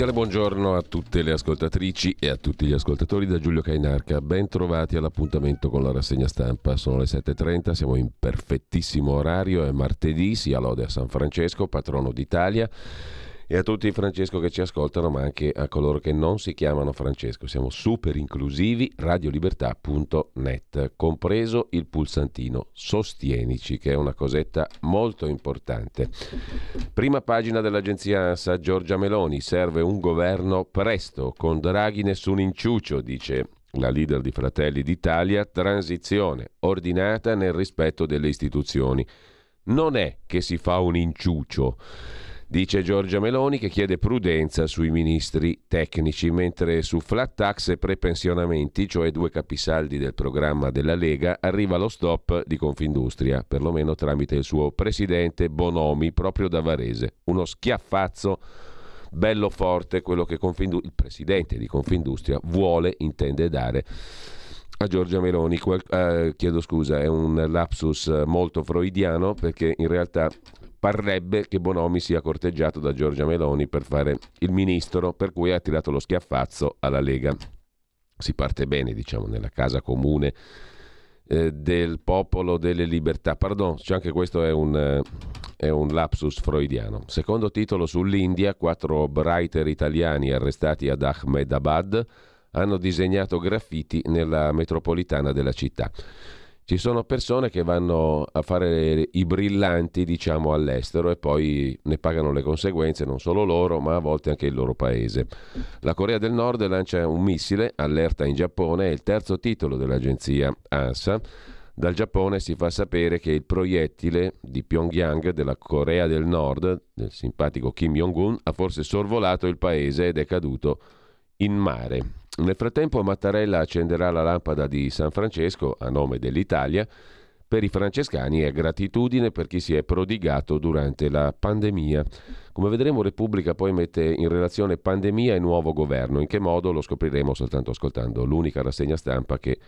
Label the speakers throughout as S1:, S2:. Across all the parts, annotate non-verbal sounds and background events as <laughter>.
S1: Cordiale buongiorno a tutte le ascoltatrici e a tutti gli ascoltatori da Giulio Cainarca. Ben trovati all'appuntamento con la rassegna stampa. Sono le 7.30, siamo in perfettissimo orario, è martedì, sia lode a San Francesco, patrono d'Italia e a tutti Francesco che ci ascoltano, ma anche a coloro che non si chiamano Francesco. Siamo super inclusivi, radiolibertà.net, compreso il pulsantino Sostienici, che è una cosetta molto importante. Prima pagina dell'agenzia ANSA, Giorgia Meloni, serve un governo presto, con Draghi nessun inciucio, dice la leader di Fratelli d'Italia, transizione ordinata nel rispetto delle istituzioni. Non è che si fa un inciucio dice Giorgia Meloni che chiede prudenza sui ministri tecnici, mentre su flat tax e prepensionamenti, cioè due capisaldi del programma della Lega, arriva lo stop di Confindustria, perlomeno tramite il suo presidente Bonomi, proprio da Varese. Uno schiaffazzo bello forte, quello che Confindu- il presidente di Confindustria vuole, intende dare a Giorgia Meloni. Qual- eh, chiedo scusa, è un lapsus molto freudiano perché in realtà parrebbe che Bonomi sia corteggiato da Giorgia Meloni per fare il ministro, per cui ha tirato lo schiaffazzo alla Lega. Si parte bene, diciamo, nella casa comune eh, del popolo delle libertà. Pardon, cioè anche questo è un, eh, è un lapsus freudiano. Secondo titolo sull'India, quattro writer italiani arrestati ad Ahmedabad hanno disegnato graffiti nella metropolitana della città. Ci sono persone che vanno a fare i brillanti, diciamo, all'estero e poi ne pagano le conseguenze non solo loro, ma a volte anche il loro paese. La Corea del Nord lancia un missile, allerta in Giappone, è il terzo titolo dell'agenzia ANSA. Dal Giappone si fa sapere che il proiettile di Pyongyang della Corea del Nord, del simpatico Kim Jong-un, ha forse sorvolato il paese ed è caduto in mare. Nel frattempo Mattarella accenderà la lampada di San Francesco a nome dell'Italia per i francescani è gratitudine per chi si è prodigato durante la pandemia. Come vedremo Repubblica poi mette in relazione pandemia e nuovo governo. In che modo lo scopriremo soltanto ascoltando l'unica rassegna stampa che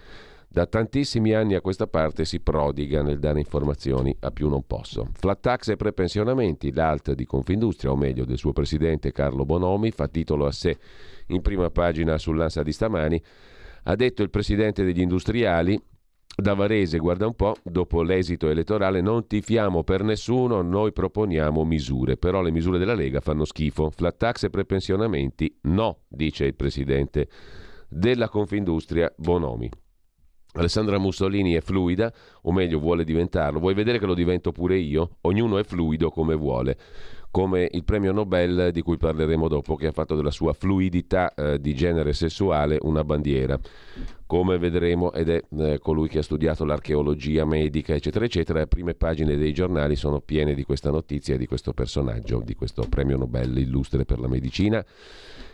S1: da tantissimi anni a questa parte si prodiga nel dare informazioni a più non posso. Flat tax e prepensionamenti, l'alt di Confindustria, o meglio del suo presidente Carlo Bonomi, fa titolo a sé in prima pagina sull'Ansa di stamani, ha detto il presidente degli industriali, da Varese, guarda un po', dopo l'esito elettorale non tifiamo per nessuno, noi proponiamo misure, però le misure della Lega fanno schifo, flat tax e prepensionamenti no, dice il presidente della Confindustria Bonomi. Alessandra Mussolini è fluida, o meglio vuole diventarlo, vuoi vedere che lo divento pure io? Ognuno è fluido come vuole come il premio Nobel di cui parleremo dopo, che ha fatto della sua fluidità eh, di genere sessuale una bandiera. Come vedremo, ed è eh, colui che ha studiato l'archeologia medica, eccetera, eccetera, le prime pagine dei giornali sono piene di questa notizia, di questo personaggio, di questo premio Nobel illustre per la medicina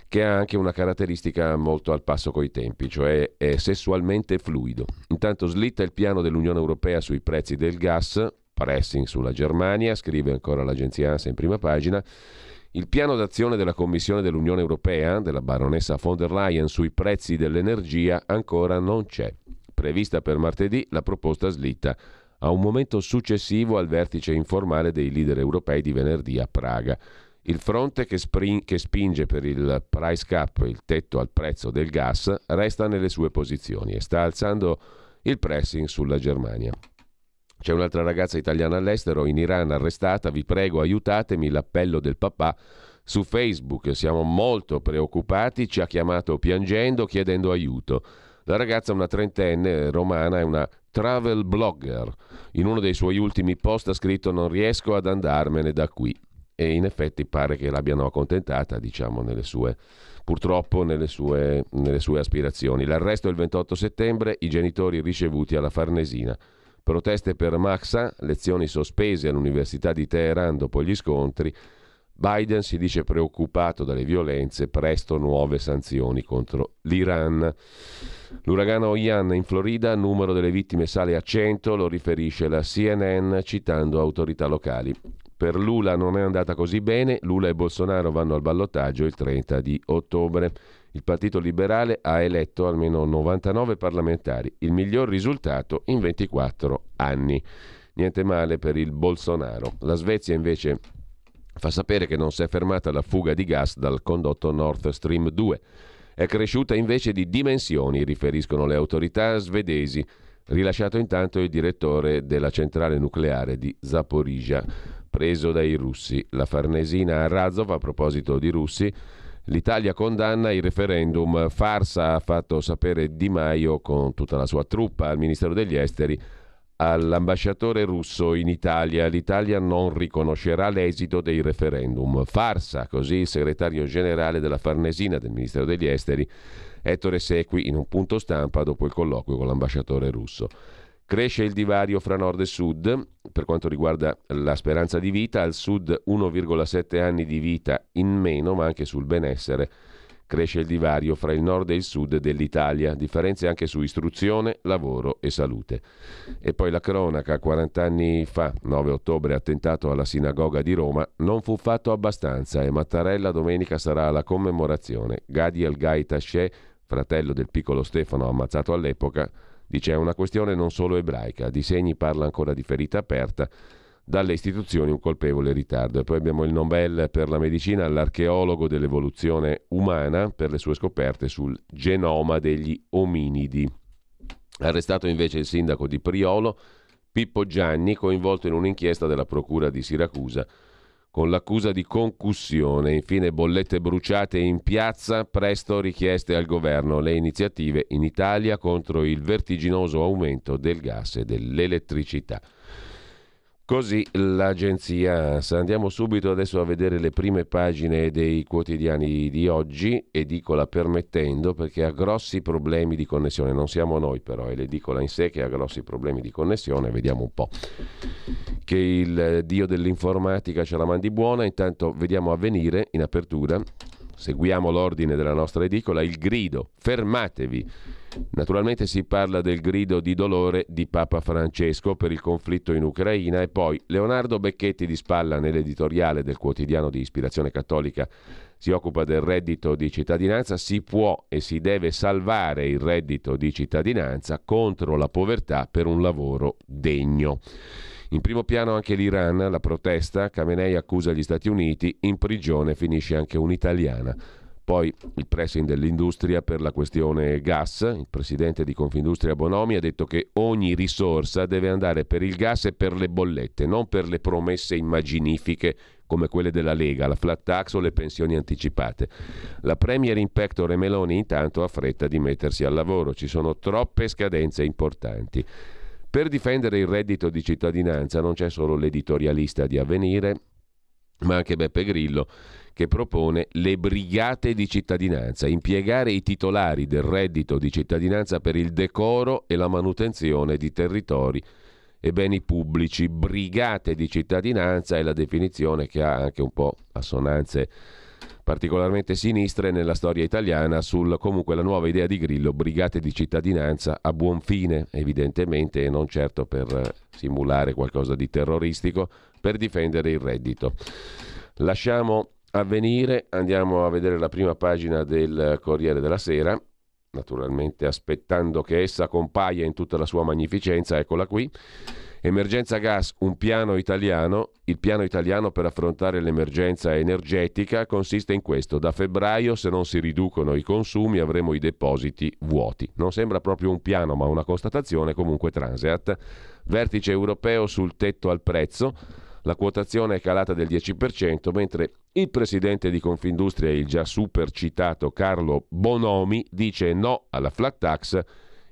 S1: che ha anche una caratteristica molto al passo coi tempi, cioè è sessualmente fluido. Intanto slitta il piano dell'Unione Europea sui prezzi del gas, pressing sulla Germania, scrive ancora l'agenzia ANSA in prima pagina. Il piano d'azione della Commissione dell'Unione Europea, della baronessa von der Leyen, sui prezzi dell'energia ancora non c'è. Prevista per martedì, la proposta slitta a un momento successivo al vertice informale dei leader europei di venerdì a Praga. Il fronte che, spring, che, spinge per il price cap, il tetto al prezzo del gas, resta nelle sue posizioni e sta alzando il pressing sulla Germania. C'è un'altra ragazza italiana all'estero, in Iran, arrestata. Vi prego, aiutatemi. L'appello del papà su Facebook. Siamo molto preoccupati. Ci ha chiamato piangendo, chiedendo aiuto. La ragazza, una trentenne romana, è una travel blogger. In uno dei suoi ultimi post ha scritto: Non riesco ad andarmene da qui. e in effetti pare che l'abbiano accontentata, diciamo, nelle sue, purtroppo nelle sue, nelle sue aspirazioni. L'arresto il 28 settembre, i genitori ricevuti alla Farnesina. Proteste per Maxa, lezioni sospese all'Università di Teheran dopo gli scontri. Biden si dice preoccupato dalle violenze, presto nuove sanzioni contro l'Iran. L'uragano Ian in Florida, numero delle vittime sale a 100, lo riferisce la CNN citando autorità locali. Per Lula non è andata così bene, Lula e Bolsonaro vanno al ballottaggio il 30 di ottobre. Il Partito Liberale ha eletto almeno 99 parlamentari, il miglior risultato in 24 anni. Niente male per il Bolsonaro. La Svezia invece fa sapere che non si è fermata la fuga di gas dal condotto Nord Stream 2. È cresciuta invece di dimensioni, riferiscono le autorità svedesi. Rilasciato intanto il direttore della centrale nucleare di Zaporizhia, preso dai russi. La Farnesina a Razov, a proposito di russi, L'Italia condanna il referendum. Farsa ha fatto sapere Di Maio con tutta la sua truppa al Ministero degli Esteri all'ambasciatore russo in Italia. L'Italia non riconoscerà l'esito dei referendum. Farsa, così il segretario generale della Farnesina del Ministero degli Esteri, Ettore Sequi, in un punto stampa dopo il colloquio con l'ambasciatore russo. Cresce il divario fra nord e sud per quanto riguarda la speranza di vita, al sud 1,7 anni di vita in meno, ma anche sul benessere Cresce il divario fra il nord e il sud dell'Italia, differenze anche su istruzione, lavoro e salute. E poi la cronaca, 40 anni fa, 9 ottobre, attentato alla sinagoga di Roma, non fu fatto abbastanza e Mattarella domenica sarà alla commemorazione. Gadi El fratello del piccolo Stefano ammazzato all'epoca, dice è una questione non solo ebraica, di segni parla ancora di ferita aperta dalle istituzioni un colpevole ritardo. E poi abbiamo il Nobel per la medicina all'archeologo dell'evoluzione umana per le sue scoperte sul genoma degli ominidi. Arrestato invece il sindaco di Priolo, Pippo Gianni, coinvolto in un'inchiesta della Procura di Siracusa con l'accusa di concussione. Infine bollette bruciate in piazza, presto richieste al governo le iniziative in Italia contro il vertiginoso aumento del gas e dell'elettricità. Così l'agenzia Andiamo subito adesso a vedere le prime pagine dei quotidiani di oggi, edicola permettendo, perché ha grossi problemi di connessione. Non siamo noi però, è l'edicola in sé che ha grossi problemi di connessione. Vediamo un po' che il dio dell'informatica ce la mandi buona. Intanto vediamo avvenire in apertura. Seguiamo l'ordine della nostra edicola, il grido, fermatevi Naturalmente si parla del grido di dolore di Papa Francesco per il conflitto in Ucraina e poi Leonardo Becchetti di spalla nell'editoriale del quotidiano di ispirazione cattolica si occupa del reddito di cittadinanza, si può e si deve salvare il reddito di cittadinanza contro la povertà per un lavoro degno. In primo piano anche l'Iran, la protesta, Khamenei accusa gli Stati Uniti, in prigione finisce anche un'italiana. Poi il pressing dell'industria per la questione gas, il presidente di Confindustria Bonomi ha detto che ogni risorsa deve andare per il gas e per le bollette, non per le promesse immaginifiche come quelle della Lega, la flat tax o le pensioni anticipate. La Premier Inspector Meloni intanto ha fretta di mettersi al lavoro, ci sono troppe scadenze importanti. Per difendere il reddito di cittadinanza non c'è solo l'editorialista di Avvenire, ma anche Beppe Grillo che propone le brigate di cittadinanza, impiegare i titolari del reddito di cittadinanza per il decoro e la manutenzione di territori e beni pubblici. Brigate di cittadinanza è la definizione che ha anche un po' assonanze particolarmente sinistre nella storia italiana sul comunque la nuova idea di Grillo, brigate di cittadinanza a buon fine, evidentemente, e non certo per simulare qualcosa di terroristico, per difendere il reddito. Lasciamo avvenire, andiamo a vedere la prima pagina del Corriere della Sera, naturalmente aspettando che essa compaia in tutta la sua magnificenza, eccola qui. Emergenza gas, un piano italiano. Il piano italiano per affrontare l'emergenza energetica consiste in questo. Da febbraio, se non si riducono i consumi, avremo i depositi vuoti. Non sembra proprio un piano, ma una constatazione comunque Transeat. Vertice europeo sul tetto al prezzo la quotazione è calata del 10%, mentre il presidente di Confindustria, il già super citato Carlo Bonomi, dice no alla flat tax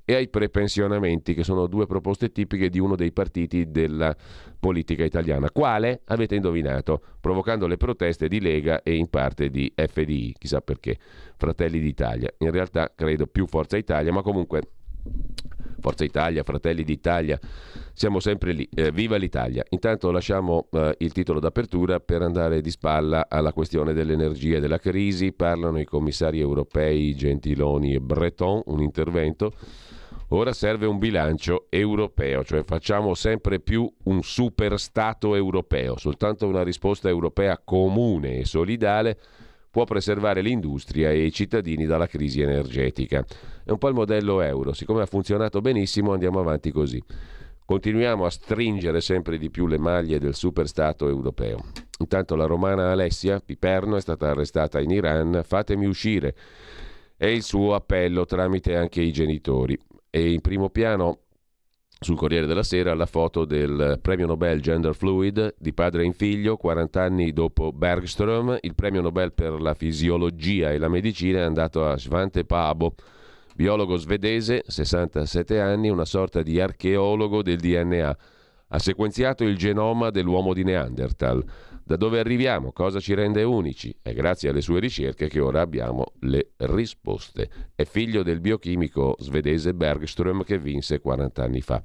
S1: e ai prepensionamenti, che sono due proposte tipiche di uno dei partiti della politica italiana. Quale? Avete indovinato, provocando le proteste di Lega e in parte di FDI, chissà perché, Fratelli d'Italia. In realtà credo più Forza Italia, ma comunque Forza Italia, Fratelli d'Italia, siamo sempre lì. Eh, viva l'Italia! Intanto lasciamo eh, il titolo d'apertura per andare di spalla alla questione dell'energia e della crisi. Parlano i commissari europei Gentiloni e Breton, un intervento. Ora serve un bilancio europeo, cioè facciamo sempre più un super Stato europeo. Soltanto una risposta europea comune e solidale può preservare l'industria e i cittadini dalla crisi energetica. È un po' il modello euro, siccome ha funzionato benissimo andiamo avanti così. Continuiamo a stringere sempre di più le maglie del superstato europeo. Intanto la romana Alessia Piperno è stata arrestata in Iran, fatemi uscire. È il suo appello tramite anche i genitori. E in primo piano sul Corriere della Sera la foto del premio Nobel Gender Fluid di padre in figlio, 40 anni dopo Bergström, il premio Nobel per la fisiologia e la medicina è andato a Svante Pabo, biologo svedese, 67 anni, una sorta di archeologo del DNA. Ha sequenziato il genoma dell'uomo di Neanderthal. Da dove arriviamo? Cosa ci rende unici? È grazie alle sue ricerche che ora abbiamo le risposte. È figlio del biochimico svedese Bergström che vinse 40 anni fa.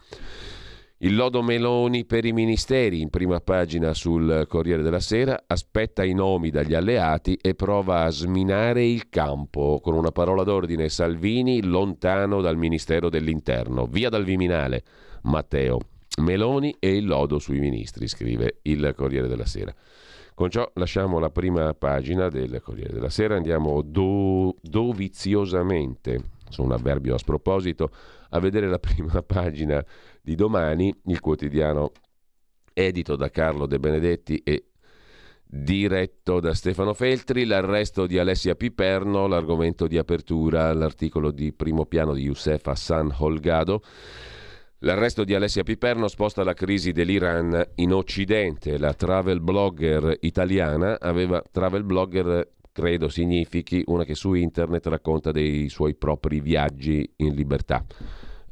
S1: Il lodo Meloni per i ministeri in prima pagina sul Corriere della Sera aspetta i nomi dagli alleati e prova a sminare il campo con una parola d'ordine Salvini lontano dal Ministero dell'Interno. Via dal Viminale, Matteo. Meloni e il lodo sui ministri, scrive il Corriere della Sera. Con ciò lasciamo la prima pagina del Corriere della Sera, andiamo do, doviziosamente, sono un avverbio a sproposito, a vedere la prima <laughs> pagina di domani, il quotidiano edito da Carlo De Benedetti e diretto da Stefano Feltri, l'arresto di Alessia Piperno, l'argomento di apertura, l'articolo di primo piano di Youssef Hassan Holgado. L'arresto di Alessia Piperno sposta la crisi dell'Iran in Occidente. La travel blogger italiana aveva travel blogger credo significhi una che su internet racconta dei suoi propri viaggi in libertà,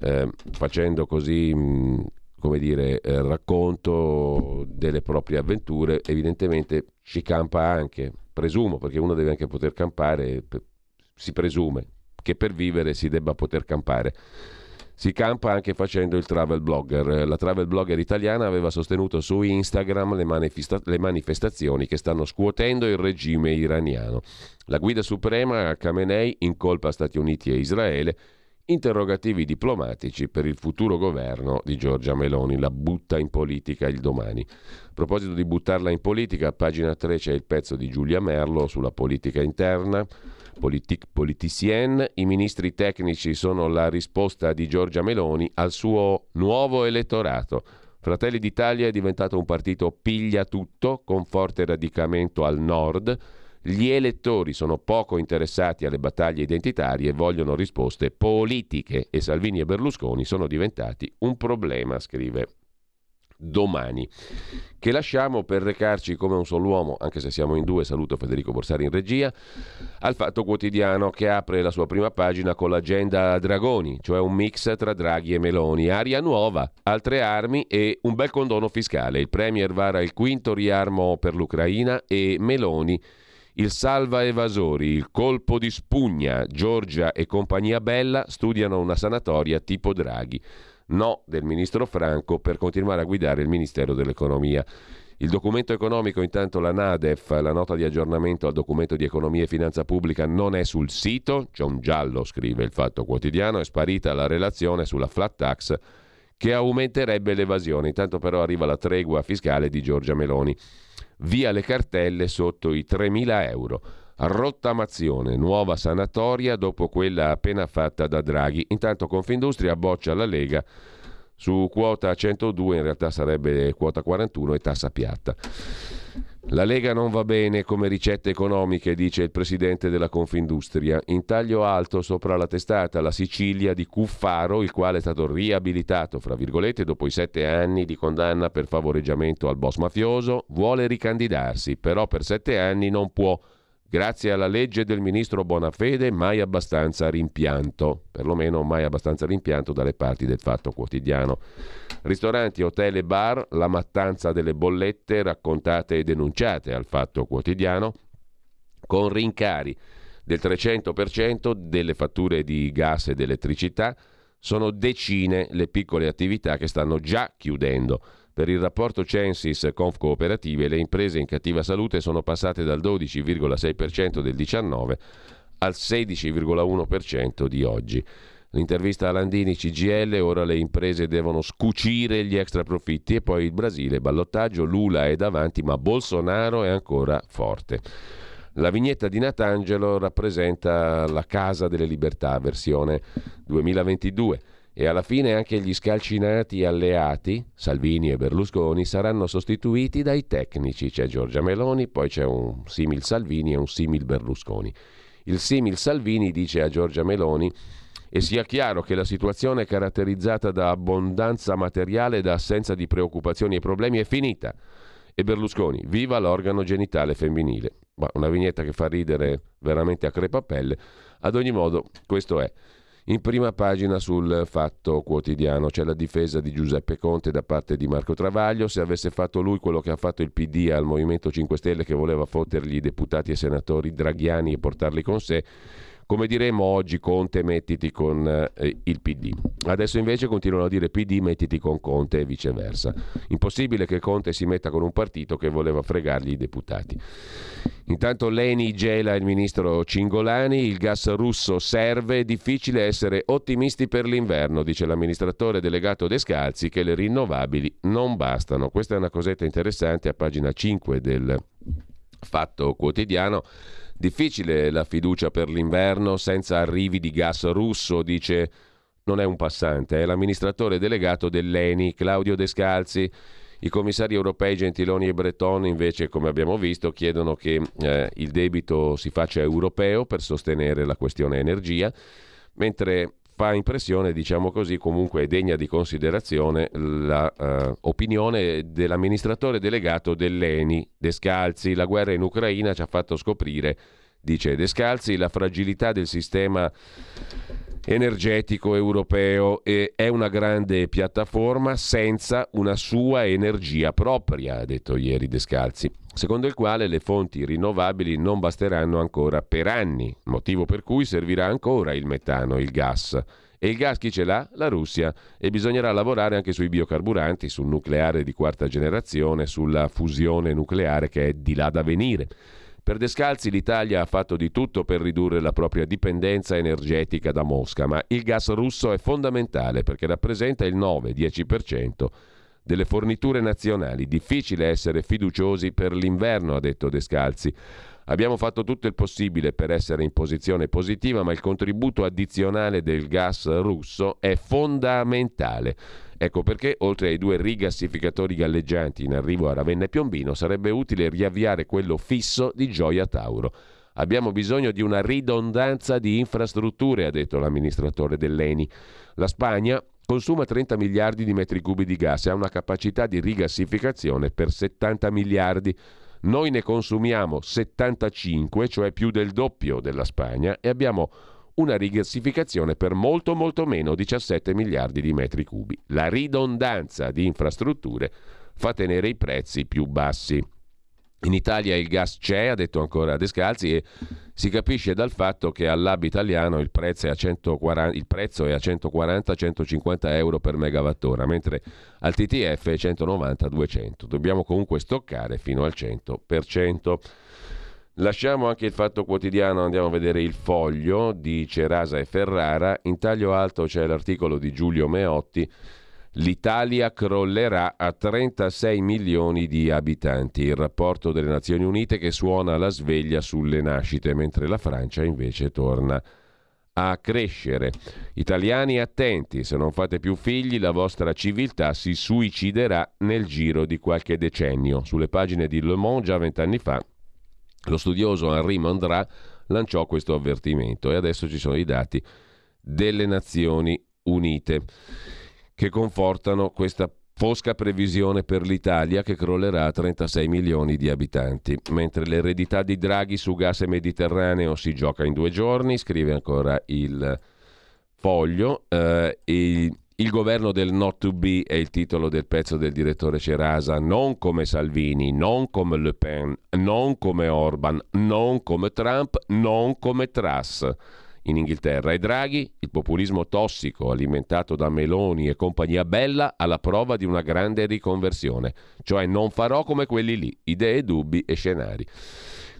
S1: eh, facendo così, mh, come dire, eh, racconto delle proprie avventure. Evidentemente ci campa anche, presumo, perché uno deve anche poter campare, si presume che per vivere si debba poter campare. Si campa anche facendo il travel blogger. La travel blogger italiana aveva sostenuto su Instagram le, manifesta- le manifestazioni che stanno scuotendo il regime iraniano. La guida suprema Khamenei incolpa Stati Uniti e Israele interrogativi diplomatici per il futuro governo di Giorgia Meloni, la butta in politica il domani. A proposito di buttarla in politica, a pagina 3 c'è il pezzo di Giulia Merlo sulla politica interna. Politic Politicien, i ministri tecnici sono la risposta di Giorgia Meloni al suo nuovo elettorato. Fratelli d'Italia è diventato un partito piglia tutto, con forte radicamento al nord. Gli elettori sono poco interessati alle battaglie identitarie e vogliono risposte politiche e Salvini e Berlusconi sono diventati un problema, scrive domani, che lasciamo per recarci come un solo uomo, anche se siamo in due, saluto Federico Borsari in regia, al Fatto Quotidiano che apre la sua prima pagina con l'agenda Dragoni, cioè un mix tra Draghi e Meloni, aria nuova, altre armi e un bel condono fiscale. Il Premier vara il quinto riarmo per l'Ucraina e Meloni il salva evasori, il colpo di spugna, Giorgia e compagnia bella studiano una sanatoria tipo Draghi no del ministro Franco per continuare a guidare il Ministero dell'Economia. Il documento economico, intanto la NADEF, la nota di aggiornamento al documento di economia e finanza pubblica non è sul sito, c'è un giallo, scrive il Fatto Quotidiano, è sparita la relazione sulla flat tax che aumenterebbe l'evasione. Intanto però arriva la tregua fiscale di Giorgia Meloni. Via le cartelle sotto i 3.000 euro rottamazione, nuova sanatoria dopo quella appena fatta da Draghi. Intanto Confindustria boccia la Lega su quota 102, in realtà sarebbe quota 41 e tassa piatta. La Lega non va bene come ricette economiche, dice il presidente della Confindustria. In taglio alto sopra la testata la Sicilia di Cuffaro, il quale è stato riabilitato, fra virgolette, dopo i sette anni di condanna per favoreggiamento al boss mafioso, vuole ricandidarsi, però per sette anni non può Grazie alla legge del ministro Bonafede mai abbastanza rimpianto, perlomeno mai abbastanza rimpianto dalle parti del Fatto Quotidiano. Ristoranti, hotel e bar, la mattanza delle bollette raccontate e denunciate al Fatto Quotidiano, con rincari del 300% delle fatture di gas ed elettricità, sono decine le piccole attività che stanno già chiudendo. Per il rapporto Censis Conf Cooperative le imprese in cattiva salute sono passate dal 12,6% del 19 al 16,1% di oggi. L'intervista a Landini CGL, ora le imprese devono scucire gli extra profitti e poi il Brasile, ballottaggio, Lula è davanti ma Bolsonaro è ancora forte. La vignetta di Natangelo rappresenta la Casa delle Libertà, versione 2022 e alla fine anche gli scalcinati alleati, Salvini e Berlusconi, saranno sostituiti dai tecnici. C'è Giorgia Meloni, poi c'è un simil Salvini e un simil Berlusconi. Il simil Salvini dice a Giorgia Meloni e sia chiaro che la situazione caratterizzata da abbondanza materiale e da assenza di preoccupazioni e problemi è finita. E Berlusconi, viva l'organo genitale femminile. Ma una vignetta che fa ridere veramente a crepapelle. Ad ogni modo, questo è. In prima pagina sul Fatto Quotidiano c'è la difesa di Giuseppe Conte da parte di Marco Travaglio. Se avesse fatto lui quello che ha fatto il PD al Movimento 5 Stelle che voleva fottergli i deputati e senatori draghiani e portarli con sé, come diremo oggi, Conte mettiti con eh, il PD. Adesso invece continuano a dire PD mettiti con Conte e viceversa. Impossibile che Conte si metta con un partito che voleva fregargli i deputati. Intanto Leni gela il ministro Cingolani, il gas russo serve, difficile essere ottimisti per l'inverno, dice l'amministratore delegato Descalzi che le rinnovabili non bastano. Questa è una cosetta interessante a pagina 5 del Fatto Quotidiano. Difficile la fiducia per l'inverno senza arrivi di gas russo, dice non è un passante, è l'amministratore delegato dell'ENI, Claudio Descalzi. I commissari europei Gentiloni e Breton invece, come abbiamo visto, chiedono che eh, il debito si faccia europeo per sostenere la questione energia, mentre fa impressione, diciamo così, comunque è degna di considerazione l'opinione eh, dell'amministratore delegato dell'ENI, Descalzi. La guerra in Ucraina ci ha fatto scoprire, dice Descalzi, la fragilità del sistema energetico europeo e è una grande piattaforma senza una sua energia propria, ha detto ieri Descalzi secondo il quale le fonti rinnovabili non basteranno ancora per anni, motivo per cui servirà ancora il metano, il gas. E il gas chi ce l'ha? La Russia. E bisognerà lavorare anche sui biocarburanti, sul nucleare di quarta generazione, sulla fusione nucleare che è di là da venire. Per Descalzi l'Italia ha fatto di tutto per ridurre la propria dipendenza energetica da Mosca, ma il gas russo è fondamentale perché rappresenta il 9-10% delle forniture nazionali. Difficile essere fiduciosi per l'inverno, ha detto Descalzi. Abbiamo fatto tutto il possibile per essere in posizione positiva, ma il contributo addizionale del gas russo è fondamentale. Ecco perché, oltre ai due rigassificatori galleggianti in arrivo a Ravenna e Piombino, sarebbe utile riavviare quello fisso di Gioia Tauro. Abbiamo bisogno di una ridondanza di infrastrutture, ha detto l'amministratore dell'ENI. La Spagna consuma 30 miliardi di metri cubi di gas e ha una capacità di rigassificazione per 70 miliardi. Noi ne consumiamo 75, cioè più del doppio della Spagna, e abbiamo una rigassificazione per molto molto meno, 17 miliardi di metri cubi. La ridondanza di infrastrutture fa tenere i prezzi più bassi. In Italia il gas c'è, ha detto ancora Descalzi, e si capisce dal fatto che all'hub italiano il prezzo è a 140-150 euro per megawattora, mentre al TTF è 190-200. Dobbiamo comunque stoccare fino al 100%. Lasciamo anche il fatto quotidiano, andiamo a vedere il foglio di Cerasa e Ferrara. In taglio alto c'è l'articolo di Giulio Meotti L'Italia crollerà a 36 milioni di abitanti, il rapporto delle Nazioni Unite che suona la sveglia sulle nascite, mentre la Francia invece torna a crescere. Italiani attenti, se non fate più figli la vostra civiltà si suiciderà nel giro di qualche decennio. Sulle pagine di Le Monde già vent'anni fa lo studioso Henri Mondra lanciò questo avvertimento e adesso ci sono i dati delle Nazioni Unite che confortano questa Fosca previsione per l'Italia che crollerà a 36 milioni di abitanti. Mentre l'eredità di Draghi su gas e Mediterraneo si gioca in due giorni, scrive ancora il foglio. Eh, il, il governo del not to be è il titolo del pezzo del direttore Cerasa, non come Salvini, non come Le Pen, non come Orban, non come Trump, non come Truss in Inghilterra e Draghi, il populismo tossico alimentato da Meloni e compagnia bella alla prova di una grande riconversione, cioè non farò come quelli lì, idee, dubbi e scenari.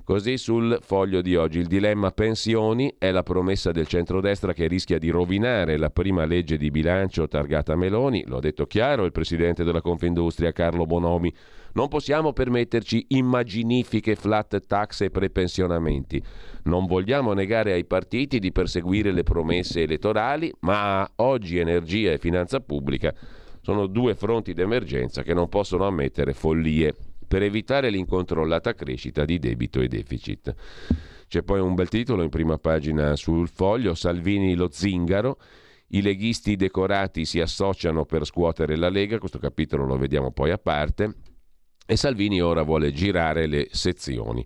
S1: Così sul foglio di oggi il dilemma pensioni è la promessa del centrodestra che rischia di rovinare la prima legge di bilancio targata Meloni, lo ha detto chiaro il presidente della Confindustria Carlo Bonomi. Non possiamo permetterci immaginifiche flat tax e prepensionamenti. Non vogliamo negare ai partiti di perseguire le promesse elettorali, ma oggi energia e finanza pubblica sono due fronti d'emergenza che non possono ammettere follie per evitare l'incontrollata crescita di debito e deficit. C'è poi un bel titolo in prima pagina sul foglio, Salvini lo zingaro, i leghisti decorati si associano per scuotere la Lega, questo capitolo lo vediamo poi a parte, e Salvini ora vuole girare le sezioni.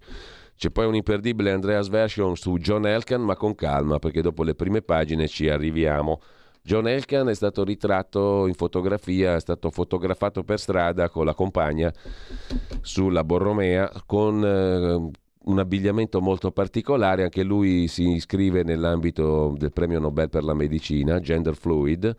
S1: C'è poi un imperdibile Andreas Version su John Elkan, ma con calma, perché dopo le prime pagine ci arriviamo John Elkan è stato ritratto in fotografia, è stato fotografato per strada con la compagna sulla Borromea con eh, un abbigliamento molto particolare, anche lui si iscrive nell'ambito del premio Nobel per la medicina, Gender Fluid,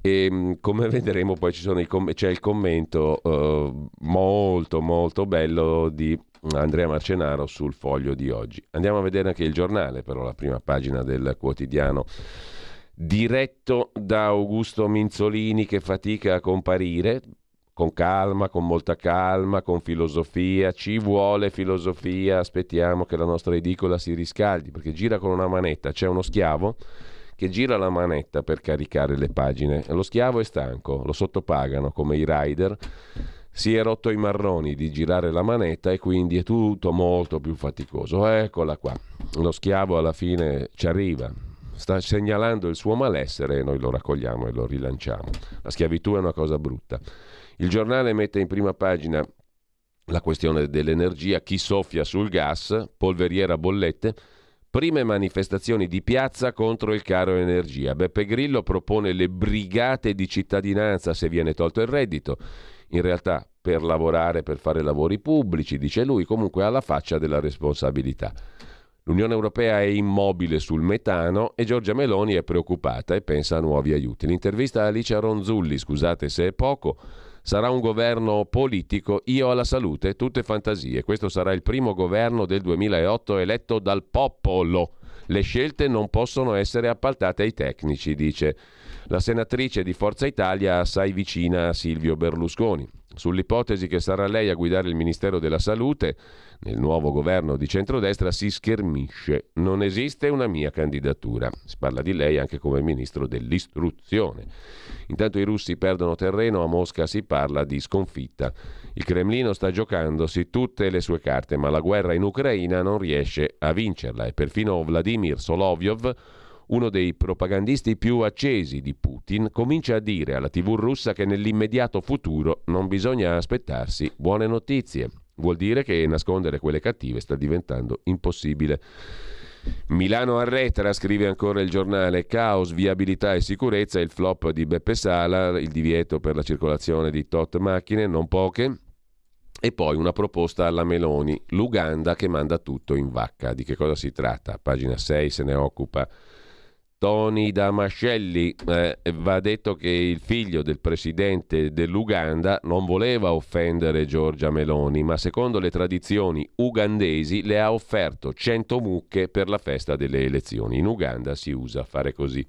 S1: e mm, come vedremo poi com- c'è il commento uh, molto molto bello di Andrea Marcenaro sul foglio di oggi. Andiamo a vedere anche il giornale, però la prima pagina del quotidiano diretto da Augusto Minzolini che fatica a comparire, con calma, con molta calma, con filosofia, ci vuole filosofia, aspettiamo che la nostra edicola si riscaldi, perché gira con una manetta, c'è uno schiavo che gira la manetta per caricare le pagine, lo schiavo è stanco, lo sottopagano come i rider, si è rotto i marroni di girare la manetta e quindi è tutto molto più faticoso. Eccola qua, lo schiavo alla fine ci arriva, sta segnalando il suo malessere e noi lo raccogliamo e lo rilanciamo. La schiavitù è una cosa brutta. Il giornale mette in prima pagina la questione dell'energia, chi soffia sul gas, polveriera bollette, prime manifestazioni di piazza contro il caro energia. Beppe Grillo propone le brigate di cittadinanza se viene tolto il reddito. In realtà per lavorare, per fare lavori pubblici, dice lui, comunque alla faccia della responsabilità. L'Unione Europea è immobile sul metano e Giorgia Meloni è preoccupata e pensa a nuovi aiuti. L'intervista a Alicia Ronzulli, scusate se è poco, sarà un governo politico, io alla salute, tutte fantasie. Questo sarà il primo governo del 2008 eletto dal popolo. Le scelte non possono essere appaltate ai tecnici, dice la senatrice di Forza Italia assai vicina a Silvio Berlusconi. Sull'ipotesi che sarà lei a guidare il Ministero della Salute, nel nuovo governo di centrodestra si schermisce. Non esiste una mia candidatura. Si parla di lei anche come ministro dell'istruzione. Intanto i russi perdono terreno, a Mosca si parla di sconfitta. Il Cremlino sta giocandosi tutte le sue carte, ma la guerra in Ucraina non riesce a vincerla e perfino Vladimir Solovyov uno dei propagandisti più accesi di Putin, comincia a dire alla TV russa che nell'immediato futuro non bisogna aspettarsi buone notizie. Vuol dire che nascondere quelle cattive sta diventando impossibile. Milano arretra, scrive ancora il giornale, caos, viabilità e sicurezza, il flop di Beppe Sala, il divieto per la circolazione di tot macchine, non poche, e poi una proposta alla Meloni, l'Uganda che manda tutto in vacca. Di che cosa si tratta? Pagina 6 se ne occupa Tony Damascelli. Eh, va detto che il figlio del presidente dell'Uganda non voleva offendere Giorgia Meloni, ma secondo le tradizioni ugandesi le ha offerto 100 mucche per la festa delle elezioni. In Uganda si usa fare così.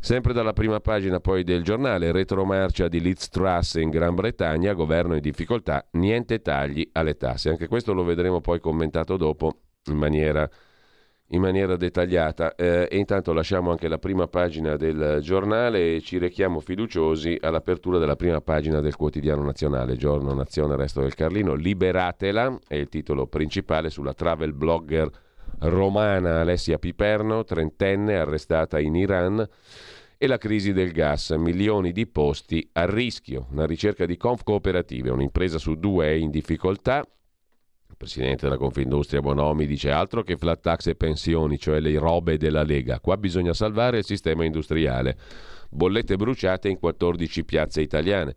S1: Sempre dalla prima pagina poi del giornale, retromarcia di Liz Truss in Gran Bretagna, governo in difficoltà, niente tagli alle tasse. Anche questo lo vedremo poi commentato dopo in maniera in maniera dettagliata eh, e intanto lasciamo anche la prima pagina del giornale e ci rechiamo fiduciosi all'apertura della prima pagina del quotidiano nazionale, giorno Nazione Resto del Carlino, Liberatela è il titolo principale sulla travel blogger romana Alessia Piperno, trentenne, arrestata in Iran e la crisi del gas, milioni di posti a rischio. Una ricerca di Conf Cooperative, un'impresa su due è in difficoltà. Il presidente della Confindustria Bonomi dice altro che flat tax e pensioni, cioè le robe della Lega. Qua bisogna salvare il sistema industriale. Bollette bruciate in 14 piazze italiane.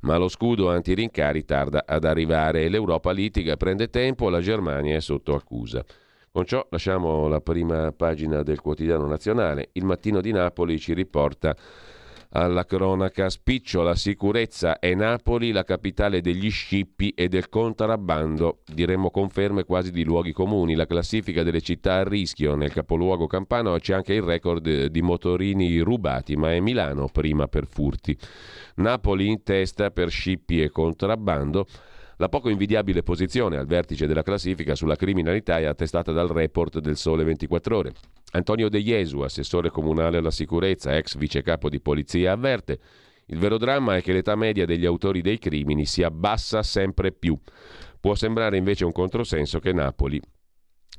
S1: Ma lo scudo antirincari tarda ad arrivare e l'Europa litiga, prende tempo, la Germania è sotto accusa. Con ciò lasciamo la prima pagina del quotidiano nazionale. Il mattino di Napoli ci riporta alla cronaca spiccio la sicurezza è Napoli la capitale degli scippi e del contrabbando. Diremmo conferme quasi di luoghi comuni. La classifica delle città a rischio. Nel capoluogo campano c'è anche il record di motorini rubati ma è Milano prima per furti. Napoli in testa per scippi e contrabbando la poco invidiabile posizione al vertice della classifica sulla criminalità è attestata dal report del Sole 24 Ore. Antonio De Jesu, assessore comunale alla sicurezza, ex vicecapo di polizia, avverte il vero dramma è che l'età media degli autori dei crimini si abbassa sempre più. Può sembrare invece un controsenso che Napoli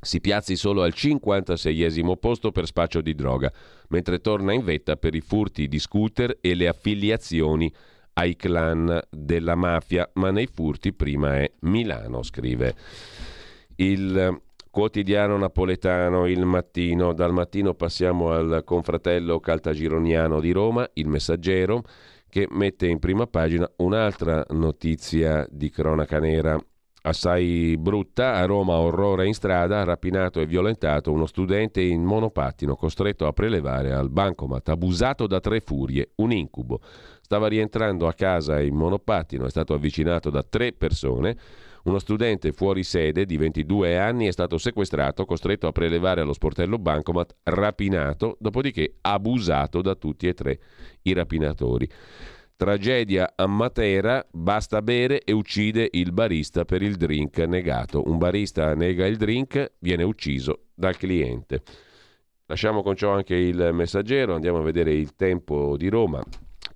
S1: si piazzi solo al 56esimo posto per spaccio di droga, mentre torna in vetta per i furti di scooter e le affiliazioni ai clan della mafia, ma nei furti prima è Milano, scrive il quotidiano napoletano Il Mattino. Dal mattino passiamo al confratello caltagironiano di Roma, Il Messaggero, che mette in prima pagina un'altra notizia di cronaca nera assai brutta. A Roma orrore in strada, rapinato e violentato uno studente in monopattino costretto a prelevare al bancomat, abusato da tre furie, un incubo. Stava rientrando a casa in monopattino, è stato avvicinato da tre persone. Uno studente fuori sede di 22 anni è stato sequestrato, costretto a prelevare allo sportello bancomat, rapinato, dopodiché abusato da tutti e tre i rapinatori. Tragedia a Matera, basta bere e uccide il barista per il drink negato. Un barista nega il drink, viene ucciso dal cliente. Lasciamo con ciò anche il messaggero, andiamo a vedere il tempo di Roma,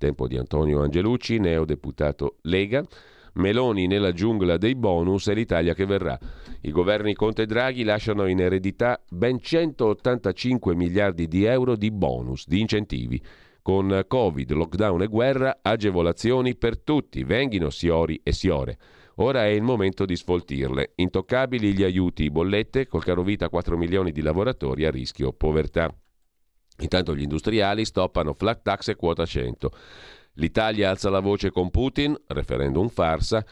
S1: tempo di Antonio Angelucci, neodeputato Lega. Meloni nella giungla dei bonus e l'Italia che verrà. I governi Conte e Draghi lasciano in eredità ben 185 miliardi di euro di bonus, di incentivi. Con Covid, lockdown e guerra, agevolazioni per tutti, venghino siori e siore. Ora è il momento di sfoltirle. Intoccabili gli aiuti, bollette, col caro vita 4 milioni di lavoratori a rischio povertà. Intanto gli industriali stoppano flat tax e quota 100. L'Italia alza la voce con Putin, referendum farsa,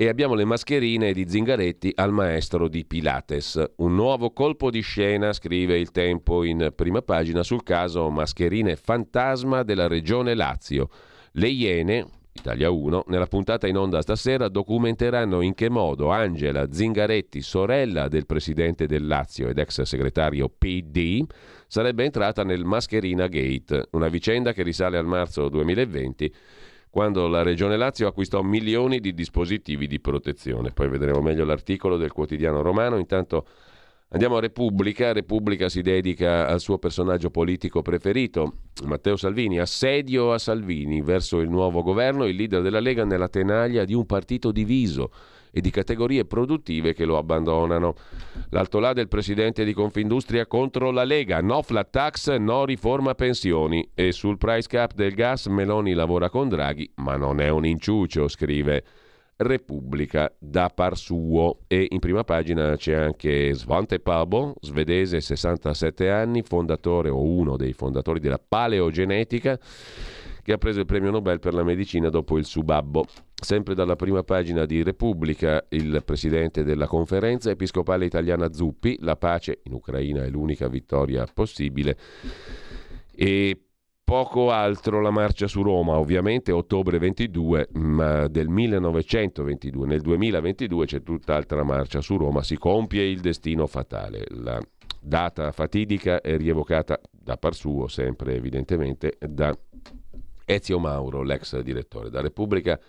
S1: e abbiamo le mascherine di Zingaretti al maestro di Pilates. Un nuovo colpo di scena, scrive il Tempo in prima pagina, sul caso mascherine fantasma della regione Lazio. Le Iene, Italia 1, nella puntata in onda stasera documenteranno in che modo Angela Zingaretti, sorella del presidente del Lazio ed ex segretario PD, sarebbe entrata nel Mascherina Gate, una vicenda che risale al marzo 2020 quando la Regione Lazio acquistò milioni di dispositivi di protezione. Poi vedremo meglio l'articolo del quotidiano romano. Intanto andiamo a Repubblica. Repubblica si dedica al suo personaggio politico preferito, Matteo Salvini. Assedio a Salvini verso il nuovo governo, il leader della Lega nella tenaglia di un partito diviso e di categorie produttive che lo abbandonano. L'alto là del presidente di Confindustria contro la Lega, no flat tax, no riforma pensioni e sul price cap del gas Meloni lavora con Draghi, ma non è un inciucio, scrive Repubblica da par suo e in prima pagina c'è anche Svante Pabo, svedese 67 anni, fondatore o uno dei fondatori della paleogenetica che ha preso il premio Nobel per la medicina dopo il Subabbo. Sempre dalla prima pagina di Repubblica, il presidente della conferenza episcopale italiana Zuppi, la pace in Ucraina è l'unica vittoria possibile. E poco altro la marcia su Roma, ovviamente ottobre 22, ma del 1922. Nel 2022 c'è tutt'altra marcia su Roma, si compie il destino fatale. La data fatidica è rievocata da par suo, sempre evidentemente da Ezio Mauro, l'ex direttore. Da Repubblica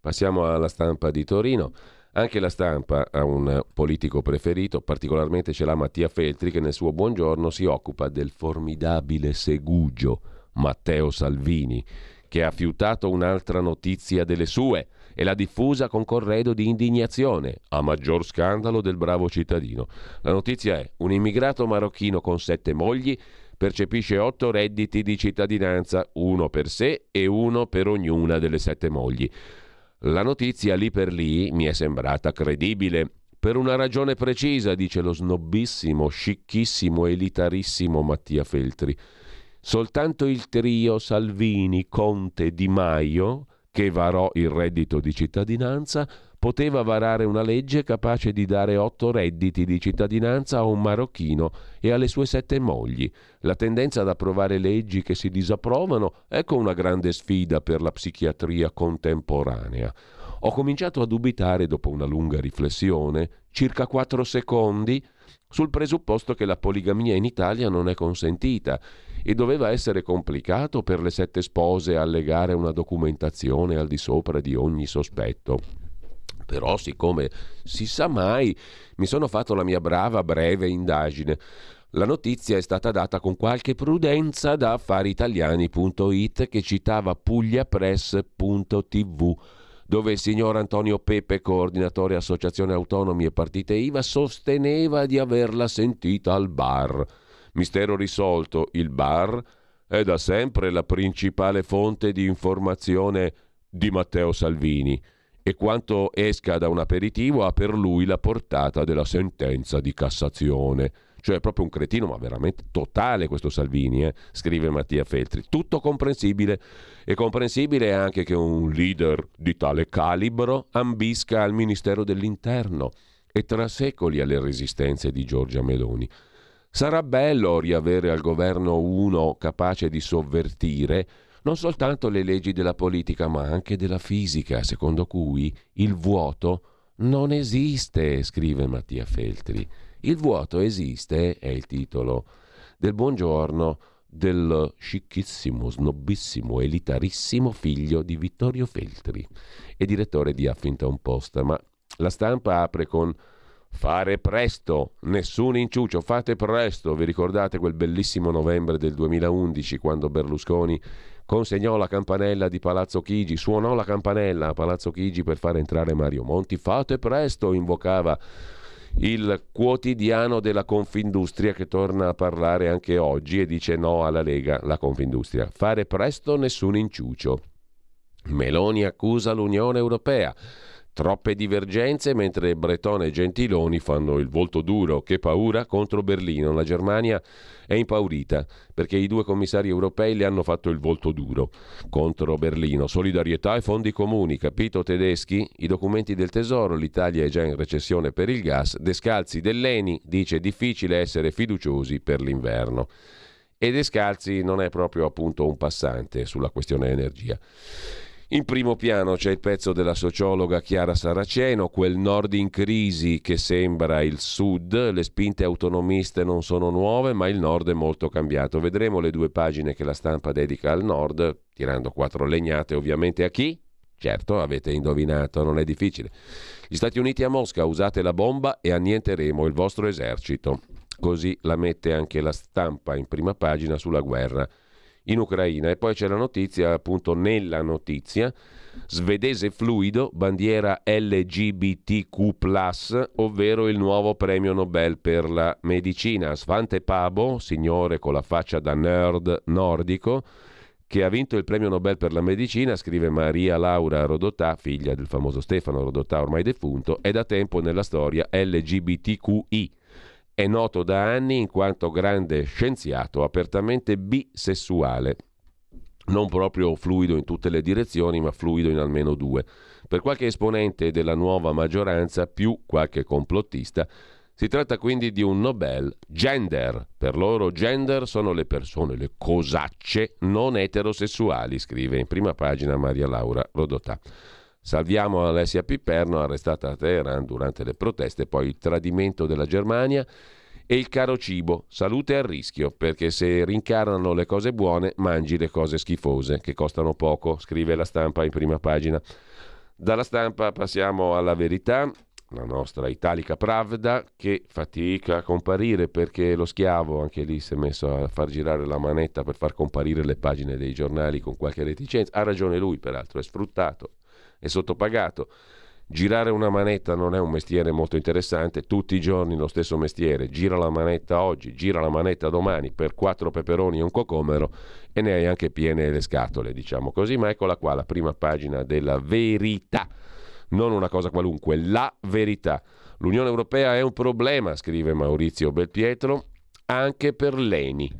S1: passiamo alla stampa di Torino. Anche la stampa ha un politico preferito, particolarmente ce l'ha Mattia Feltri che nel suo buongiorno si occupa del formidabile segugio Matteo Salvini, che ha fiutato un'altra notizia delle sue e l'ha diffusa con corredo di indignazione, a maggior scandalo del bravo cittadino. La notizia è un immigrato marocchino con sette mogli percepisce otto redditi di cittadinanza, uno per sé e uno per ognuna delle sette mogli. La notizia lì per lì mi è sembrata credibile. Per una ragione precisa, dice lo snobissimo, scicchissimo, elitarissimo Mattia Feltri. Soltanto il trio Salvini, Conte, Di Maio, che varò il reddito di cittadinanza, poteva varare una legge capace di dare otto redditi di cittadinanza a un marocchino e alle sue sette mogli. La tendenza ad approvare leggi che si disapprovano ecco una grande sfida per la psichiatria contemporanea. Ho cominciato a dubitare, dopo una lunga riflessione, circa quattro secondi, sul presupposto che la poligamia in Italia non è consentita e doveva essere complicato per le sette spose allegare una documentazione al di sopra di ogni sospetto. Però, siccome si sa mai, mi sono fatto la mia brava breve indagine. La notizia è stata data con qualche prudenza da affariitaliani.it che citava pugliapress.tv dove il signor Antonio Pepe, coordinatore Associazione Autonomi e Partite IVA, sosteneva di averla sentita al bar. Mistero risolto, il bar è da sempre la principale fonte di informazione di Matteo Salvini e quanto esca da un aperitivo ha per lui la portata della sentenza di Cassazione. Cioè è proprio un cretino, ma veramente totale questo Salvini, eh? scrive Mattia Feltri. Tutto comprensibile. E comprensibile anche che un leader di tale calibro ambisca al Ministero dell'Interno e tra secoli alle resistenze di Giorgia Meloni. Sarà bello riavere al governo uno capace di sovvertire non soltanto le leggi della politica, ma anche della fisica, secondo cui il vuoto non esiste, scrive Mattia Feltri. Il vuoto esiste, è il titolo del buongiorno del scicchissimo, snobissimo, elitarissimo figlio di Vittorio Feltri e direttore di Huffington Post. Ma la stampa apre con Fare presto, nessun inciuccio, fate presto. Vi ricordate quel bellissimo novembre del 2011 quando Berlusconi consegnò la campanella di Palazzo Chigi, suonò la campanella a Palazzo Chigi per far entrare Mario Monti. Fate presto, invocava il quotidiano della Confindustria che torna a parlare anche oggi e dice no alla Lega, la Confindustria. Fare presto, nessun inciuccio. Meloni accusa l'Unione Europea. Troppe divergenze mentre Breton e Gentiloni fanno il volto duro. Che paura contro Berlino. La Germania è impaurita perché i due commissari europei le hanno fatto il volto duro contro Berlino. Solidarietà e fondi comuni, capito tedeschi? I documenti del Tesoro, l'Italia è già in recessione per il gas. Descalzi dell'Eni dice difficile essere fiduciosi per l'inverno. E Descalzi non è proprio appunto un passante sulla questione energia. In primo piano c'è il pezzo della sociologa Chiara Saraceno, quel nord in crisi che sembra il sud, le spinte autonomiste non sono nuove, ma il nord è molto cambiato. Vedremo le due pagine che la stampa dedica al nord, tirando quattro legnate ovviamente a chi? Certo, avete indovinato, non è difficile. Gli Stati Uniti a Mosca, usate la bomba e annienteremo il vostro esercito. Così la mette anche la stampa in prima pagina sulla guerra in Ucraina. E poi c'è la notizia, appunto nella notizia, svedese fluido, bandiera LGBTQ, ovvero il nuovo premio Nobel per la medicina. Svante Pabo, signore con la faccia da nerd nordico, che ha vinto il premio Nobel per la medicina, scrive Maria Laura Rodotà, figlia del famoso Stefano Rodotà ormai defunto, è da tempo nella storia LGBTQI è noto da anni in quanto grande scienziato apertamente bisessuale, non proprio fluido in tutte le direzioni, ma fluido in almeno due. Per qualche esponente della nuova maggioranza, più qualche complottista, si tratta quindi di un Nobel gender. Per loro gender sono le persone, le cosacce non eterosessuali, scrive in prima pagina Maria Laura Rodotà. Salviamo Alessia Piperno, arrestata a Teheran durante le proteste, poi il tradimento della Germania e il caro cibo. Salute a rischio, perché se rincarnano le cose buone, mangi le cose schifose, che costano poco, scrive la stampa in prima pagina. Dalla stampa passiamo alla verità, la nostra Italica Pravda, che fatica a comparire perché lo schiavo, anche lì si è messo a far girare la manetta per far comparire le pagine dei giornali con qualche reticenza. Ha ragione lui, peraltro, è sfruttato è sottopagato. Girare una manetta non è un mestiere molto interessante, tutti i giorni lo stesso mestiere, gira la manetta oggi, gira la manetta domani per quattro peperoni e un cocomero e ne hai anche piene le scatole, diciamo così, ma eccola qua la prima pagina della verità, non una cosa qualunque, la verità. L'Unione Europea è un problema, scrive Maurizio Belpietro, anche per l'ENI.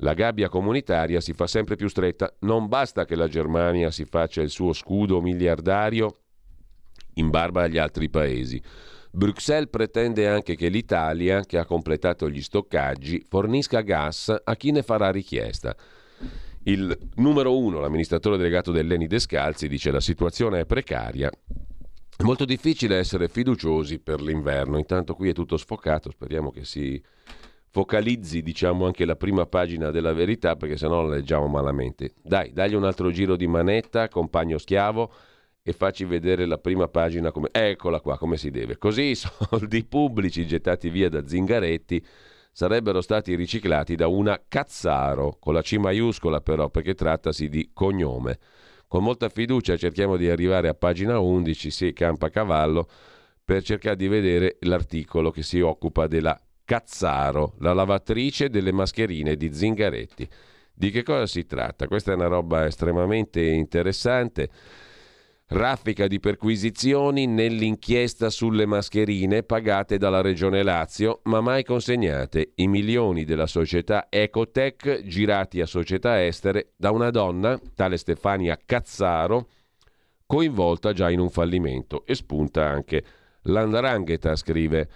S1: La gabbia comunitaria si fa sempre più stretta, non basta che la Germania si faccia il suo scudo miliardario in barba agli altri paesi. Bruxelles pretende anche che l'Italia, che ha completato gli stoccaggi, fornisca gas a chi ne farà richiesta. Il numero uno, l'amministratore delegato dell'Eni Descalzi, dice la situazione è precaria. È molto difficile essere fiduciosi per l'inverno, intanto qui è tutto sfocato, speriamo che si focalizzi diciamo anche la prima pagina della verità perché sennò la leggiamo malamente. Dai, dagli un altro giro di manetta, compagno schiavo e facci vedere la prima pagina come... Eccola qua, come si deve. Così i <laughs> soldi pubblici gettati via da Zingaretti sarebbero stati riciclati da una Cazzaro, con la C maiuscola però, perché trattasi di cognome. Con molta fiducia cerchiamo di arrivare a pagina 11, sì, campa cavallo, per cercare di vedere l'articolo che si occupa della Cazzaro, la lavatrice delle mascherine di Zingaretti. Di che cosa si tratta? Questa è una roba estremamente interessante. Raffica di perquisizioni nell'inchiesta sulle mascherine pagate dalla Regione Lazio, ma mai consegnate. I milioni della società Ecotech girati a società estere da una donna, tale Stefania Cazzaro, coinvolta già in un fallimento. E spunta anche l'Andrangheta, scrive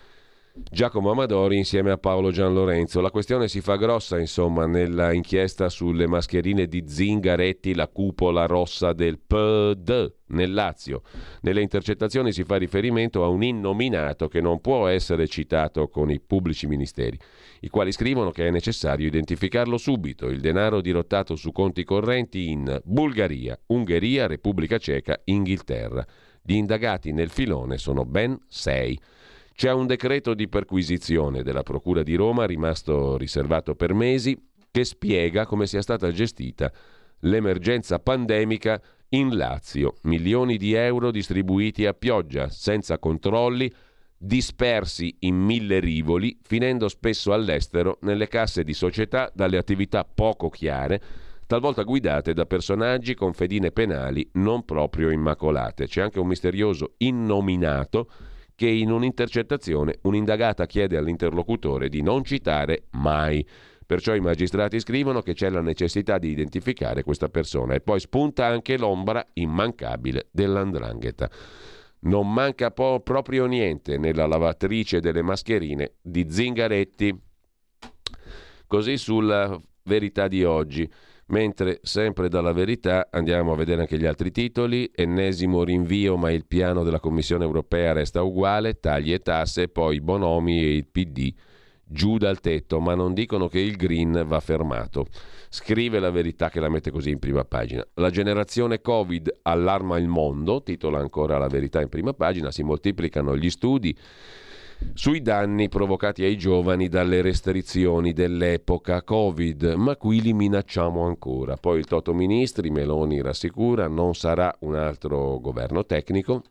S1: Giacomo Amadori insieme a Paolo Gianlorenzo. La questione si fa grossa, insomma, nella inchiesta sulle mascherine di Zingaretti, la cupola rossa del PD nel Lazio. Nelle intercettazioni si fa riferimento a un innominato che non può essere citato con i pubblici ministeri, i quali scrivono che è necessario identificarlo subito. Il denaro dirottato su conti correnti in Bulgaria, Ungheria, Repubblica Ceca, Inghilterra. Gli indagati nel filone sono ben sei. C'è un decreto di perquisizione della Procura di Roma rimasto riservato per mesi che spiega come sia stata gestita l'emergenza pandemica in Lazio. Milioni di euro distribuiti a pioggia, senza controlli, dispersi in mille rivoli, finendo spesso all'estero nelle casse di società dalle attività poco chiare, talvolta guidate da personaggi con fedine penali non proprio immacolate. C'è anche un misterioso innominato che in un'intercettazione un'indagata chiede all'interlocutore di non citare mai. Perciò i magistrati scrivono che c'è la necessità di identificare questa persona e poi spunta anche l'ombra immancabile dell'andrangheta. Non manca po- proprio niente nella lavatrice delle mascherine di Zingaretti. Così sulla verità di oggi. Mentre sempre dalla verità andiamo a vedere anche gli altri titoli, ennesimo rinvio ma il piano della Commissione europea resta uguale, tagli e tasse, poi Bonomi e il PD giù dal tetto, ma non dicono che il green va fermato. Scrive la verità che la mette così in prima pagina. La generazione Covid allarma il mondo, titola ancora la verità in prima pagina, si moltiplicano gli studi sui danni provocati ai giovani dalle restrizioni dell'epoca Covid, ma qui li minacciamo ancora. Poi il Toto Ministri, Meloni rassicura, non sarà un altro governo tecnico.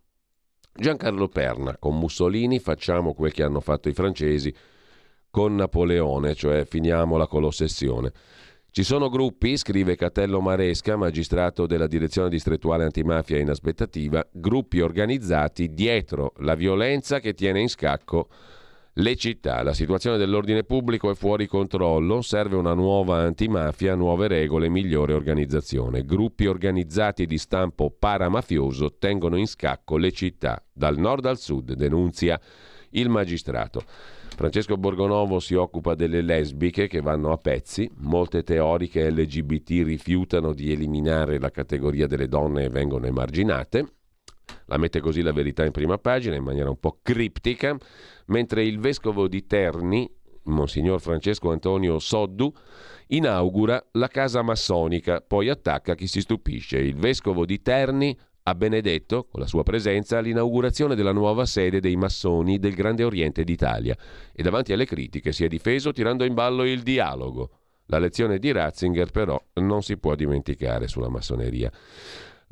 S1: Giancarlo Perna, con Mussolini facciamo quel che hanno fatto i francesi con Napoleone, cioè finiamola con l'ossessione. Ci sono gruppi, scrive Catello Maresca, magistrato della direzione distrettuale antimafia in aspettativa, gruppi organizzati dietro la violenza che tiene in scacco le città. La situazione dell'ordine pubblico è fuori controllo, serve una nuova antimafia, nuove regole, migliore organizzazione. Gruppi organizzati di stampo paramafioso tengono in scacco le città, dal nord al sud, denunzia il magistrato. Francesco Borgonovo si occupa delle lesbiche che vanno a pezzi, molte teoriche LGBT rifiutano di eliminare la categoria delle donne e vengono emarginate. La mette così la verità in prima pagina in maniera un po' criptica, mentre il vescovo di Terni, Monsignor Francesco Antonio Soddu, inaugura la casa massonica, poi attacca chi si stupisce. Il vescovo di Terni ha benedetto, con la sua presenza, l'inaugurazione della nuova sede dei massoni del Grande Oriente d'Italia e davanti alle critiche si è difeso tirando in ballo il dialogo. La lezione di Ratzinger però non si può dimenticare sulla massoneria.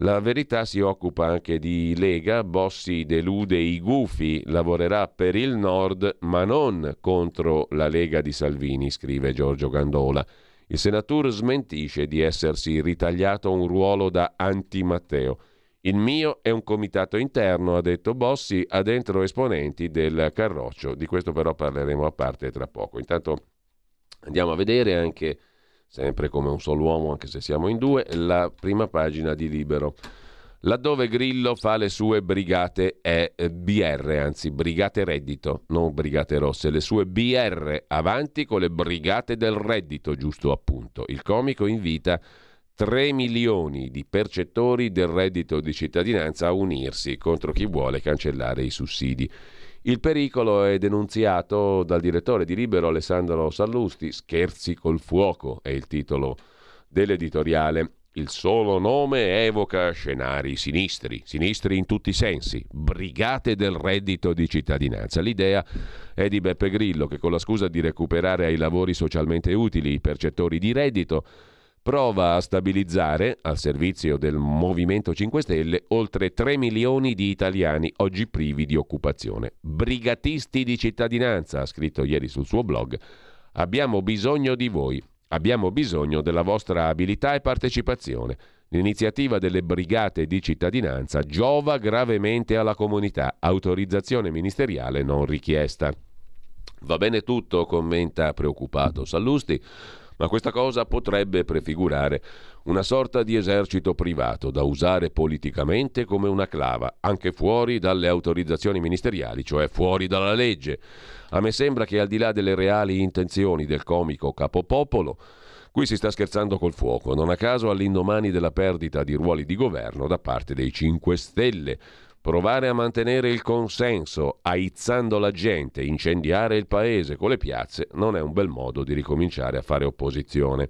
S1: La verità si occupa anche di Lega, Bossi delude i gufi, lavorerà per il Nord ma non contro la Lega di Salvini, scrive Giorgio Gandola. Il senatore smentisce di essersi ritagliato un ruolo da anti-Matteo. Il mio è un comitato interno, ha detto Bossi, ha dentro esponenti del Carroccio. Di questo però parleremo a parte tra poco. Intanto andiamo a vedere anche sempre come un solo uomo, anche se siamo in due, la prima pagina di Libero. Laddove Grillo fa le sue brigate è eh, BR, anzi brigate reddito, non brigate rosse, le sue BR avanti con le brigate del reddito, giusto appunto. Il comico invita 3 milioni di percettori del reddito di cittadinanza a unirsi contro chi vuole cancellare i sussidi. Il pericolo è denunziato dal direttore di Libero Alessandro Sallusti, Scherzi col fuoco è il titolo dell'editoriale. Il solo nome evoca scenari sinistri, sinistri in tutti i sensi, brigate del reddito di cittadinanza. L'idea è di Beppe Grillo che con la scusa di recuperare ai lavori socialmente utili i percettori di reddito prova a stabilizzare, al servizio del Movimento 5 Stelle, oltre 3 milioni di italiani oggi privi di occupazione. Brigatisti di cittadinanza, ha scritto ieri sul suo blog, abbiamo bisogno di voi, abbiamo bisogno della vostra abilità e partecipazione. L'iniziativa delle brigate di cittadinanza giova gravemente alla comunità, autorizzazione ministeriale non richiesta. Va bene tutto, commenta preoccupato Sallusti ma questa cosa potrebbe prefigurare una sorta di esercito privato da usare politicamente come una clava, anche fuori dalle autorizzazioni ministeriali, cioè fuori dalla legge. A me sembra che al di là delle reali intenzioni del comico capopopolo, Qui si sta scherzando col fuoco, non a caso all'indomani della perdita di ruoli di governo da parte dei 5 Stelle. Provare a mantenere il consenso, aizzando la gente, incendiare il paese con le piazze, non è un bel modo di ricominciare a fare opposizione.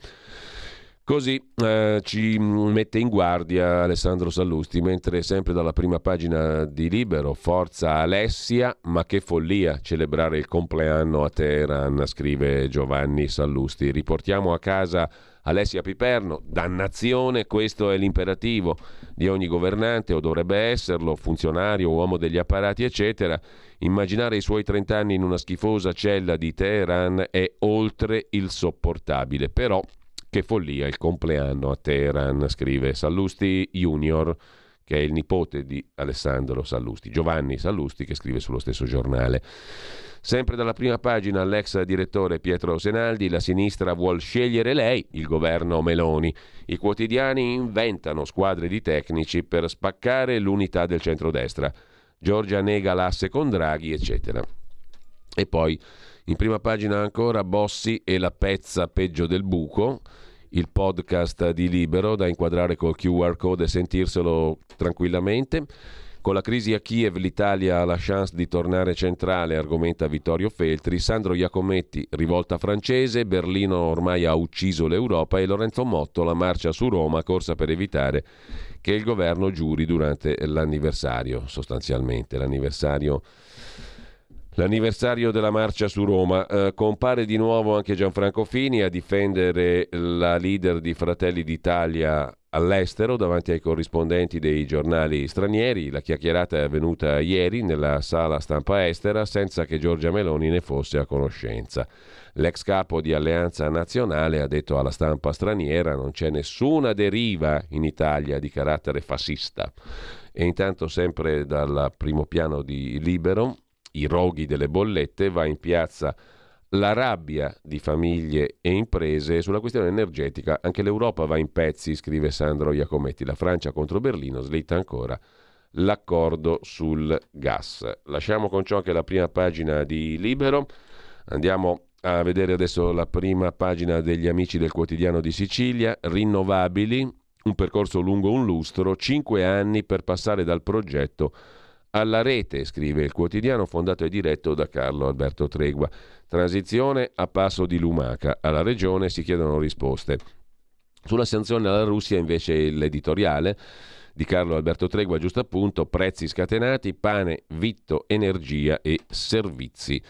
S1: Così eh, ci mette in guardia Alessandro Sallusti, mentre sempre dalla prima pagina di Libero, Forza Alessia, ma che follia celebrare il compleanno a Teheran, scrive Giovanni Sallusti. Riportiamo a casa Alessia Piperno, dannazione, questo è l'imperativo di ogni governante o dovrebbe esserlo, funzionario, uomo degli apparati, eccetera. Immaginare i suoi 30 anni in una schifosa cella di Teheran è oltre il sopportabile, però che follia il compleanno a Teheran, scrive Sallusti Junior che è il nipote di Alessandro Sallusti, Giovanni Sallusti, che scrive sullo stesso giornale. Sempre dalla prima pagina l'ex direttore Pietro Senaldi, la sinistra vuol scegliere lei, il governo Meloni. I quotidiani inventano squadre di tecnici per spaccare l'unità del centrodestra. Giorgia nega l'asse con Draghi, eccetera. E poi in prima pagina ancora Bossi e la pezza peggio del buco il podcast di Libero da inquadrare col QR code e sentirselo tranquillamente. Con la crisi a Kiev l'Italia ha la chance di tornare centrale, argomenta Vittorio Feltri. Sandro Iacometti, rivolta francese, Berlino ormai ha ucciso l'Europa e Lorenzo Motto, la marcia su Roma, corsa per evitare che il governo giuri durante l'anniversario, sostanzialmente l'anniversario L'anniversario della marcia su Roma. Eh, compare di nuovo anche Gianfranco Fini a difendere la leader di Fratelli d'Italia all'estero davanti ai corrispondenti dei giornali stranieri. La chiacchierata è avvenuta ieri nella sala stampa estera senza che Giorgia Meloni ne fosse a conoscenza. L'ex capo di Alleanza Nazionale ha detto alla stampa straniera non c'è nessuna deriva in Italia di carattere fascista. E intanto sempre dal primo piano di Libero, i roghi delle bollette, va in piazza la rabbia di famiglie e imprese sulla questione energetica. Anche l'Europa va in pezzi, scrive Sandro Iacometti. La Francia contro Berlino slitta ancora l'accordo sul gas. Lasciamo con ciò che è la prima pagina di Libero. Andiamo a vedere adesso la prima pagina degli amici del quotidiano di Sicilia. Rinnovabili, un percorso lungo un lustro, cinque anni per passare dal progetto alla rete, scrive il quotidiano fondato e diretto da Carlo Alberto Tregua. Transizione a passo di lumaca. Alla regione si chiedono risposte. Sulla sanzione alla Russia invece l'editoriale di Carlo Alberto Tregua, giusto appunto, prezzi scatenati, pane, vitto, energia e servizi.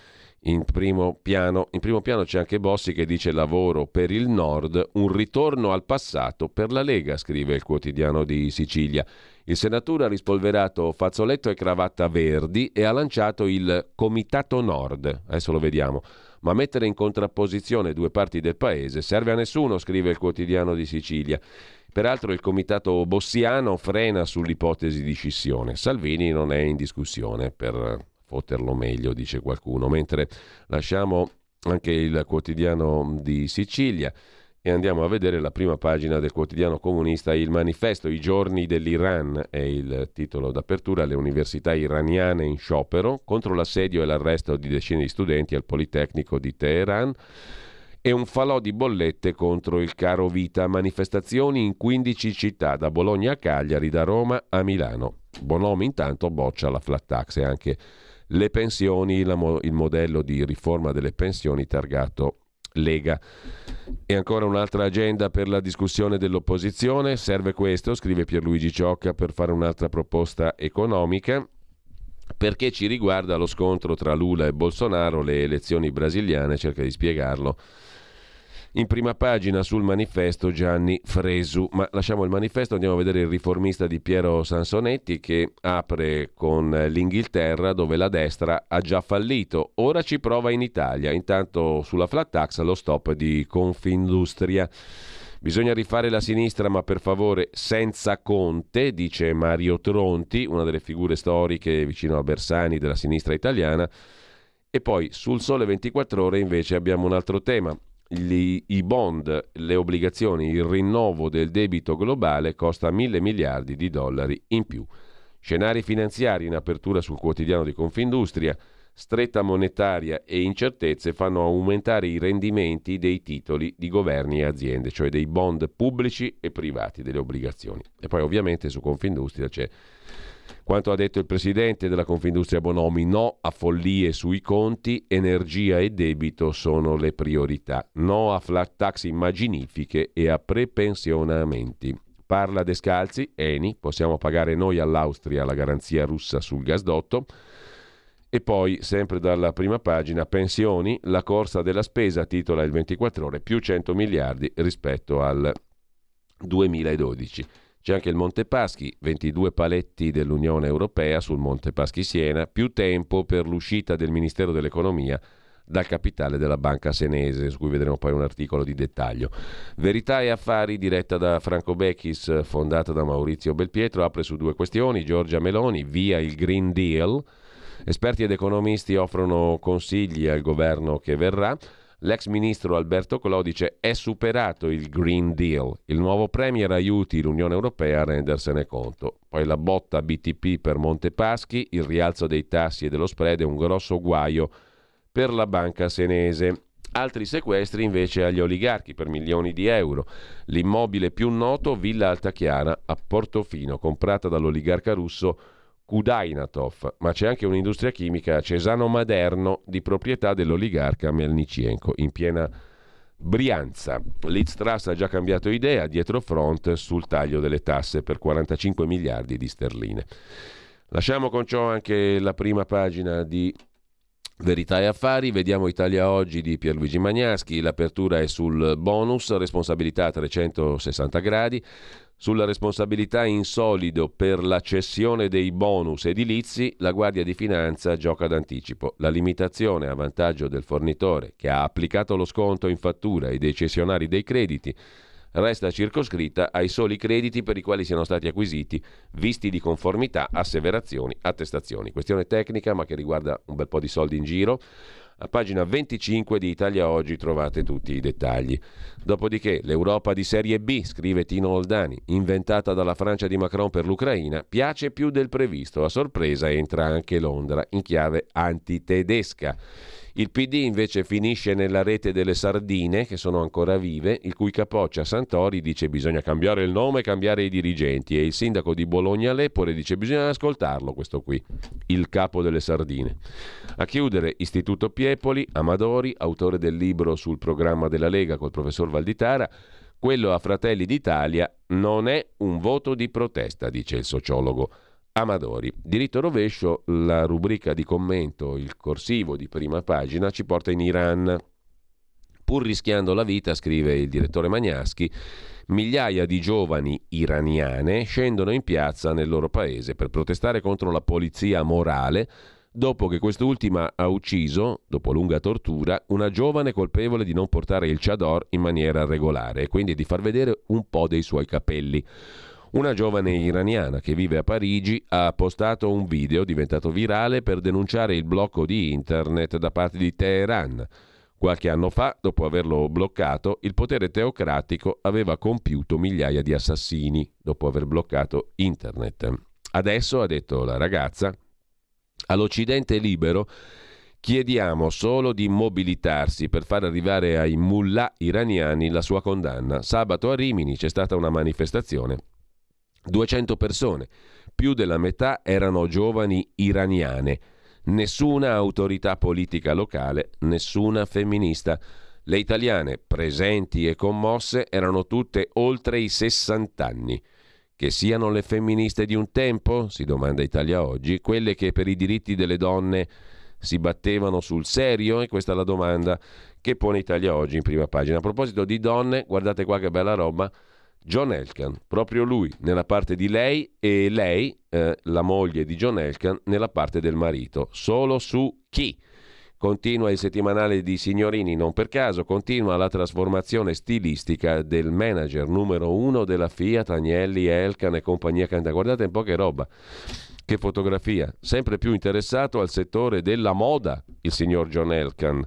S1: In primo, piano, in primo piano c'è anche Bossi che dice lavoro per il nord, un ritorno al passato per la Lega, scrive il quotidiano di Sicilia. Il senatore ha rispolverato fazzoletto e cravatta verdi e ha lanciato il Comitato Nord. Adesso lo vediamo. Ma mettere in contrapposizione due parti del paese serve a nessuno, scrive il quotidiano di Sicilia. Peraltro il comitato bossiano frena sull'ipotesi di scissione. Salvini non è in discussione per fotterlo meglio, dice qualcuno, mentre lasciamo anche il quotidiano di Sicilia e andiamo a vedere la prima pagina del quotidiano comunista Il manifesto, i giorni dell'Iran è il titolo d'apertura, le università iraniane in sciopero contro l'assedio e l'arresto di decine di studenti al Politecnico di Teheran e un falò di bollette contro il caro vita, manifestazioni in 15 città, da Bologna a Cagliari, da Roma a Milano. Bonomi intanto boccia la flat tax e anche le pensioni, mo- il modello di riforma delle pensioni targato Lega. E ancora un'altra agenda per la discussione dell'opposizione. Serve questo, scrive Pierluigi Ciocca, per fare un'altra proposta economica. Perché ci riguarda lo scontro tra Lula e Bolsonaro, le elezioni brasiliane, cerca di spiegarlo in prima pagina sul manifesto Gianni Fresu, ma lasciamo il manifesto, andiamo a vedere il riformista di Piero Sansonetti che apre con l'Inghilterra dove la destra ha già fallito, ora ci prova in Italia, intanto sulla flat tax lo stop di Confindustria. Bisogna rifare la sinistra, ma per favore senza Conte, dice Mario Tronti, una delle figure storiche vicino a Bersani della sinistra italiana. E poi sul Sole 24 Ore invece abbiamo un altro tema gli, i bond, le obbligazioni, il rinnovo del debito globale costa mille miliardi di dollari in più. Scenari finanziari in apertura sul quotidiano di Confindustria, stretta monetaria e incertezze fanno aumentare i rendimenti dei titoli di governi e aziende, cioè dei bond pubblici e privati, delle obbligazioni. E poi ovviamente su Confindustria c'è quanto ha detto il presidente della Confindustria Bonomi, no a follie sui conti, energia e debito sono le priorità. No a flat tax immaginifiche e a prepensionamenti. Parla Descalzi, Eni, possiamo pagare noi all'Austria la garanzia russa sul gasdotto. E poi, sempre dalla prima pagina, pensioni, la corsa della spesa, titola il 24 ore, più 100 miliardi rispetto al 2012. C'è anche il Monte Paschi, 22 paletti dell'Unione Europea sul Monte Paschi Siena, più tempo per l'uscita del Ministero dell'Economia dal capitale della banca senese, su cui vedremo poi un articolo di dettaglio. Verità e Affari, diretta da Franco Becchis, fondata da Maurizio Belpietro, apre su due questioni. Giorgia Meloni, via il Green Deal. Esperti ed economisti offrono consigli al governo che verrà. L'ex ministro Alberto Clodice è superato il Green Deal. Il nuovo Premier aiuti l'Unione Europea a rendersene conto. Poi la botta BTP per Montepaschi, il rialzo dei tassi e dello spread è un grosso guaio per la banca senese. Altri sequestri invece agli oligarchi per milioni di euro. L'immobile più noto, Villa Altachiara a Portofino, comprata dall'oligarca russo Kudainatov, ma c'è anche un'industria chimica a Cesano Maderno di proprietà dell'oligarca Melnicienko in piena Brianza. L'Itstras ha già cambiato idea dietro front sul taglio delle tasse per 45 miliardi di sterline. Lasciamo con ciò anche la prima pagina di Verità e Affari, vediamo Italia Oggi di Pierluigi Magnaschi, l'apertura è sul bonus, responsabilità a 360 gradi, sulla responsabilità in solido per la cessione dei bonus edilizi, la Guardia di Finanza gioca d'anticipo. La limitazione a vantaggio del fornitore che ha applicato lo sconto in fattura e dei cessionari dei crediti resta circoscritta ai soli crediti per i quali siano stati acquisiti visti di conformità, asseverazioni, attestazioni. Questione tecnica ma che riguarda un bel po' di soldi in giro. A pagina 25 di Italia Oggi trovate tutti i dettagli. Dopodiché l'Europa di serie B, scrive Tino Oldani, inventata dalla Francia di Macron per l'Ucraina, piace più del previsto. A sorpresa entra anche Londra in chiave antitedesca. Il PD invece finisce nella rete delle sardine, che sono ancora vive, il cui capoccia Santori dice bisogna cambiare il nome e cambiare i dirigenti e il sindaco di Bologna Lepore dice bisogna ascoltarlo questo qui, il capo delle sardine. A chiudere Istituto Piepoli, Amadori, autore del libro sul programma della Lega col professor Valditara, quello a Fratelli d'Italia non è un voto di protesta, dice il sociologo. Amadori. Diritto rovescio, la rubrica di commento, il corsivo di prima pagina ci porta in Iran. Pur rischiando la vita, scrive il direttore Magnaschi, migliaia di giovani iraniane scendono in piazza nel loro paese per protestare contro la polizia morale dopo che quest'ultima ha ucciso, dopo lunga tortura, una giovane colpevole di non portare il chador in maniera regolare e quindi di far vedere un po' dei suoi capelli. Una giovane iraniana che vive a Parigi ha postato un video diventato virale per denunciare il blocco di internet da parte di Teheran. Qualche anno fa, dopo averlo bloccato, il potere teocratico aveva compiuto migliaia di assassini dopo aver bloccato internet. Adesso, ha detto la ragazza, all'Occidente libero chiediamo solo di mobilitarsi per far arrivare ai mullah iraniani la sua condanna. Sabato a Rimini c'è stata una manifestazione 200 persone, più della metà erano giovani iraniane, nessuna autorità politica locale, nessuna femminista. Le italiane presenti e commosse erano tutte oltre i 60 anni. Che siano le femministe di un tempo, si domanda Italia oggi, quelle che per i diritti delle donne si battevano sul serio? E questa è la domanda che pone Italia oggi in prima pagina. A proposito di donne, guardate qua che bella roba. John Elkan, proprio lui nella parte di lei e lei, eh, la moglie di John Elkan, nella parte del marito. Solo su chi? Continua il settimanale di Signorini, non per caso, continua la trasformazione stilistica del manager numero uno della Fiat, Agnelli, Elkan e compagnia canta. Guardate un po' che roba, che fotografia. Sempre più interessato al settore della moda, il signor John Elkan.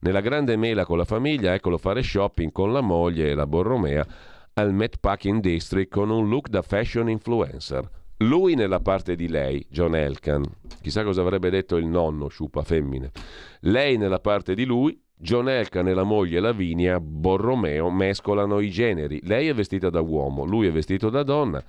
S1: Nella grande mela con la famiglia, eccolo fare shopping con la moglie e la Borromea al Meatpacking District con un look da fashion influencer. Lui nella parte di lei, John Elkan. Chissà cosa avrebbe detto il nonno, sciupa femmine. Lei nella parte di lui, John Elkan e la moglie Lavinia Borromeo mescolano i generi. Lei è vestita da uomo, lui è vestito da donna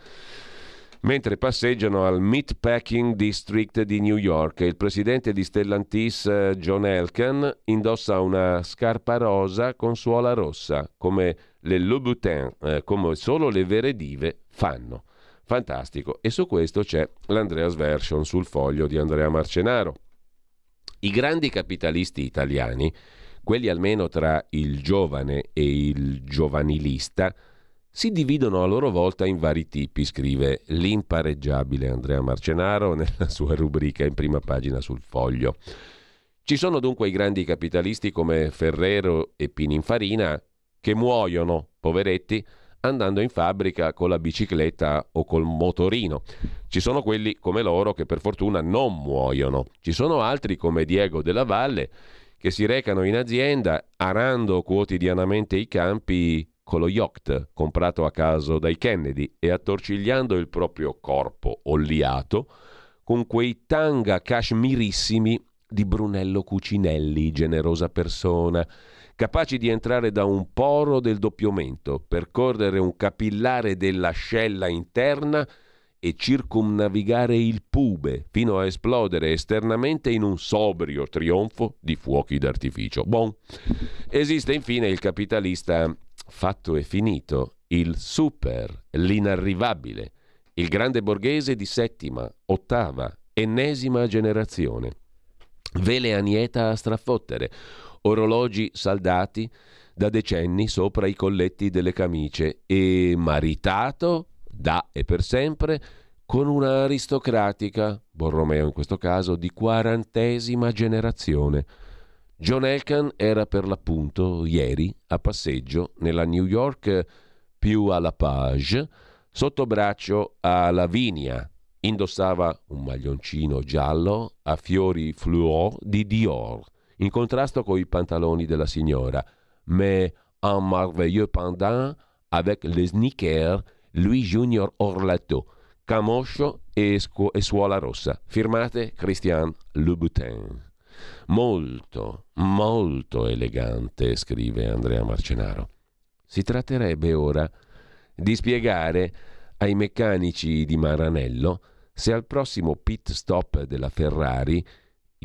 S1: mentre passeggiano al Meatpacking District di New York. Il presidente di Stellantis, eh, John Elkan, indossa una scarpa rosa con suola rossa, come le Louboutin, eh, come solo le vere dive fanno. Fantastico. E su questo c'è l'Andreas Version sul foglio di Andrea Marcenaro. I grandi capitalisti italiani, quelli almeno tra il giovane e il giovanilista, si dividono a loro volta in vari tipi, scrive l'impareggiabile Andrea Marcenaro nella sua rubrica in prima pagina sul foglio. Ci sono dunque i grandi capitalisti come Ferrero e Pininfarina che muoiono, poveretti, andando in fabbrica con la bicicletta o col motorino. Ci sono quelli come loro che per fortuna non muoiono. Ci sono altri come Diego della Valle che si recano in azienda arando quotidianamente i campi con lo yacht comprato a caso dai Kennedy e attorcigliando il proprio corpo oliato con quei tanga cashmirissimi di Brunello Cucinelli, generosa persona, capaci di entrare da un poro del doppiomento, percorrere un capillare dell'ascella interna e circumnavigare il pube fino a esplodere esternamente in un sobrio trionfo di fuochi d'artificio. Bon. Esiste infine il capitalista fatto e finito, il super, l'inarrivabile, il grande borghese di settima, ottava, ennesima generazione. Vele anieta a strafottere, orologi saldati da decenni sopra i colletti delle camicie e maritato da e per sempre con una aristocratica, Borromeo in questo caso, di quarantesima generazione John Elkan era per l'appunto ieri a passeggio nella New York più alla Page, sotto braccio a Lavinia. Indossava un maglioncino giallo a fiori fluo di Dior, in contrasto con i pantaloni della signora, mais un merveilleux pendant avec les sneakers Louis Junior Orlato, camoscio e, scu- e suola rossa, firmate Christian Louboutin. Molto, molto elegante, scrive Andrea Marcenaro. Si tratterebbe ora di spiegare ai meccanici di Maranello se al prossimo pit stop della Ferrari,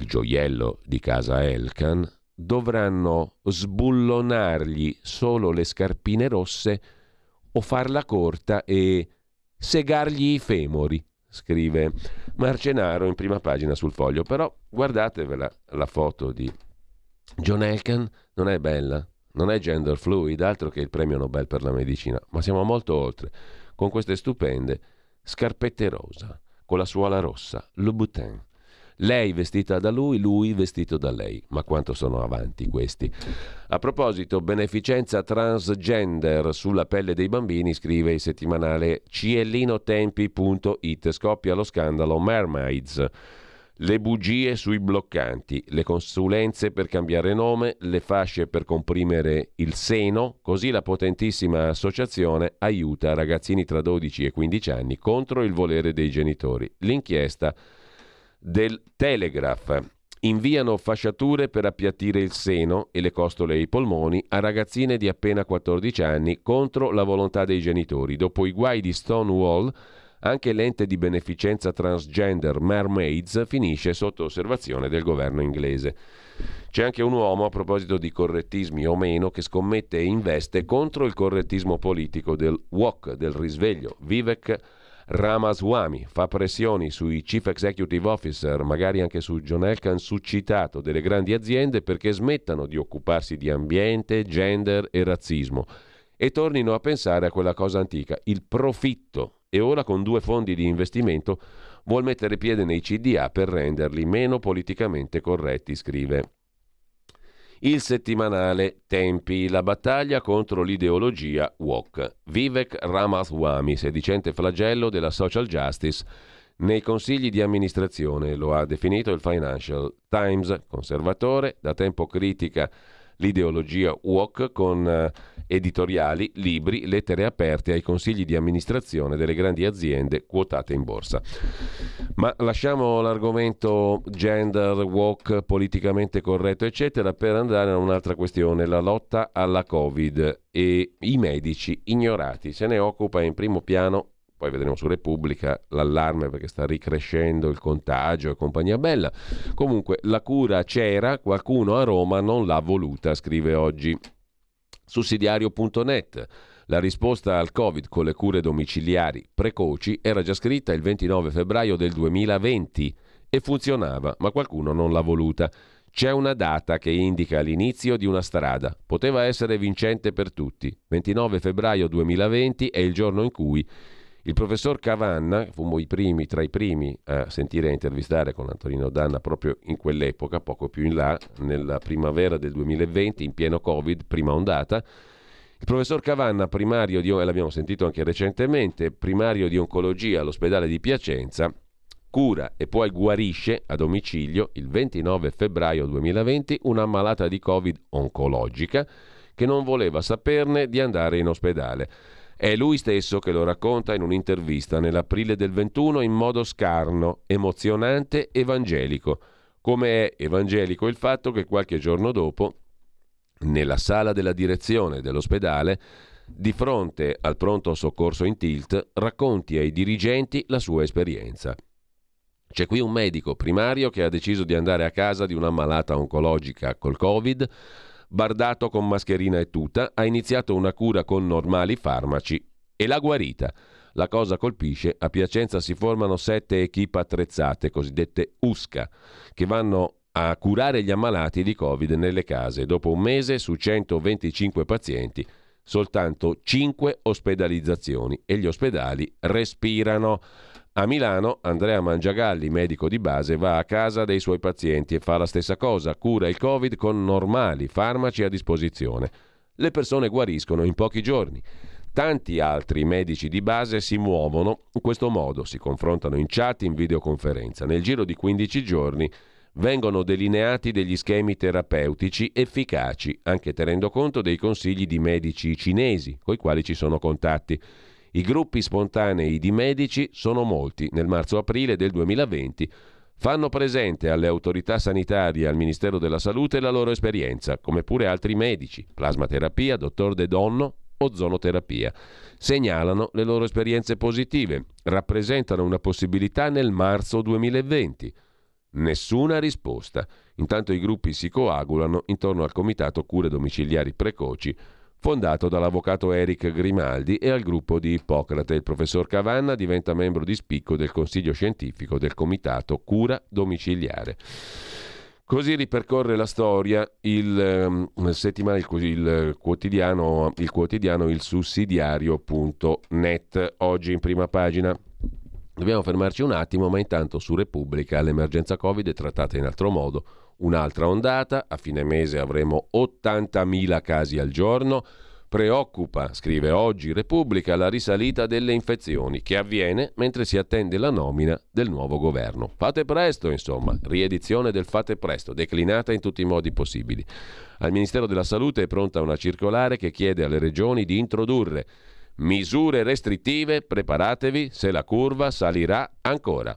S1: il gioiello di casa Elkan, dovranno sbullonargli solo le scarpine rosse o farla corta e segargli i femori, scrive Marcenaro in prima pagina sul foglio. Però guardatevela la foto di John Elkan, non è bella, non è gender fluid, altro che il premio Nobel per la medicina, ma siamo molto oltre, con queste stupende scarpette rosa, con la suola rossa, Louboutin. Lei vestita da lui, lui vestito da lei. Ma quanto sono avanti questi? A proposito, beneficenza transgender sulla pelle dei bambini, scrive il settimanale ciellinotempi.it. Scoppia lo scandalo Mermaids. Le bugie sui bloccanti, le consulenze per cambiare nome, le fasce per comprimere il seno, così la potentissima associazione aiuta ragazzini tra 12 e 15 anni contro il volere dei genitori. L'inchiesta del Telegraph. Inviano fasciature per appiattire il seno e le costole e i polmoni a ragazzine di appena 14 anni contro la volontà dei genitori. Dopo i guai di Stonewall, anche l'ente di beneficenza transgender Mermaids finisce sotto osservazione del governo inglese. C'è anche un uomo, a proposito di correttismi o meno, che scommette e investe contro il correttismo politico del WOC, del risveglio, Vivek Ramaswamy fa pressioni sui chief executive officer, magari anche su John Elkan suscitato delle grandi aziende perché smettano di occuparsi di ambiente, gender e razzismo e tornino a pensare a quella cosa antica, il profitto. E ora con due fondi di investimento vuol mettere piede nei CDA per renderli meno politicamente corretti, scrive il settimanale Tempi, la battaglia contro l'ideologia woke. Vivek Ramaswamy, sedicente flagello della social justice nei consigli di amministrazione, lo ha definito il Financial Times, conservatore, da tempo critica l'ideologia woke con eh, editoriali, libri, lettere aperte ai consigli di amministrazione delle grandi aziende quotate in borsa. Ma lasciamo l'argomento gender, woke, politicamente corretto, eccetera, per andare a un'altra questione, la lotta alla Covid e i medici ignorati. Se ne occupa in primo piano poi vedremo su Repubblica l'allarme perché sta ricrescendo il contagio e compagnia bella. Comunque la cura c'era, qualcuno a Roma non l'ha voluta, scrive oggi sussidiario.net. La risposta al Covid con le cure domiciliari precoci era già scritta il 29 febbraio del 2020 e funzionava, ma qualcuno non l'ha voluta. C'è una data che indica l'inizio di una strada. Poteva essere vincente per tutti. 29 febbraio 2020 è il giorno in cui il professor Cavanna, fummo i primi, tra i primi a sentire e intervistare con Antonino Danna proprio in quell'epoca, poco più in là, nella primavera del 2020, in pieno Covid, prima ondata. Il professor Cavanna, primario di, l'abbiamo sentito anche recentemente, primario di oncologia all'ospedale di Piacenza, cura e poi guarisce a domicilio il 29 febbraio 2020 una malata di Covid oncologica che non voleva saperne di andare in ospedale. È lui stesso che lo racconta in un'intervista nell'aprile del 21 in modo scarno, emozionante, evangelico. Come è evangelico il fatto che qualche giorno dopo, nella sala della direzione dell'ospedale, di fronte al pronto soccorso in tilt, racconti ai dirigenti la sua esperienza. C'è qui un medico primario che ha deciso di andare a casa di una malata oncologica col Covid bardato con mascherina e tuta, ha iniziato una cura con normali farmaci e l'ha guarita. La cosa colpisce, a Piacenza si formano sette equip attrezzate, cosiddette USCA, che vanno a curare gli ammalati di Covid nelle case. Dopo un mese su 125 pazienti, soltanto 5 ospedalizzazioni e gli ospedali respirano. A Milano Andrea Mangiagalli, medico di base, va a casa dei suoi pazienti e fa la stessa cosa, cura il Covid con normali farmaci a disposizione. Le persone guariscono in pochi giorni. Tanti altri medici di base si muovono in questo modo, si confrontano in chat, in videoconferenza. Nel giro di 15 giorni vengono delineati degli schemi terapeutici efficaci, anche tenendo conto dei consigli di medici cinesi, coi quali ci sono contatti. I gruppi spontanei di medici sono molti. Nel marzo-aprile del 2020 fanno presente alle autorità sanitarie e al Ministero della Salute la loro esperienza, come pure altri medici, plasmaterapia, dottor De Donno, ozonoterapia. Segnalano le loro esperienze positive, rappresentano una possibilità nel marzo 2020. Nessuna risposta. Intanto i gruppi si coagulano intorno al Comitato Cure Domiciliari Precoci fondato dall'avvocato Eric Grimaldi e al gruppo di Ippocrate. Il professor Cavanna diventa membro di spicco del Consiglio scientifico del Comitato Cura Domiciliare. Così ripercorre la storia il, um, settimana, il, il, quotidiano, il quotidiano il sussidiario.net oggi in prima pagina. Dobbiamo fermarci un attimo, ma intanto su Repubblica l'emergenza Covid è trattata in altro modo. Un'altra ondata, a fine mese avremo 80.000 casi al giorno. Preoccupa, scrive oggi Repubblica, la risalita delle infezioni che avviene mentre si attende la nomina del nuovo governo. Fate presto, insomma, riedizione del Fate presto, declinata in tutti i modi possibili. Al Ministero della Salute è pronta una circolare che chiede alle regioni di introdurre misure restrittive, preparatevi se la curva salirà ancora.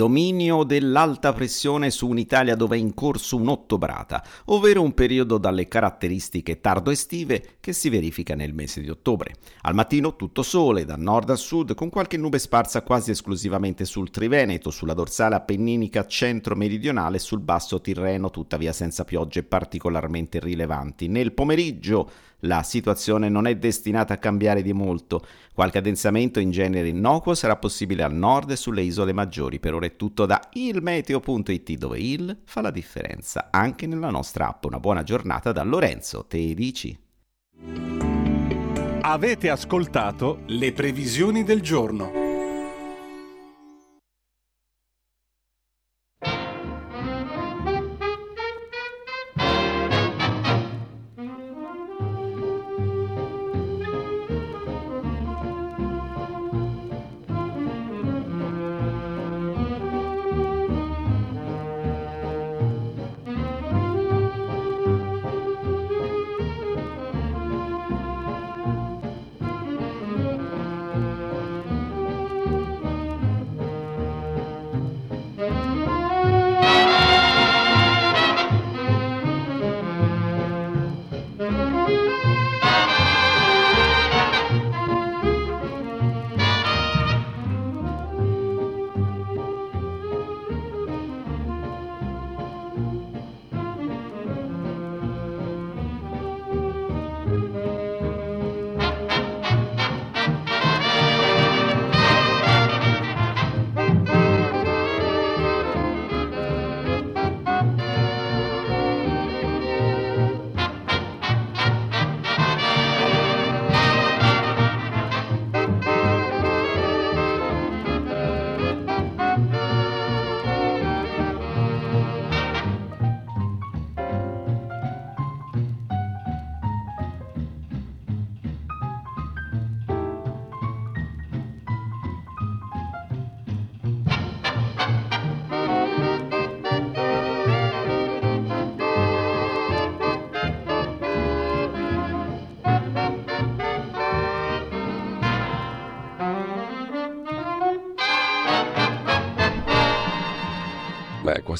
S2: Dominio dell'alta pressione su un'Italia dove è in corso un'ottobrata, ovvero un periodo dalle caratteristiche tardo-estive che si verifica nel mese di ottobre. Al mattino tutto sole, da nord a sud, con qualche nube sparsa quasi esclusivamente sul Triveneto, sulla dorsale appenninica centro-meridionale e sul basso Tirreno, tuttavia senza piogge particolarmente rilevanti. Nel pomeriggio la situazione non è destinata a cambiare di molto. Qualche addensamento in genere innocuo sarà possibile al nord e sulle isole maggiori. Per ora è tutto da ilmeteo.it dove il fa la differenza anche nella nostra app. Una buona giornata da Lorenzo, te dici?
S3: Avete ascoltato le previsioni del giorno.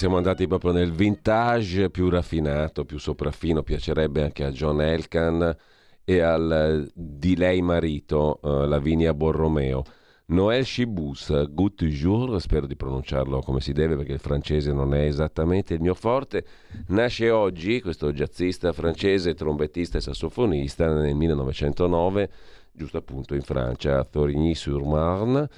S1: Siamo andati proprio nel vintage più raffinato, più sopraffino, piacerebbe anche a John Elkan e al eh, di lei marito, uh, Lavinia Borromeo. Noël Chibus, Good Jour, spero di pronunciarlo come si deve perché il francese non è esattamente il mio forte, nasce oggi, questo jazzista francese, trombettista e sassofonista, nel 1909 giusto appunto in Francia, a Thorigny-sur-Marne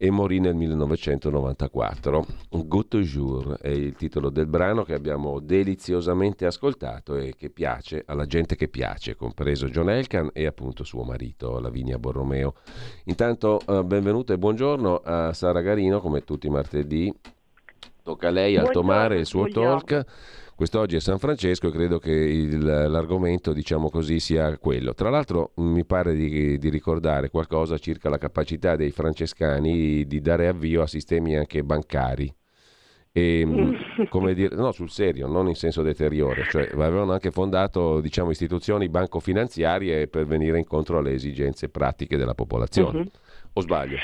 S1: e morì nel 1994. Good Jour è il titolo del brano che abbiamo deliziosamente ascoltato e che piace alla gente che piace, compreso John Elkan e appunto suo marito Lavinia Borromeo. Intanto eh, benvenuto e buongiorno a Sara Garino come tutti i martedì. Tocca a lei, Alto Mare, il suo talk. Quest'oggi è San Francesco e credo che il, l'argomento, diciamo così, sia quello. Tra l'altro mi pare di, di, ricordare qualcosa circa la capacità dei francescani di dare avvio a sistemi anche bancari. E, <laughs> come dire, no, sul serio, non in senso deteriore, cioè avevano anche fondato diciamo, istituzioni banco-finanziarie per venire incontro alle esigenze pratiche della popolazione. Uh-huh. O sbaglio?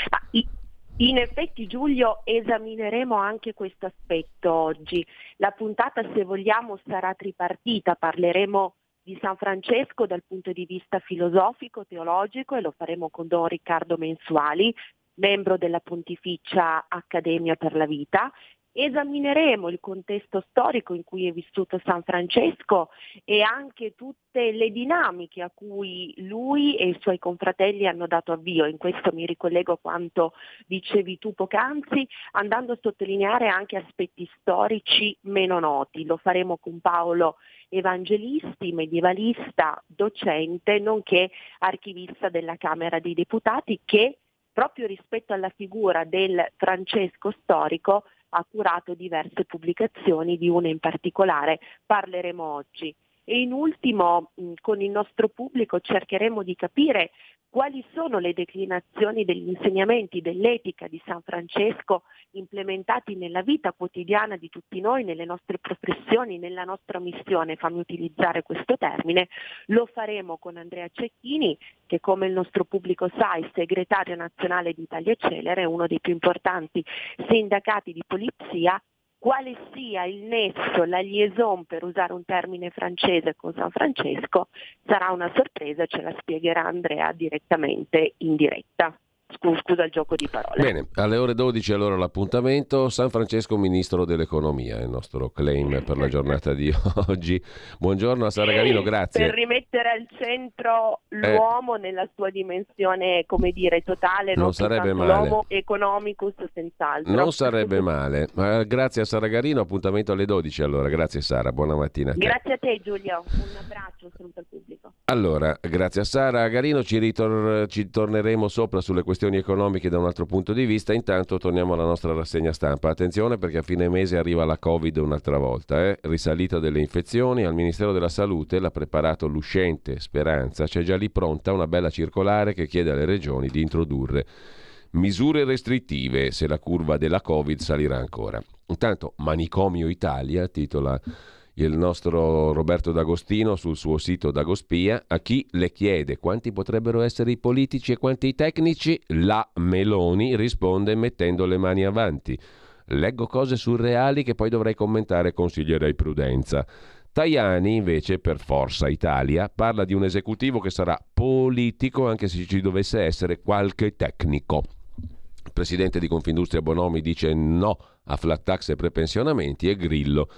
S4: In effetti Giulio esamineremo anche questo aspetto oggi. La puntata se vogliamo sarà tripartita, parleremo di San Francesco dal punto di vista filosofico, teologico e lo faremo con Don Riccardo Mensuali, membro della Pontificia Accademia per la Vita Esamineremo il contesto storico in cui è vissuto San Francesco e anche tutte le dinamiche a cui lui e i suoi confratelli hanno dato avvio. In questo mi ricollego a quanto dicevi tu poc'anzi, andando a sottolineare anche aspetti storici meno noti. Lo faremo con Paolo Evangelisti, medievalista, docente, nonché archivista della Camera dei Deputati che proprio rispetto alla figura del Francesco storico ha curato diverse pubblicazioni, di una in particolare parleremo oggi. E in ultimo, con il nostro pubblico cercheremo di capire quali sono le declinazioni degli insegnamenti dell'etica di San Francesco implementati nella vita quotidiana di tutti noi, nelle nostre professioni, nella nostra missione, fammi utilizzare questo termine, lo faremo con Andrea Cecchini, che come il nostro pubblico sa è segretario nazionale di Italia Celere, uno dei più importanti sindacati di polizia quale sia il nesso, la liaison, per usare un termine francese con San Francesco, sarà una sorpresa, ce la spiegherà Andrea direttamente in diretta scusa il gioco di parole.
S1: Bene, alle ore 12 allora l'appuntamento. San Francesco, Ministro dell'Economia, è il nostro claim per la giornata di <laughs> oggi. Buongiorno a Sara Garino, grazie.
S4: Per rimettere al centro l'uomo eh, nella sua dimensione, come dire, totale, non, non sarebbe male. l'uomo economicus senz'altro.
S1: Non sarebbe male. Ma grazie a Sara Garino, appuntamento alle 12 allora. Grazie Sara, buona mattina. A
S4: grazie a te Giulio, un abbraccio, saluto al pubblico.
S1: Allora, grazie a Sara Garino, ci, ritor- ci torneremo sopra sulle questioni questioni economiche da un altro punto di vista. Intanto torniamo alla nostra rassegna stampa. Attenzione perché a fine mese arriva la Covid un'altra volta. Eh? Risalita delle infezioni, al Ministero della Salute l'ha preparato l'uscente Speranza. C'è già lì pronta una bella circolare che chiede alle regioni di introdurre misure restrittive se la curva della Covid salirà ancora. Intanto Manicomio Italia titola il nostro Roberto D'Agostino sul suo sito Dagospia, a chi le chiede quanti potrebbero essere i politici e quanti i tecnici, la Meloni risponde mettendo le mani avanti. Leggo cose surreali che poi dovrei commentare e consiglierei prudenza. Tajani, invece, per Forza Italia, parla di un esecutivo che sarà politico anche se ci dovesse essere qualche tecnico. Il presidente di Confindustria Bonomi dice no a flat tax e prepensionamenti e Grillo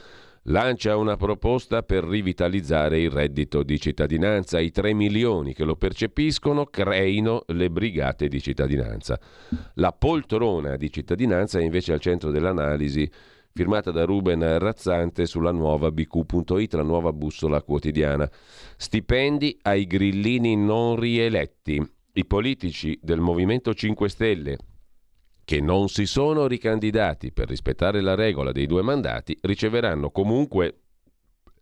S1: lancia una proposta per rivitalizzare il reddito di cittadinanza. I 3 milioni che lo percepiscono creino le brigate di cittadinanza. La poltrona di cittadinanza è invece al centro dell'analisi firmata da Ruben Razzante sulla nuova bq.it, la nuova bussola quotidiana. Stipendi ai grillini non rieletti. I politici del Movimento 5 Stelle, che non si sono ricandidati per rispettare la regola dei due mandati riceveranno comunque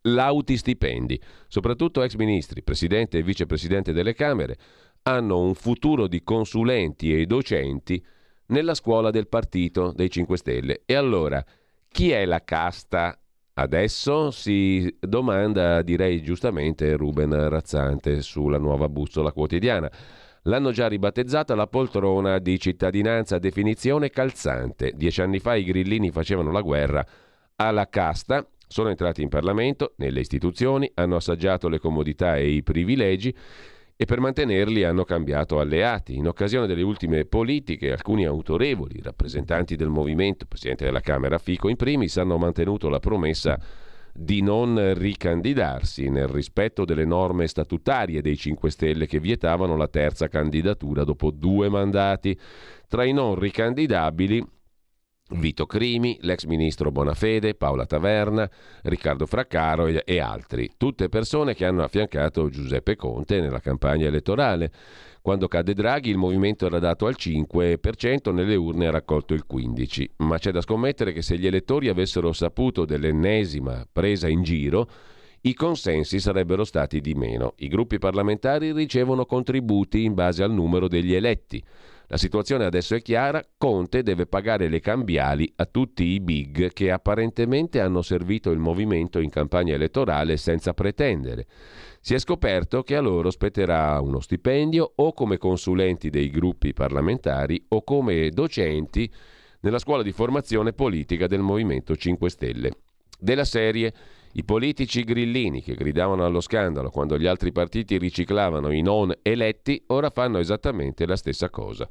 S1: lauti stipendi. Soprattutto ex ministri, presidente e vicepresidente delle Camere hanno un futuro di consulenti e docenti nella scuola del partito dei 5 Stelle. E allora, chi è la casta Adesso si domanda, direi giustamente, Ruben Razzante sulla nuova bussola quotidiana. L'hanno già ribattezzata la poltrona di cittadinanza, definizione calzante. Dieci anni fa i grillini facevano la guerra alla casta, sono entrati in Parlamento, nelle istituzioni, hanno assaggiato le comodità e i privilegi e per mantenerli hanno cambiato alleati. In occasione delle ultime politiche, alcuni autorevoli rappresentanti del movimento, Presidente della Camera Fico in primis, hanno mantenuto la promessa di non ricandidarsi nel rispetto delle norme statutarie dei 5 Stelle che vietavano la terza candidatura dopo due mandati. Tra i non ricandidabili Vito Crimi, l'ex ministro Bonafede, Paola Taverna, Riccardo Fraccaro e altri, tutte persone che hanno affiancato Giuseppe Conte nella campagna elettorale. Quando cadde Draghi il movimento era dato al 5%, nelle urne ha raccolto il 15%, ma c'è da scommettere che se gli elettori avessero saputo dell'ennesima presa in giro, i consensi sarebbero stati di meno. I gruppi parlamentari ricevono contributi in base al numero degli eletti. La situazione adesso è chiara, Conte deve pagare le cambiali a tutti i big che apparentemente hanno servito il movimento in campagna elettorale senza pretendere si è scoperto che a loro spetterà uno stipendio o come consulenti dei gruppi parlamentari o come docenti nella scuola di formazione politica del Movimento 5 Stelle. Della serie i politici grillini che gridavano allo scandalo quando gli altri partiti riciclavano i non eletti ora fanno esattamente la stessa cosa.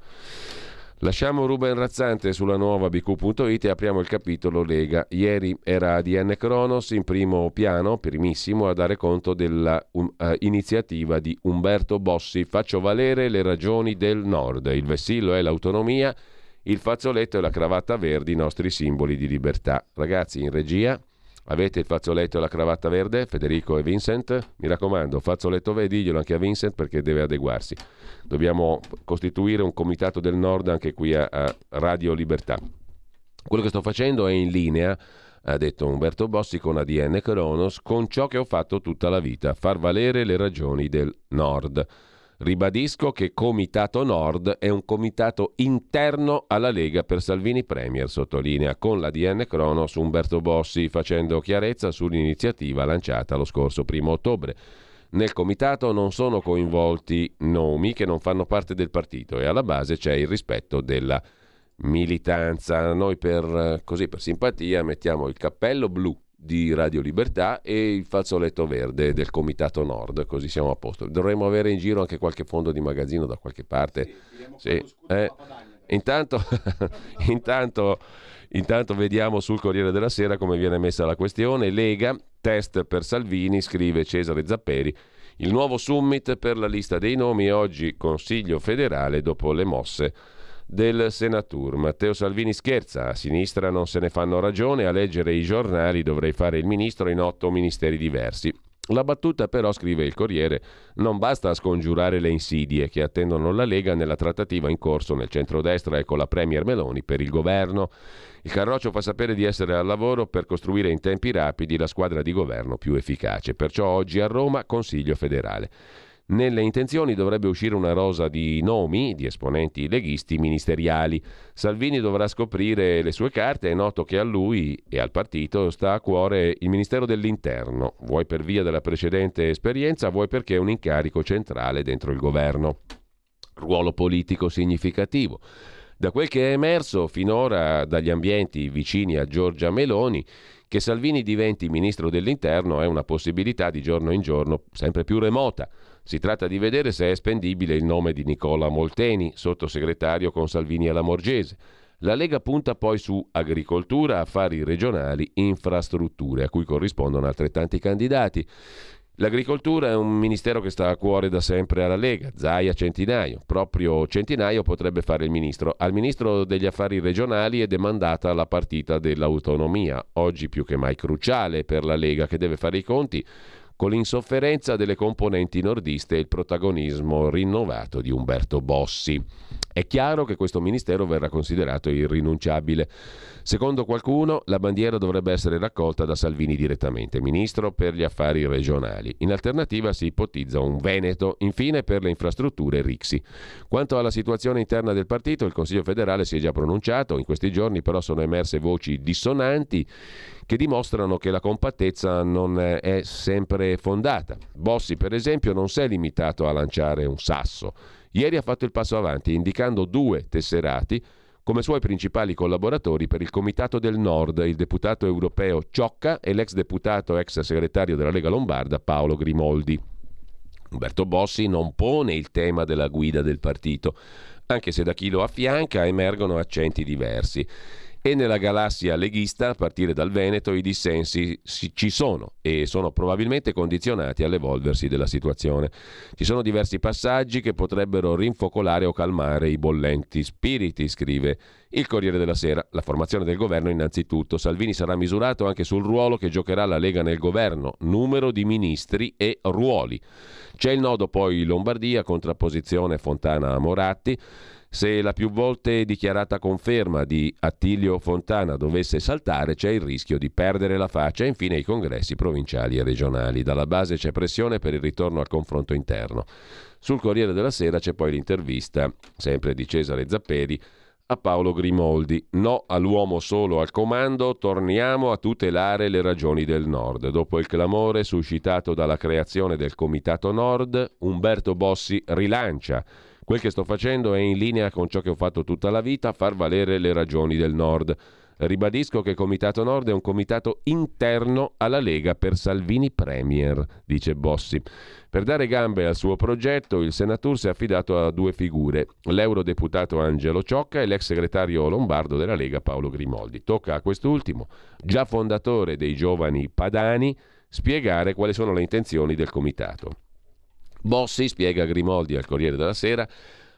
S1: Lasciamo Ruben Razzante sulla nuova bq.it e apriamo il capitolo Lega. Ieri era ADN Cronos in primo piano, primissimo, a dare conto dell'iniziativa um, uh, di Umberto Bossi. Faccio valere le ragioni del Nord. Il vessillo è l'autonomia, il fazzoletto e la cravatta verde, i nostri simboli di libertà. Ragazzi, in regia Avete il fazzoletto e la cravatta verde, Federico e Vincent? Mi raccomando, fazzoletto verde, diglielo anche a Vincent perché deve adeguarsi. Dobbiamo costituire un comitato del nord anche qui a, a Radio Libertà. Quello che sto facendo è in linea, ha detto Umberto Bossi con ADN Cronos, con ciò che ho fatto tutta la vita, far valere le ragioni del nord. Ribadisco che Comitato Nord è un comitato interno alla Lega per Salvini Premier, sottolinea con la DN Cronos Umberto Bossi, facendo chiarezza sull'iniziativa lanciata lo scorso primo ottobre. Nel comitato non sono coinvolti nomi che non fanno parte del partito e alla base c'è il rispetto della militanza. Noi per, così, per simpatia mettiamo il cappello blu di Radio Libertà e il fazzoletto verde del Comitato Nord, così siamo a posto. Dovremmo avere in giro anche qualche fondo di magazzino da qualche parte. Sì, sì. Eh, intanto, <laughs> intanto, intanto vediamo sul Corriere della Sera come viene messa la questione. Lega, test per Salvini, scrive Cesare Zapperi. Il nuovo summit per la lista dei nomi, oggi Consiglio federale dopo le mosse del Senatur. Matteo Salvini scherza, a sinistra non se ne fanno ragione, a leggere i giornali dovrei fare il ministro in otto ministeri diversi. La battuta però, scrive il Corriere, non basta a scongiurare le insidie che attendono la Lega nella trattativa in corso nel centrodestra e con la Premier Meloni per il governo. Il Carroccio fa sapere di essere al lavoro per costruire in tempi rapidi la squadra di governo più efficace. Perciò oggi a Roma Consiglio federale. Nelle intenzioni dovrebbe uscire una rosa di nomi di esponenti leghisti ministeriali. Salvini dovrà scoprire le sue carte. È noto che a lui e al partito sta a cuore il Ministero dell'Interno, vuoi per via della precedente esperienza, vuoi perché è un incarico centrale dentro il governo. Ruolo politico significativo. Da quel che è emerso finora dagli ambienti vicini a Giorgia Meloni, che Salvini diventi ministro dell'interno è una possibilità di giorno in giorno sempre più remota. Si tratta di vedere se è spendibile il nome di Nicola Molteni, sottosegretario con Salvini alla Morgese. La Lega punta poi su agricoltura, affari regionali, infrastrutture, a cui corrispondono altrettanti candidati. L'agricoltura è un ministero che sta a cuore da sempre alla Lega, Zaia Centinaio. Proprio Centinaio potrebbe fare il ministro. Al ministro degli affari regionali è demandata la partita dell'autonomia, oggi più che mai cruciale per la Lega che deve fare i conti con l'insofferenza delle componenti nordiste e il protagonismo rinnovato di Umberto Bossi. È chiaro che questo ministero verrà considerato irrinunciabile. Secondo qualcuno, la bandiera dovrebbe essere raccolta da Salvini direttamente, ministro per gli affari regionali. In alternativa si ipotizza un Veneto, infine per le infrastrutture Rixi. Quanto alla situazione interna del partito, il Consiglio federale si è già pronunciato, in questi giorni però sono emerse voci dissonanti che dimostrano che la compattezza non è sempre fondata. Bossi, per esempio, non si è limitato a lanciare un sasso Ieri ha fatto il passo avanti indicando due tesserati come suoi principali collaboratori per il Comitato del Nord, il deputato europeo Ciocca e l'ex deputato ex segretario della Lega Lombarda Paolo Grimoldi. Umberto Bossi non pone il tema della guida del partito, anche se da chi lo affianca emergono accenti diversi. E nella galassia leghista, a partire dal Veneto, i dissensi ci sono e sono probabilmente condizionati all'evolversi della situazione. Ci sono diversi passaggi che potrebbero rinfocolare o calmare i bollenti spiriti, scrive il Corriere della Sera. La formazione del governo innanzitutto. Salvini sarà misurato anche sul ruolo che giocherà la Lega nel governo, numero di ministri e ruoli. C'è il nodo poi Lombardia, contrapposizione Fontana-Moratti. Se la più volte dichiarata conferma di Attilio Fontana dovesse saltare, c'è il rischio di perdere la faccia e infine i congressi provinciali e regionali. Dalla base c'è pressione per il ritorno al confronto interno. Sul Corriere della Sera c'è poi l'intervista, sempre di Cesare Zapperi, a Paolo Grimoldi. No all'uomo solo al comando, torniamo a tutelare le ragioni del Nord. Dopo il clamore suscitato dalla creazione del Comitato Nord, Umberto Bossi rilancia Quel che sto facendo è in linea con ciò che ho fatto tutta la vita, far valere le ragioni del Nord. Ribadisco che Comitato Nord è un comitato interno alla Lega per Salvini Premier, dice Bossi. Per dare gambe al suo progetto, il Senatur si è affidato a due figure, l'eurodeputato Angelo Ciocca e l'ex segretario lombardo della Lega Paolo Grimoldi. Tocca a quest'ultimo, già fondatore dei giovani padani, spiegare quali sono le intenzioni del comitato. Bossi, spiega Grimoldi al Corriere della Sera,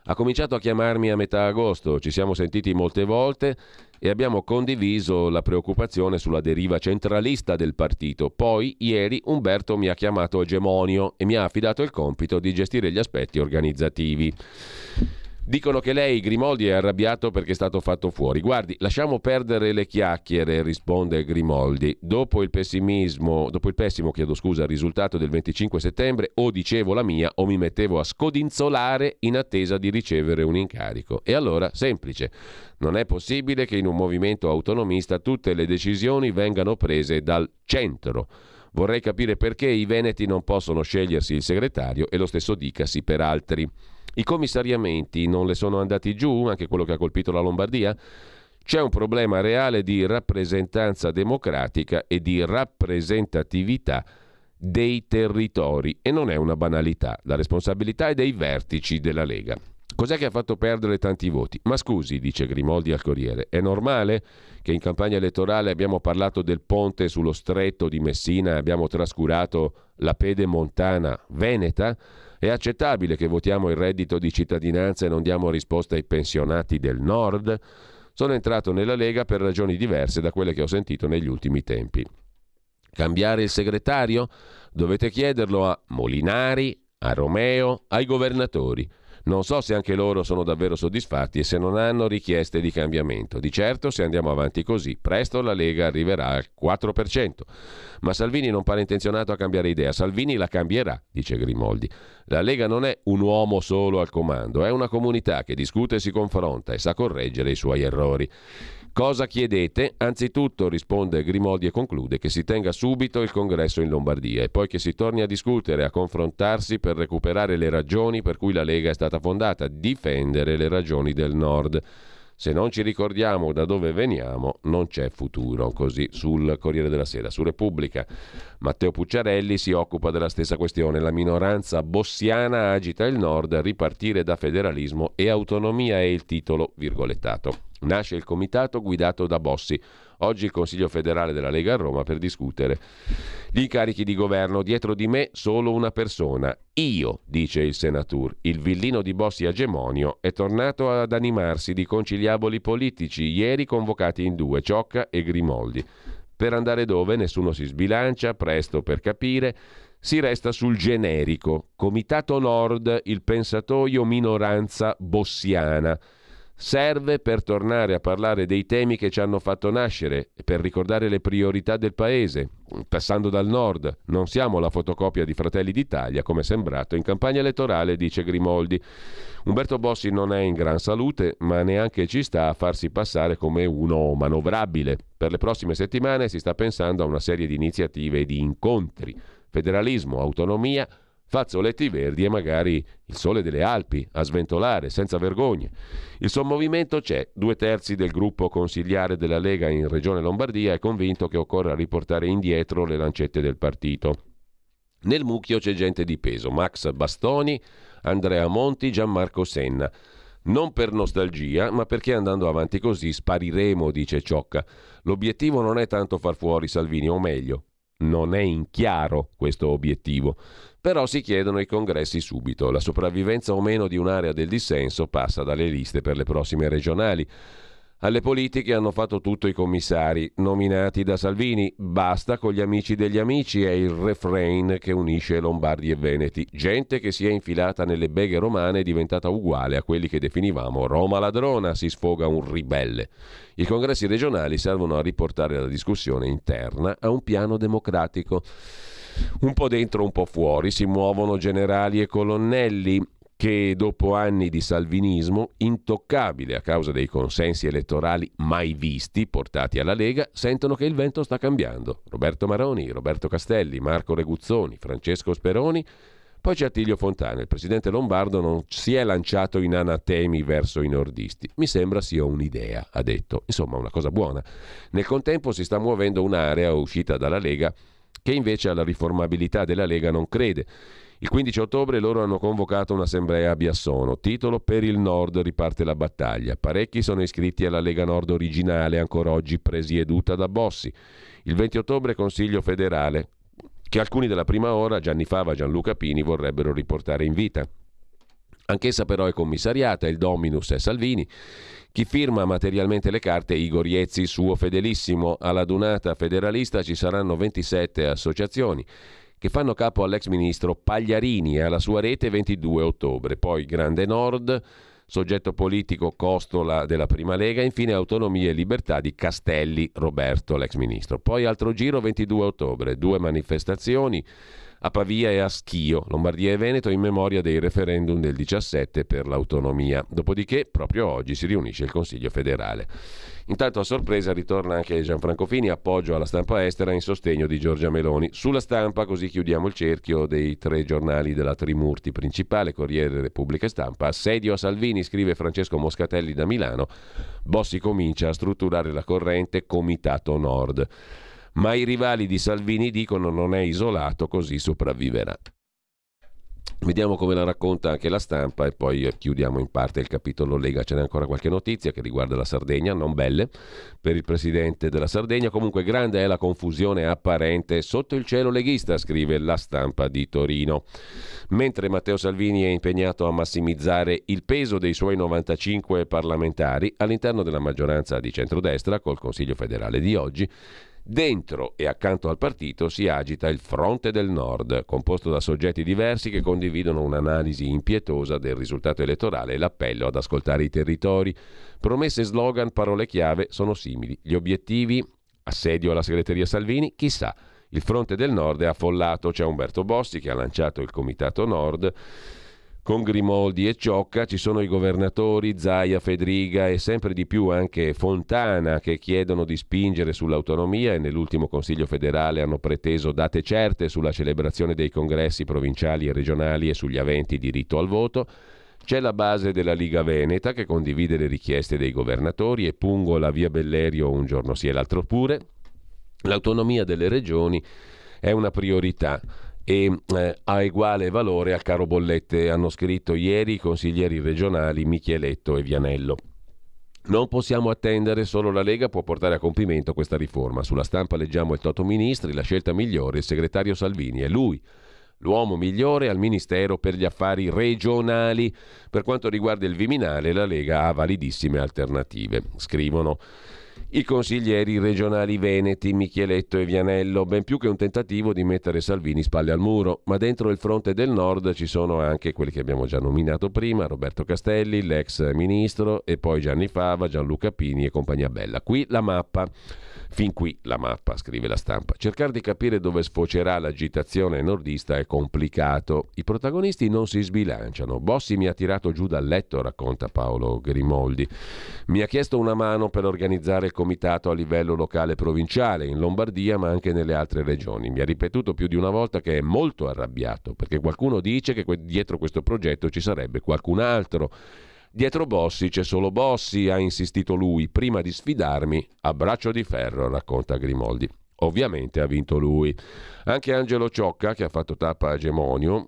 S1: ha cominciato a chiamarmi a metà agosto, ci siamo sentiti molte volte e abbiamo condiviso la preoccupazione sulla deriva centralista del partito. Poi, ieri, Umberto mi ha chiamato egemonio e mi ha affidato il compito di gestire gli aspetti organizzativi. Dicono che lei, Grimoldi, è arrabbiato perché è stato fatto fuori. Guardi, lasciamo perdere le chiacchiere, risponde Grimoldi. Dopo il pessimismo, dopo il pessimo, chiedo scusa, risultato del 25 settembre, o dicevo la mia o mi mettevo a scodinzolare in attesa di ricevere un incarico. E allora, semplice, non è possibile che in un movimento autonomista tutte le decisioni vengano prese dal centro. Vorrei capire perché i veneti non possono scegliersi il segretario e lo stesso dicasi per altri. I commissariamenti non le sono andati giù, anche quello che ha colpito la Lombardia? C'è un problema reale di rappresentanza democratica e di rappresentatività dei territori e non è una banalità. La responsabilità è dei vertici della Lega. Cos'è che ha fatto perdere tanti voti? Ma scusi, dice Grimoldi al Corriere, è normale che in campagna elettorale abbiamo parlato del ponte sullo stretto di Messina e abbiamo trascurato la pedemontana veneta? È accettabile che votiamo il reddito di cittadinanza e non diamo risposta ai pensionati del nord? Sono entrato nella Lega per ragioni diverse da quelle che ho sentito negli ultimi tempi. Cambiare il segretario? Dovete chiederlo a Molinari, a Romeo, ai governatori. Non so se anche loro sono davvero soddisfatti e se non hanno richieste di cambiamento. Di certo, se andiamo avanti così, presto la Lega arriverà al 4%. Ma Salvini non pare intenzionato a cambiare idea. Salvini la cambierà, dice Grimoldi. La Lega non è un uomo solo al comando, è una comunità che discute e si confronta e sa correggere i suoi errori. Cosa chiedete? Anzitutto, risponde Grimoldi e conclude, che si tenga subito il congresso in Lombardia e poi che si torni a discutere, a confrontarsi per recuperare le ragioni per cui la Lega è stata fondata, difendere le ragioni del Nord. Se non ci ricordiamo da dove veniamo, non c'è futuro. Così sul Corriere della Sera. Su Repubblica, Matteo Pucciarelli si occupa della stessa questione. La minoranza bossiana agita il Nord ripartire da federalismo e autonomia è il titolo virgolettato. Nasce il comitato guidato da Bossi. Oggi il Consiglio federale della Lega a Roma per discutere gli incarichi di governo. Dietro di me solo una persona. Io, dice il Senatur. Il villino di Bossi Agemonio è tornato ad animarsi di conciliaboli politici, ieri convocati in due, Ciocca e Grimoldi. Per andare dove nessuno si sbilancia, presto per capire si resta sul generico. Comitato Nord, il pensatoio minoranza bossiana serve per tornare a parlare dei temi che ci hanno fatto nascere per ricordare le priorità del Paese, passando dal nord. Non siamo la fotocopia di Fratelli d'Italia, come è sembrato in campagna elettorale, dice Grimoldi. Umberto Bossi non è in gran salute, ma neanche ci sta a farsi passare come uno manovrabile. Per le prossime settimane si sta pensando a una serie di iniziative e di incontri. Federalismo, autonomia, fazzoletti verdi e magari il sole delle Alpi a sventolare senza vergogne. Il sommovimento c'è, due terzi del gruppo consigliare della Lega in Regione Lombardia è convinto che occorra riportare indietro le lancette del partito. Nel mucchio c'è gente di peso, Max Bastoni, Andrea Monti, Gianmarco Senna. Non per nostalgia, ma perché andando avanti così spariremo, dice Ciocca. L'obiettivo non è tanto far fuori Salvini, o meglio, non è in chiaro questo obiettivo. Però si chiedono i congressi subito. La sopravvivenza o meno di un'area del dissenso passa dalle liste per le prossime regionali. Alle politiche hanno fatto tutto i commissari, nominati da Salvini. Basta con gli amici degli amici è il refrain che unisce Lombardi e Veneti. Gente che si è infilata nelle beghe romane è diventata uguale a quelli che definivamo Roma ladrona, si sfoga un ribelle. I congressi regionali servono a riportare la discussione interna a un piano democratico. Un po' dentro, un po' fuori, si muovono generali e colonnelli che dopo anni di salvinismo, intoccabile a causa dei consensi elettorali mai visti portati alla Lega, sentono che il vento sta cambiando. Roberto Maroni, Roberto Castelli, Marco Reguzzoni, Francesco Speroni, poi c'è Attilio Fontana. Il presidente Lombardo non si è lanciato in anatemi verso i nordisti. Mi sembra sia un'idea, ha detto. Insomma, una cosa buona. Nel contempo si sta muovendo un'area uscita dalla Lega che invece alla riformabilità della Lega non crede. Il 15 ottobre loro hanno convocato un'assemblea a Biassono. Titolo Per il Nord riparte la battaglia. Parecchi sono iscritti alla Lega Nord originale, ancora oggi presieduta da Bossi. Il 20 ottobre Consiglio federale, che alcuni della prima ora, Gianni Fava e Gianluca Pini, vorrebbero riportare in vita. Anch'essa però è commissariata, il Dominus è Salvini. Chi firma materialmente le carte è Igor Iezzi, suo fedelissimo. Alla dunata federalista ci saranno 27 associazioni che fanno capo all'ex ministro Pagliarini e alla sua rete 22 ottobre. Poi Grande Nord, soggetto politico costola della Prima Lega, infine Autonomia e Libertà di Castelli Roberto, l'ex ministro. Poi altro giro 22 ottobre, due manifestazioni a Pavia e a Schio, Lombardia e Veneto in memoria dei referendum del 17 per l'autonomia. Dopodiché, proprio oggi si riunisce il Consiglio federale. Intanto a sorpresa ritorna anche Gianfranco Fini, appoggio alla stampa estera in sostegno di Giorgia Meloni. Sulla stampa, così chiudiamo il cerchio dei tre giornali della Trimurti principale, Corriere Repubblica e Stampa. Assedio a Salvini, scrive Francesco Moscatelli da Milano. Bossi comincia a strutturare la corrente Comitato Nord ma i rivali di Salvini dicono non è isolato, così sopravviverà. Vediamo come la racconta anche la stampa e poi chiudiamo in parte il capitolo Lega. Ce n'è ancora qualche notizia che riguarda la Sardegna, non belle per il presidente della Sardegna. Comunque grande è la confusione apparente sotto il cielo leghista, scrive la stampa di Torino. Mentre Matteo Salvini è impegnato a massimizzare il peso dei suoi 95 parlamentari all'interno della maggioranza di centrodestra col Consiglio federale di oggi, Dentro e accanto al partito si agita il Fronte del Nord, composto da soggetti diversi che condividono un'analisi impietosa del risultato elettorale e l'appello ad ascoltare i territori. Promesse, slogan, parole chiave sono simili. Gli obiettivi? Assedio alla segreteria Salvini? Chissà. Il Fronte del Nord è affollato, c'è Umberto Bossi che ha lanciato il Comitato Nord con Grimoldi e Ciocca ci sono i governatori Zaia, Fedriga e sempre di più anche Fontana che chiedono di spingere sull'autonomia e nell'ultimo Consiglio federale hanno preteso date certe sulla celebrazione dei congressi provinciali e regionali e sugli aventi diritto al voto. C'è la base della Liga Veneta che condivide le richieste dei governatori e pungo la via Bellerio un giorno sì e l'altro pure. L'autonomia delle regioni è una priorità e eh, ha uguale valore al caro bollette, hanno scritto ieri i consiglieri regionali Micheletto e Vianello. Non possiamo attendere, solo la Lega può portare a compimento questa riforma. Sulla stampa leggiamo il Toto Ministri, la scelta migliore, il segretario Salvini, è lui l'uomo migliore al Ministero per gli affari regionali. Per quanto riguarda il Viminale, la Lega ha validissime alternative. Scrivono i consiglieri regionali veneti Micheletto e Vianello, ben più che un tentativo di mettere Salvini spalle al muro, ma dentro il fronte del nord ci sono anche quelli che abbiamo già nominato prima, Roberto Castelli, l'ex ministro e poi Gianni Fava, Gianluca Pini e compagnia bella. Qui la mappa Fin qui la mappa, scrive la stampa. Cercare di capire dove sfocerà l'agitazione nordista è complicato. I protagonisti non si sbilanciano. Bossi mi ha tirato giù dal letto, racconta Paolo Grimoldi. Mi ha chiesto una mano per organizzare il comitato a livello locale provinciale, in Lombardia ma anche nelle altre regioni. Mi ha ripetuto più di una volta che è molto arrabbiato perché qualcuno dice che dietro questo progetto ci sarebbe qualcun altro Dietro Bossi c'è solo Bossi, ha insistito lui, prima di sfidarmi a braccio di ferro, racconta Grimoldi. Ovviamente ha vinto lui. Anche Angelo Ciocca, che ha fatto tappa a Gemonio,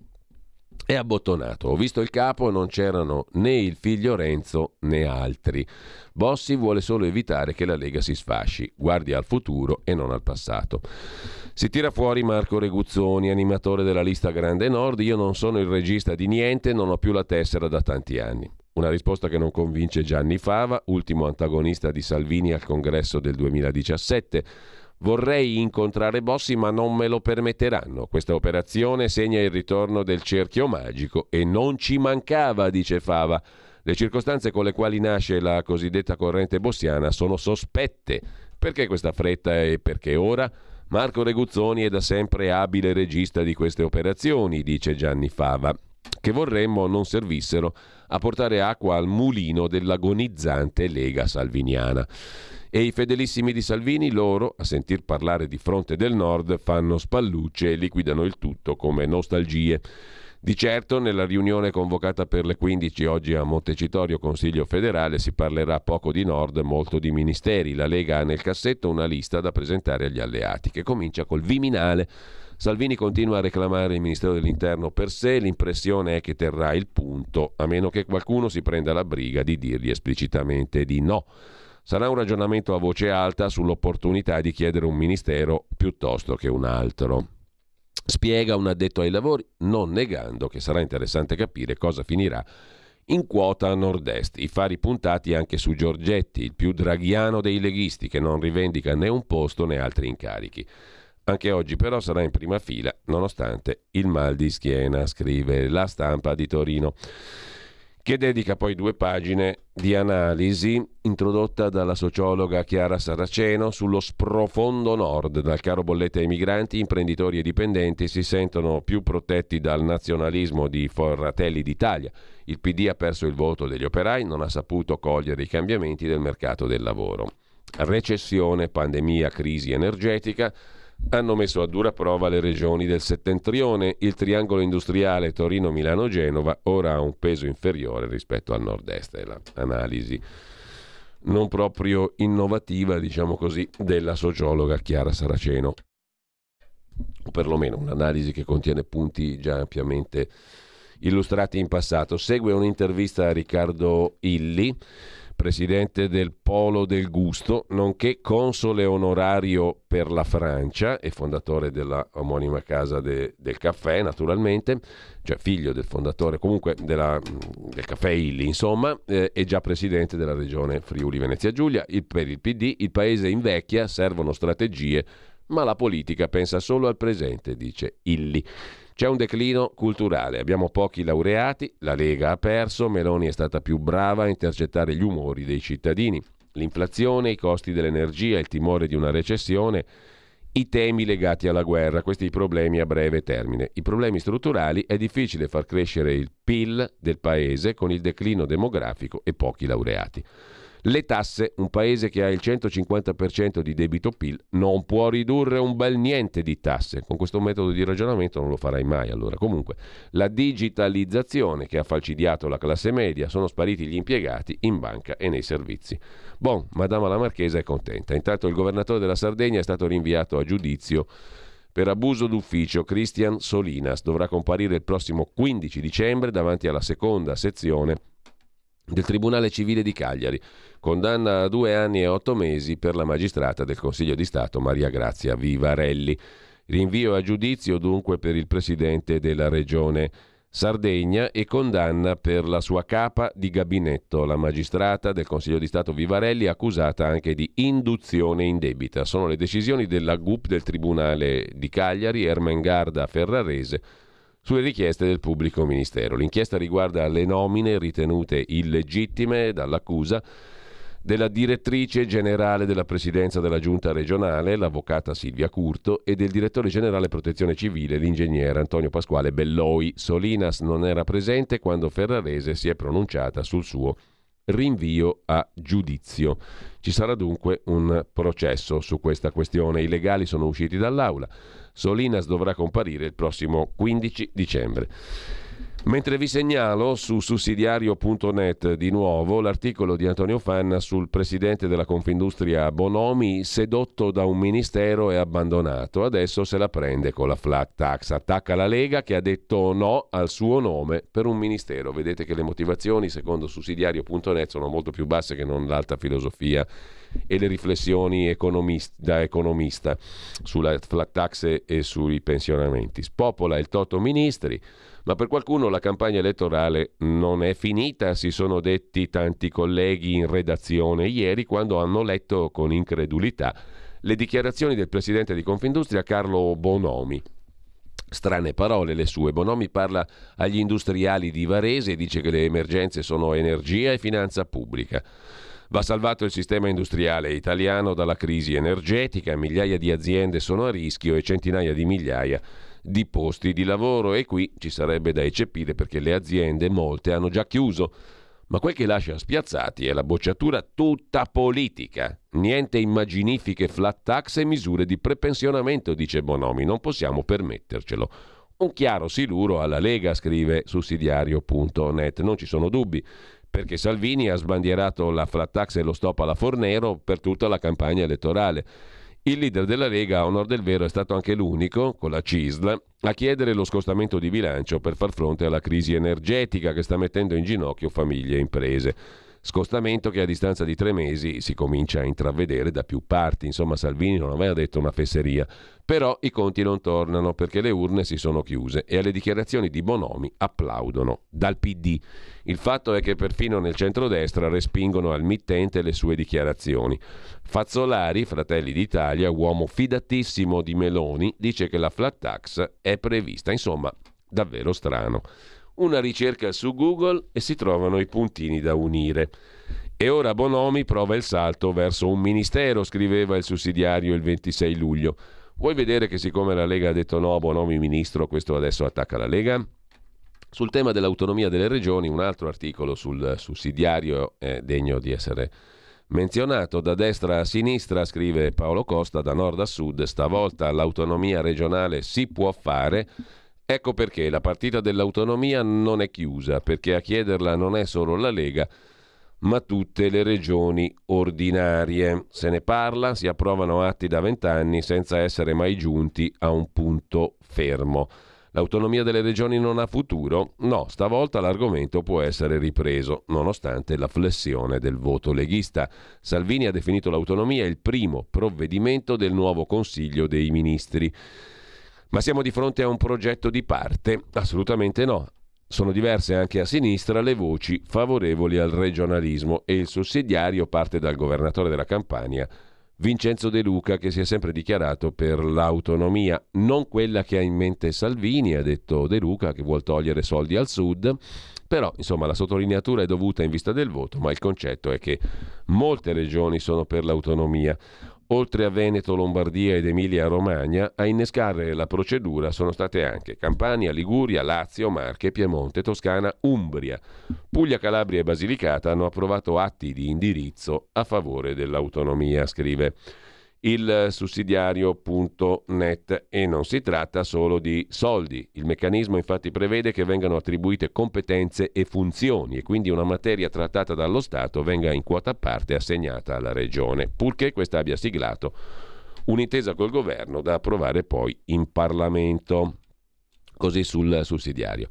S1: è abbottonato. Ho visto il capo non c'erano né il figlio Renzo né altri. Bossi vuole solo evitare che la Lega si sfasci, guardi al futuro e non al passato. Si tira fuori Marco Reguzzoni, animatore della lista Grande Nord. Io non sono il regista di niente, non ho più la tessera da tanti anni. Una risposta che non convince Gianni Fava, ultimo antagonista di Salvini al congresso del 2017 Vorrei incontrare Bossi ma non me lo permetteranno. Questa operazione segna il ritorno del cerchio magico e non ci mancava, dice Fava. Le circostanze con le quali nasce la cosiddetta corrente bossiana sono sospette. Perché questa fretta e perché ora? Marco Reguzzoni è da sempre abile regista di queste operazioni, dice Gianni Fava, che vorremmo non servissero a portare acqua al mulino dell'agonizzante Lega Salviniana. E i fedelissimi di Salvini, loro, a sentir parlare di fronte del nord, fanno spallucce e liquidano il tutto come nostalgie. Di certo, nella riunione convocata per le 15 oggi a Montecitorio Consiglio federale si parlerà poco di Nord, molto di ministeri. La Lega ha nel cassetto una lista da presentare agli alleati, che comincia col Viminale. Salvini continua a reclamare il Ministero dell'Interno per sé, l'impressione è che terrà il punto, a meno che qualcuno si prenda la briga di dirgli esplicitamente di no. Sarà un ragionamento a voce alta sull'opportunità di chiedere un ministero piuttosto che un altro. Spiega un addetto ai lavori, non negando che sarà interessante capire cosa finirà in quota a nord-est, i fari puntati anche su Giorgetti, il più draghiano dei leghisti, che non rivendica né un posto né altri incarichi. Anche oggi però sarà in prima fila, nonostante il mal di schiena, scrive la stampa di Torino che dedica poi due pagine di analisi introdotta dalla sociologa Chiara Saraceno sullo sprofondo nord. Dal caro bollette ai migranti, imprenditori e dipendenti si sentono più protetti dal nazionalismo di Forratelli d'Italia. Il PD ha perso il voto degli operai, non ha saputo cogliere i cambiamenti del mercato del lavoro. Recessione, pandemia, crisi energetica hanno messo a dura prova le regioni del settentrione. Il triangolo industriale Torino-Milano-Genova ora ha un peso inferiore rispetto al nord-est. È l'analisi non proprio innovativa, diciamo così, della sociologa Chiara Saraceno. O perlomeno un'analisi che contiene punti già ampiamente illustrati in passato. Segue un'intervista a Riccardo Illi presidente del Polo del Gusto, nonché console onorario per la Francia e fondatore della omonima casa de, del caffè, naturalmente, cioè figlio del fondatore comunque della, del caffè Illi, insomma, eh, è già presidente della regione Friuli Venezia Giulia. Il, per il PD il paese invecchia, servono strategie, ma la politica pensa solo al presente, dice Illi. C'è un declino culturale, abbiamo pochi laureati, la Lega ha perso, Meloni è stata più brava a intercettare gli umori dei cittadini. L'inflazione, i costi dell'energia, il timore di una recessione, i temi legati alla guerra, questi problemi a breve termine. I problemi strutturali è difficile far crescere il PIL del paese con il declino demografico e pochi laureati. Le tasse, un paese che ha il 150% di debito PIL non può ridurre un bel niente di tasse. Con questo metodo di ragionamento non lo farai mai. Allora, comunque, la digitalizzazione che ha falcidiato la classe media, sono spariti gli impiegati in banca e nei servizi. Bon, Madama la Marchesa è contenta. Intanto il governatore della Sardegna è stato rinviato a giudizio per abuso d'ufficio. Christian Solinas dovrà comparire il prossimo 15 dicembre davanti alla seconda sezione del Tribunale Civile di Cagliari. Condanna a due anni e otto mesi per la magistrata del Consiglio di Stato Maria Grazia Vivarelli. Rinvio a giudizio dunque per il presidente della regione Sardegna e condanna per la sua capa di gabinetto, la magistrata del Consiglio di Stato Vivarelli, accusata anche di induzione indebita. Sono le decisioni della GUP del Tribunale di Cagliari, Ermengarda Ferrarese, sulle richieste del pubblico ministero. L'inchiesta riguarda le nomine ritenute illegittime dall'accusa della direttrice generale della presidenza della giunta regionale, l'avvocata Silvia Curto, e del direttore generale protezione civile, l'ingegnere Antonio Pasquale Belloi. Solinas non era presente quando Ferrarese si è pronunciata sul suo rinvio a giudizio. Ci sarà dunque un processo su questa questione. I legali sono usciti dall'aula. Solinas dovrà comparire il prossimo 15 dicembre. Mentre vi segnalo su sussidiario.net di nuovo l'articolo di Antonio Fanna sul presidente della Confindustria Bonomi, sedotto da un ministero e abbandonato. Adesso se la prende con la flat tax. Attacca la Lega che ha detto no al suo nome per un ministero. Vedete che le motivazioni, secondo sussidiario.net, sono molto più basse che non l'alta filosofia e le riflessioni economist- da economista sulla flat tax e sui pensionamenti. Spopola il Toto Ministri ma per qualcuno la campagna elettorale non è finita, si sono detti tanti colleghi in redazione ieri quando hanno letto con incredulità le dichiarazioni del presidente di Confindustria Carlo Bonomi. Strane parole le sue. Bonomi parla agli industriali di Varese e dice che le emergenze sono energia e finanza pubblica. Va salvato il sistema industriale italiano dalla crisi energetica, migliaia di aziende sono a rischio e centinaia di migliaia di posti di lavoro e qui ci sarebbe da eccepire perché le aziende, molte, hanno già chiuso. Ma quel che lascia spiazzati è la bocciatura tutta politica. Niente immaginifiche flat tax e misure di prepensionamento, dice Bonomi, non possiamo permettercelo. Un chiaro siluro alla Lega, scrive sussidiario.net, non ci sono dubbi, perché Salvini ha sbandierato la flat tax e lo stop alla Fornero per tutta la campagna elettorale. Il leader della Lega, a onor del vero, è stato anche l'unico, con la CISL, a chiedere lo scostamento di bilancio per far fronte alla crisi energetica che sta mettendo in ginocchio famiglie e imprese. Scostamento che a distanza di tre mesi si comincia a intravedere da più parti. Insomma, Salvini non aveva detto una fesseria. Però i conti non tornano perché le urne si sono chiuse e alle dichiarazioni di Bonomi applaudono dal PD. Il fatto è che perfino nel centrodestra respingono al mittente le sue dichiarazioni. Fazzolari, Fratelli d'Italia, uomo fidatissimo di Meloni, dice che la flat tax è prevista. Insomma, davvero strano una ricerca su Google e si trovano i puntini da unire. E ora Bonomi prova il salto verso un ministero, scriveva il sussidiario il 26 luglio. Vuoi vedere che siccome la Lega ha detto no a Bonomi ministro, questo adesso attacca la Lega? Sul tema dell'autonomia delle regioni, un altro articolo sul sussidiario è degno di essere menzionato. Da destra a sinistra, scrive Paolo Costa, da nord a sud, stavolta l'autonomia regionale si può fare Ecco perché la partita dell'autonomia non è chiusa, perché a chiederla non è solo la Lega, ma tutte le regioni ordinarie. Se ne parla, si approvano atti da vent'anni senza essere mai giunti a un punto fermo. L'autonomia delle regioni non ha futuro? No, stavolta l'argomento può essere ripreso, nonostante la flessione del voto leghista. Salvini ha definito l'autonomia il primo provvedimento del nuovo Consiglio dei Ministri. Ma siamo di fronte a un progetto di parte? Assolutamente no. Sono diverse anche a sinistra le voci favorevoli al regionalismo e il sussidiario parte dal governatore della Campania, Vincenzo De Luca, che si è sempre dichiarato per l'autonomia, non quella che ha in mente Salvini, ha detto De Luca, che vuol togliere soldi al sud. Però, insomma, la sottolineatura è dovuta in vista del voto, ma il concetto è che molte regioni sono per l'autonomia oltre a Veneto, Lombardia ed Emilia-Romagna, a innescare la procedura sono state anche Campania, Liguria, Lazio, Marche, Piemonte, Toscana, Umbria. Puglia, Calabria e Basilicata hanno approvato atti di indirizzo a favore dell'autonomia, scrive il sussidiario.net e non si tratta solo di soldi. Il meccanismo infatti prevede che vengano attribuite competenze e funzioni e quindi una materia trattata dallo Stato venga in quota parte assegnata alla Regione, purché questa abbia siglato un'intesa col governo da approvare poi in Parlamento. Così sul sussidiario.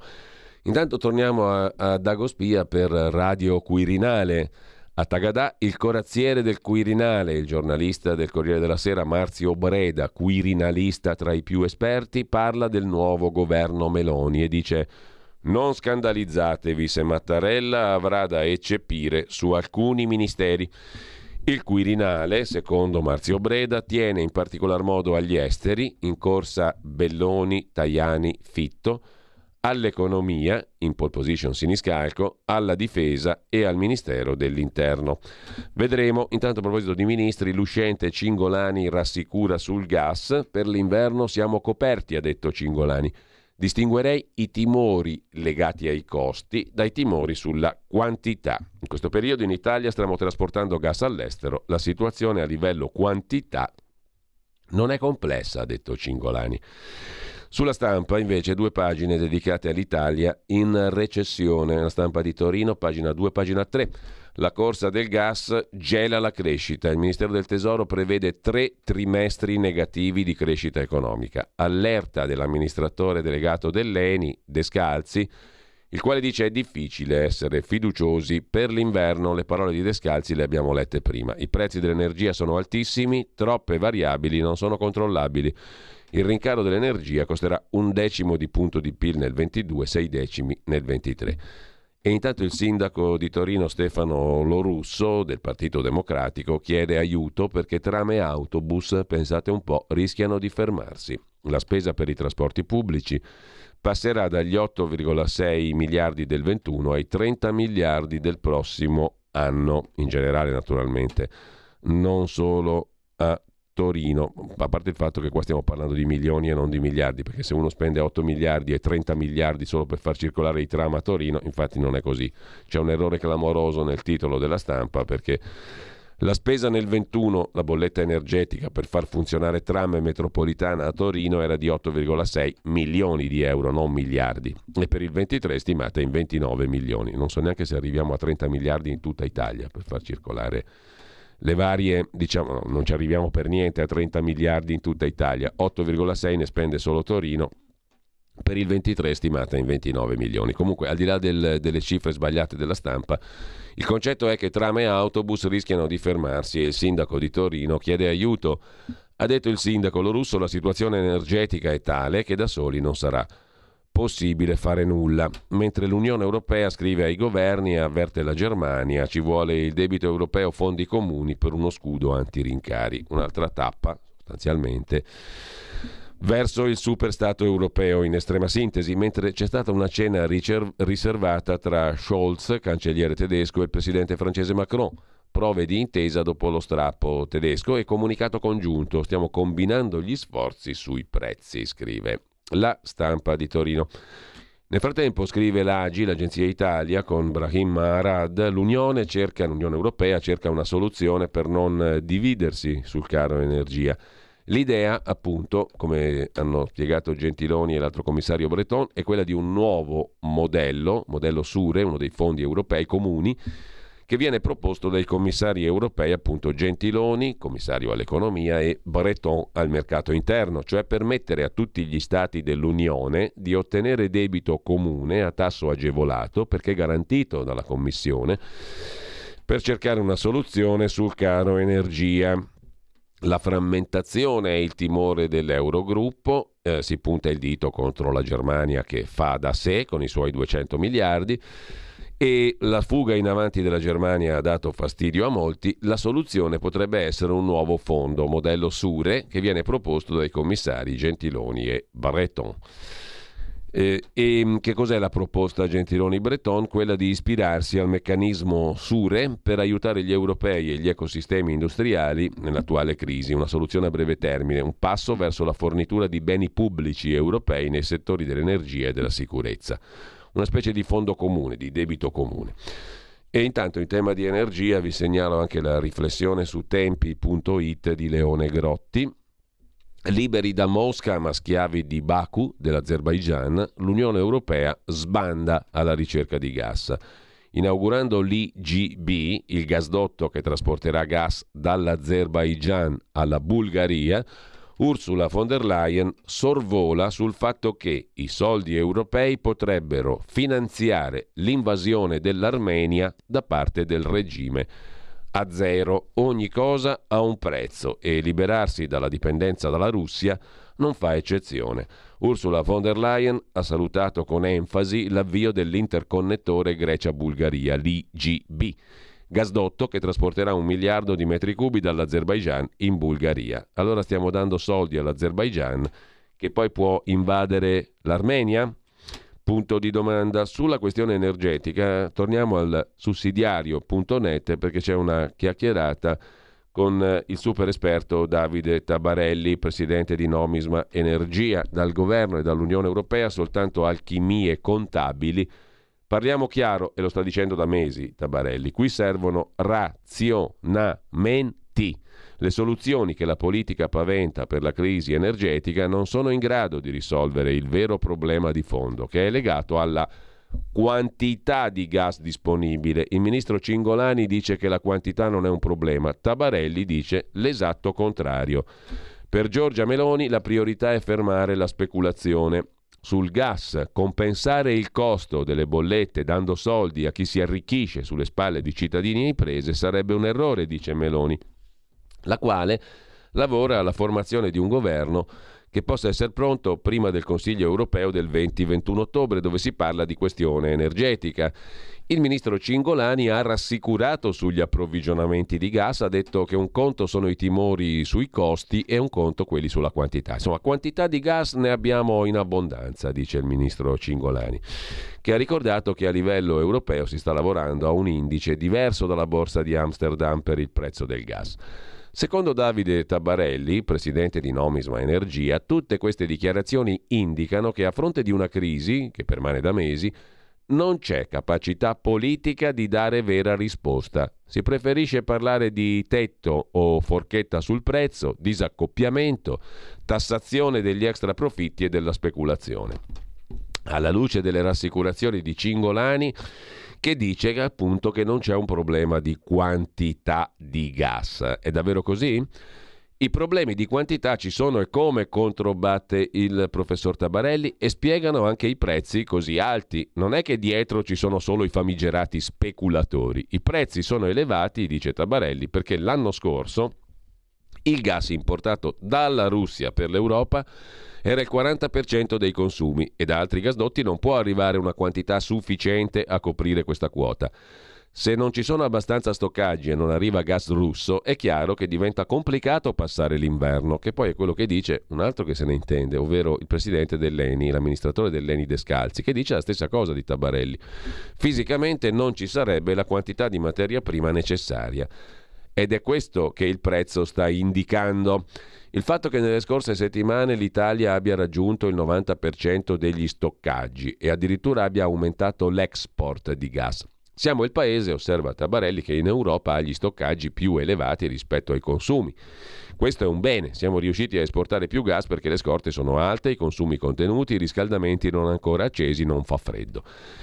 S1: Intanto torniamo a, a Dagospia per Radio Quirinale. A Tagadà il corazziere del Quirinale, il giornalista del Corriere della Sera Marzio Breda, quirinalista tra i più esperti, parla del nuovo governo Meloni e dice non scandalizzatevi se Mattarella avrà da eccepire su alcuni ministeri. Il Quirinale, secondo Marzio Breda, tiene in particolar modo agli esteri, in corsa Belloni, Tajani, Fitto, all'economia, in pole position Siniscalco, alla difesa e al Ministero dell'Interno. Vedremo, intanto a proposito di ministri, l'uscente Cingolani rassicura sul gas, per l'inverno siamo coperti, ha detto Cingolani. Distinguerei i timori legati ai costi dai timori sulla quantità. In questo periodo in Italia stiamo trasportando gas all'estero, la situazione a livello quantità non è complessa, ha detto Cingolani. Sulla stampa invece due pagine dedicate all'Italia in recessione. La stampa di Torino, pagina 2, pagina 3. La corsa del gas gela la crescita. Il Ministero del Tesoro prevede tre trimestri negativi di crescita economica. Allerta dell'amministratore delegato dell'ENI, Descalzi, il quale dice è difficile essere fiduciosi per l'inverno. Le parole di Descalzi le abbiamo lette prima. I prezzi dell'energia sono altissimi, troppe variabili non sono controllabili. Il rincaro dell'energia costerà un decimo di punto di PIL nel 22, sei decimi nel 23. E intanto il sindaco di Torino Stefano Lorusso del Partito Democratico chiede aiuto perché tram e autobus, pensate un po', rischiano di fermarsi. La spesa per i trasporti pubblici passerà dagli 8,6 miliardi del 21 ai 30 miliardi del prossimo anno, in generale naturalmente, non solo a Torino, a parte il fatto che qua stiamo parlando di milioni e non di miliardi, perché se uno spende 8 miliardi e 30 miliardi solo per far circolare i tram a Torino, infatti non è così. C'è un errore clamoroso nel titolo della stampa perché la spesa nel 21, la bolletta energetica per far funzionare tram e metropolitana a Torino era di 8,6 milioni di euro, non miliardi, e per il 23 è stimata in 29 milioni. Non so neanche se arriviamo a 30 miliardi in tutta Italia per far circolare le varie, diciamo, non ci arriviamo per niente a 30 miliardi in tutta Italia, 8,6 ne spende solo Torino, per il 23 stimata in 29 milioni. Comunque, al di là del, delle cifre sbagliate della stampa, il concetto è che tram e autobus rischiano di fermarsi e il sindaco di Torino chiede aiuto. Ha detto il sindaco Lorusso, la situazione energetica è tale che da soli non sarà possibile fare nulla, mentre l'Unione Europea scrive ai governi e avverte la Germania, ci vuole il debito europeo fondi comuni per uno scudo anti-rincari, un'altra tappa sostanzialmente verso il superstato europeo in estrema sintesi, mentre c'è stata una cena riservata tra Scholz, cancelliere tedesco, e il presidente francese Macron. Prove di intesa dopo lo strappo tedesco e comunicato congiunto. Stiamo combinando gli sforzi sui prezzi, scrive la stampa di Torino. Nel frattempo, scrive l'AGI, l'Agenzia Italia, con Brahim Maharad, l'Unione, cerca, l'Unione Europea cerca una soluzione per non dividersi sul caro energia. L'idea, appunto, come hanno spiegato Gentiloni e l'altro commissario Breton, è quella di un nuovo modello, modello Sure, uno dei fondi europei comuni, che viene proposto dai commissari europei appunto Gentiloni, commissario all'economia, e Breton al mercato interno, cioè permettere a tutti gli stati dell'Unione di ottenere debito comune a tasso agevolato perché garantito dalla Commissione per cercare una soluzione sul caro energia. La frammentazione è il timore dell'Eurogruppo, eh, si punta il dito contro la Germania che fa da sé con i suoi 200 miliardi e la fuga in avanti della Germania ha dato fastidio a molti, la soluzione potrebbe essere un nuovo fondo, modello Sure, che viene proposto dai commissari Gentiloni e Breton. Eh, e che cos'è la proposta Gentiloni-Breton? Quella di ispirarsi al meccanismo Sure per aiutare gli europei e gli ecosistemi industriali nell'attuale crisi, una soluzione a breve termine, un passo verso la fornitura di beni pubblici europei nei settori dell'energia e della sicurezza una specie di fondo comune, di debito comune. E intanto in tema di energia vi segnalo anche la riflessione su tempi.it di Leone Grotti. Liberi da Mosca ma schiavi di Baku dell'Azerbaigian, l'Unione Europea sbanda alla ricerca di gas. Inaugurando l'IGB, il gasdotto che trasporterà gas dall'Azerbaigian alla Bulgaria, Ursula von der Leyen sorvola sul fatto che i soldi europei potrebbero finanziare l'invasione dell'Armenia da parte del regime a zero. Ogni cosa ha un prezzo e liberarsi dalla dipendenza dalla Russia non fa eccezione. Ursula von der Leyen ha salutato con enfasi l'avvio dell'interconnettore Grecia-Bulgaria, l'IGB gasdotto che trasporterà un miliardo di metri cubi dall'Azerbaigian in Bulgaria. Allora stiamo dando soldi all'Azerbaigian che poi può invadere l'Armenia? Punto di domanda. Sulla questione energetica torniamo al sussidiario.net perché c'è una chiacchierata con il super esperto Davide Tabarelli, presidente di Nomisma Energia. Dal governo e dall'Unione Europea soltanto alchimie contabili Parliamo chiaro, e lo sta dicendo da mesi Tabarelli, qui servono razionamenti. Le soluzioni che la politica paventa per la crisi energetica non sono in grado di risolvere il vero problema di fondo, che è legato alla quantità di gas disponibile. Il ministro Cingolani dice che la quantità non è un problema, Tabarelli dice l'esatto contrario. Per Giorgia Meloni la priorità è fermare la speculazione sul gas, compensare il costo delle bollette dando soldi a chi si arricchisce sulle spalle di cittadini e imprese sarebbe un errore, dice Meloni, la quale lavora alla formazione di un governo che possa essere pronto prima del Consiglio europeo del 20-21 ottobre, dove si parla di questione energetica. Il ministro Cingolani ha rassicurato sugli approvvigionamenti di gas, ha detto che un conto sono i timori sui costi e un conto quelli sulla quantità. Insomma, quantità di gas ne abbiamo in abbondanza, dice il ministro Cingolani, che ha ricordato che a livello europeo si sta lavorando a un indice diverso dalla borsa di Amsterdam per il prezzo del gas. Secondo Davide Tabarelli, presidente di Nomisma Energia, tutte queste dichiarazioni indicano che a fronte di una crisi, che permane da mesi, non c'è capacità politica di dare vera risposta. Si preferisce parlare di tetto o forchetta sul prezzo, disaccoppiamento, tassazione degli extra profitti e della speculazione. Alla luce delle rassicurazioni di Cingolani, che dice che appunto che non c'è un problema di quantità di gas. È davvero così? I problemi di quantità ci sono e come controbatte il professor Tabarelli e spiegano anche i prezzi così alti. Non è che dietro ci sono solo i famigerati speculatori. I prezzi sono elevati, dice Tabarelli, perché l'anno scorso il gas importato dalla Russia per l'Europa era il 40% dei consumi e da altri gasdotti non può arrivare una quantità sufficiente a coprire questa quota. Se non ci sono abbastanza stoccaggi e non arriva gas russo, è chiaro che diventa complicato passare l'inverno, che poi è quello che dice un altro che se ne intende, ovvero il presidente dell'ENI, l'amministratore dell'ENI Descalzi, che dice la stessa cosa di Tabarelli. Fisicamente non ci sarebbe la quantità di materia prima necessaria. Ed è questo che il prezzo sta indicando. Il fatto che nelle scorse settimane l'Italia abbia raggiunto il 90% degli stoccaggi e addirittura abbia aumentato l'export di gas. Siamo il paese, osserva Tabarelli, che in Europa ha gli stoccaggi più elevati rispetto ai consumi. Questo è un bene, siamo riusciti a esportare più gas perché le scorte sono alte, i consumi contenuti, i riscaldamenti non ancora accesi, non fa freddo.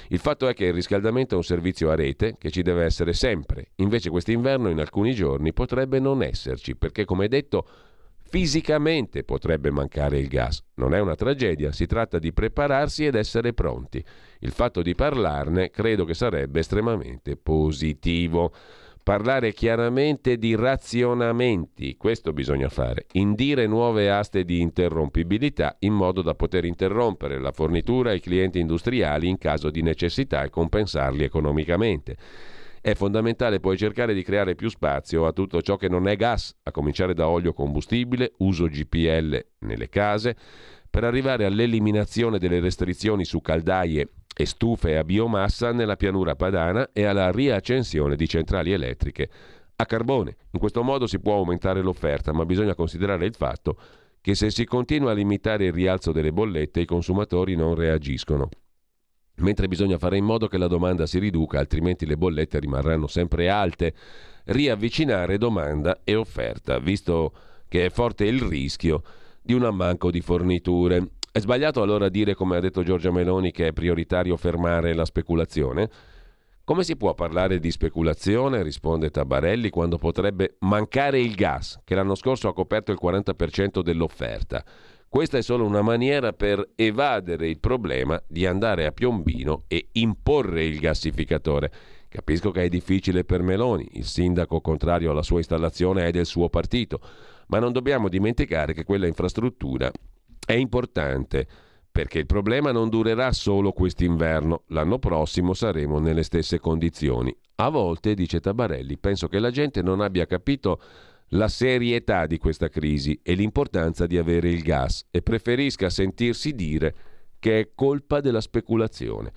S1: Il fatto è che il riscaldamento è un servizio a rete che ci deve essere sempre, invece quest'inverno in alcuni giorni potrebbe non esserci perché come detto fisicamente potrebbe mancare il gas. Non è una tragedia, si tratta di prepararsi ed essere pronti. Il fatto di parlarne credo che sarebbe estremamente positivo parlare chiaramente di razionamenti, questo bisogna fare, indire nuove aste di interrompibilità in modo da poter interrompere la fornitura ai clienti industriali in caso di necessità e compensarli economicamente. È fondamentale poi cercare di creare più spazio a tutto ciò che non è gas, a cominciare da olio combustibile, uso GPL nelle case, per arrivare all'eliminazione delle restrizioni su caldaie e stufe a biomassa nella pianura padana e alla riaccensione di centrali elettriche a carbone. In questo modo si può aumentare l'offerta, ma bisogna considerare il fatto che se si continua a limitare il rialzo delle bollette i consumatori non reagiscono. Mentre bisogna fare in modo che la domanda si riduca, altrimenti le bollette rimarranno sempre alte. Riavvicinare domanda e offerta, visto che è forte il rischio di un ammanco di forniture. È sbagliato allora dire, come ha detto Giorgia Meloni, che è prioritario fermare la speculazione? Come si può parlare di speculazione, risponde Tabarelli, quando potrebbe mancare il gas, che l'anno scorso ha coperto il 40% dell'offerta? Questa è solo una maniera per evadere il problema di andare a Piombino e imporre il gassificatore. Capisco che è difficile per Meloni, il sindaco contrario alla sua installazione è del suo partito, ma non dobbiamo dimenticare che quella infrastruttura è importante perché il problema non durerà solo quest'inverno, l'anno prossimo saremo nelle stesse condizioni. A volte, dice Tabarelli, penso che la gente non abbia capito la serietà di questa crisi e l'importanza di avere il gas e preferisca sentirsi dire che è colpa della speculazione.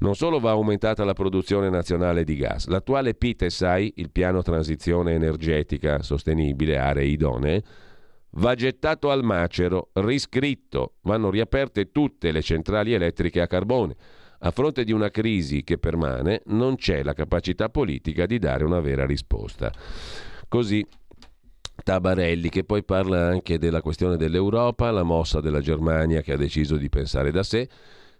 S1: Non solo va aumentata la produzione nazionale di gas, l'attuale PITESAI, il piano transizione energetica sostenibile, aree idonee, va gettato al macero, riscritto, vanno riaperte tutte le centrali elettriche a carbone. A fronte di una crisi che permane, non c'è la capacità politica di dare una vera risposta. Così Tabarelli, che poi parla anche della questione dell'Europa, la mossa della Germania che ha deciso di pensare da sé.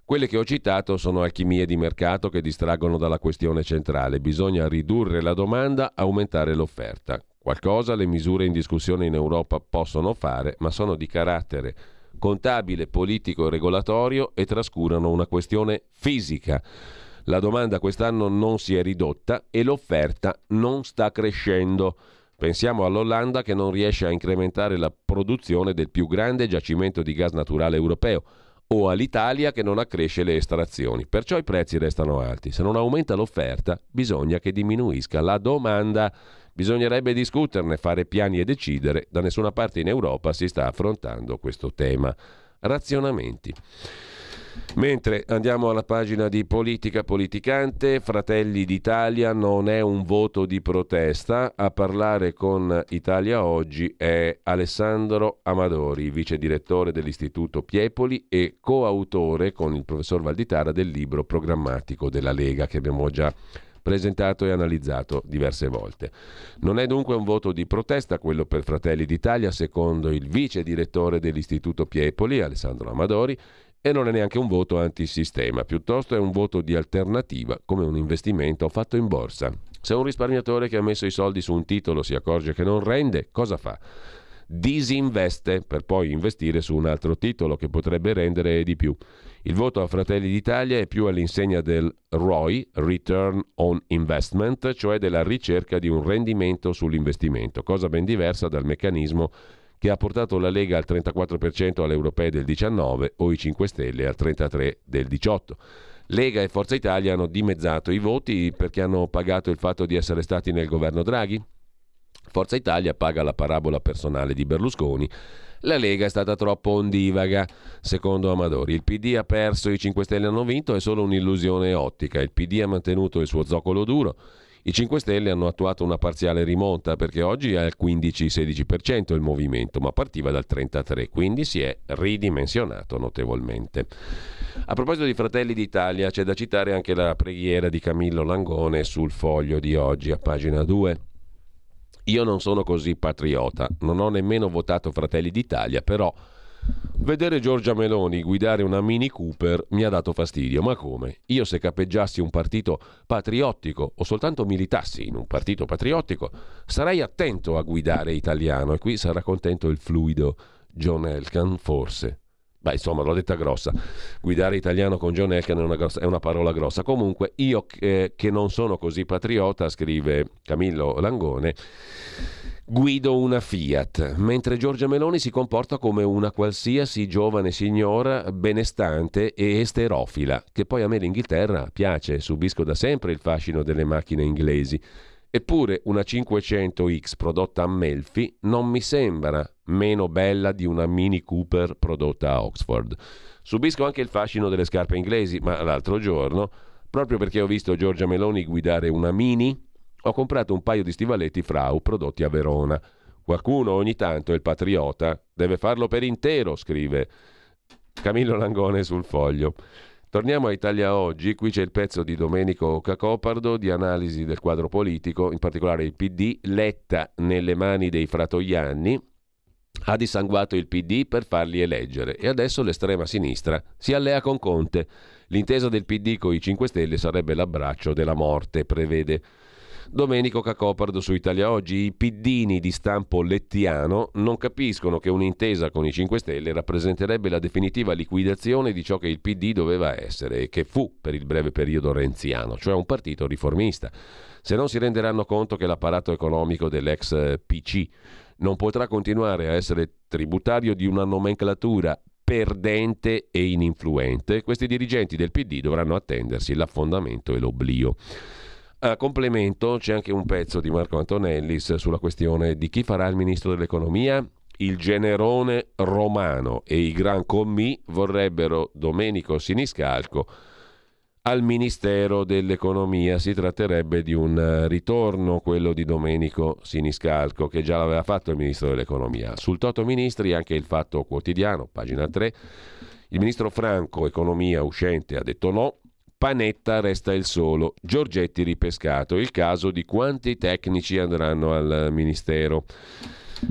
S1: Quelle che ho citato sono alchimie di mercato che distraggono dalla questione centrale. Bisogna ridurre la domanda, aumentare l'offerta. Qualcosa le misure in discussione in Europa possono fare, ma sono di carattere contabile, politico e regolatorio e trascurano una questione fisica. La domanda quest'anno non si è ridotta e l'offerta non sta crescendo. Pensiamo all'Olanda che non riesce a incrementare la produzione del più grande giacimento di gas naturale europeo o all'Italia che non accresce le estrazioni. Perciò i prezzi restano alti. Se non aumenta l'offerta, bisogna che diminuisca la domanda. Bisognerebbe discuterne, fare piani e decidere. Da nessuna parte in Europa si sta affrontando questo tema. Razionamenti. Mentre andiamo alla pagina di politica politicante, Fratelli d'Italia non è un voto di protesta, a parlare con Italia Oggi è Alessandro Amadori, vice direttore dell'Istituto Piepoli e coautore con il professor Valditara del libro programmatico della Lega che abbiamo già presentato e analizzato diverse volte. Non è dunque un voto di protesta quello per Fratelli d'Italia, secondo il vice direttore dell'Istituto Piepoli, Alessandro Amadori, e non è neanche un voto antisistema, piuttosto è un voto di alternativa come un investimento fatto in borsa. Se un risparmiatore che ha messo i soldi su un titolo si accorge che non rende, cosa fa? Disinveste per poi investire su un altro titolo che potrebbe rendere di più. Il voto a Fratelli d'Italia è più all'insegna del ROI, Return on Investment, cioè della ricerca di un rendimento sull'investimento, cosa ben diversa dal meccanismo che ha portato la Lega al 34% alle europee del 19 o i 5 Stelle al 33% del 18. Lega e Forza Italia hanno dimezzato i voti perché hanno pagato il fatto di essere stati nel governo Draghi. Forza Italia paga la parabola personale di Berlusconi. La Lega è stata troppo ondivaga, secondo Amadori. Il PD ha perso, i 5 Stelle hanno vinto, è solo un'illusione ottica. Il PD ha mantenuto il suo zoccolo duro. I 5 Stelle hanno attuato una parziale rimonta perché oggi è al 15-16% il movimento, ma partiva dal 33%, quindi si è ridimensionato notevolmente. A proposito di Fratelli d'Italia, c'è da citare anche la preghiera di Camillo Langone sul foglio di oggi, a pagina 2. Io non sono così patriota, non ho nemmeno votato Fratelli d'Italia, però Vedere Giorgia Meloni guidare una Mini Cooper mi ha dato fastidio, ma come? Io se capeggiassi un partito patriottico o soltanto militassi in un partito patriottico, sarei attento a guidare italiano e qui sarà contento il fluido John Elkan, forse. Beh, insomma, l'ho detta grossa. Guidare italiano con John Elkan è una, grossa, è una parola grossa. Comunque, io che, che non sono così patriota, scrive Camillo Langone, Guido una Fiat, mentre Giorgia Meloni si comporta come una qualsiasi giovane signora benestante e esterofila, che poi a me l'Inghilterra piace, subisco da sempre il fascino delle macchine inglesi. Eppure una 500X prodotta a Melfi non mi sembra meno bella di una Mini Cooper prodotta a Oxford. Subisco anche il fascino delle scarpe inglesi, ma l'altro giorno, proprio perché ho visto Giorgia Meloni guidare una Mini, ho comprato un paio di stivaletti Frau prodotti a Verona. Qualcuno ogni tanto è il patriota, deve farlo per intero, scrive Camillo Langone sul foglio. Torniamo a Italia Oggi, qui c'è il pezzo di Domenico Cacopardo di analisi del quadro politico, in particolare il PD, Letta nelle mani dei fratoianni, ha dissanguato il PD per farli eleggere e adesso l'estrema sinistra si allea con Conte. L'intesa del PD con i 5 Stelle sarebbe l'abbraccio della morte, prevede Domenico Cacopardo su Italia Oggi. I piddini di stampo lettiano non capiscono che un'intesa con i 5 Stelle rappresenterebbe la definitiva liquidazione di ciò che il PD doveva essere e che fu per il breve periodo renziano, cioè un partito riformista. Se non si renderanno conto che l'apparato economico dell'ex PC non potrà continuare a essere tributario di una nomenclatura perdente e ininfluente, questi dirigenti del PD dovranno attendersi l'affondamento e l'oblio. A complemento c'è anche un pezzo di Marco Antonellis sulla questione di chi farà il ministro dell'economia. Il generone romano e i gran commi vorrebbero Domenico Siniscalco al Ministero dell'Economia. Si tratterebbe di un ritorno, quello di Domenico Siniscalco, che già l'aveva fatto il Ministro dell'Economia. Sul Toto Ministri anche il Fatto Quotidiano, pagina 3. Il Ministro Franco, Economia uscente, ha detto no. Panetta resta il solo, Giorgetti ripescato, il caso di quanti tecnici andranno al Ministero.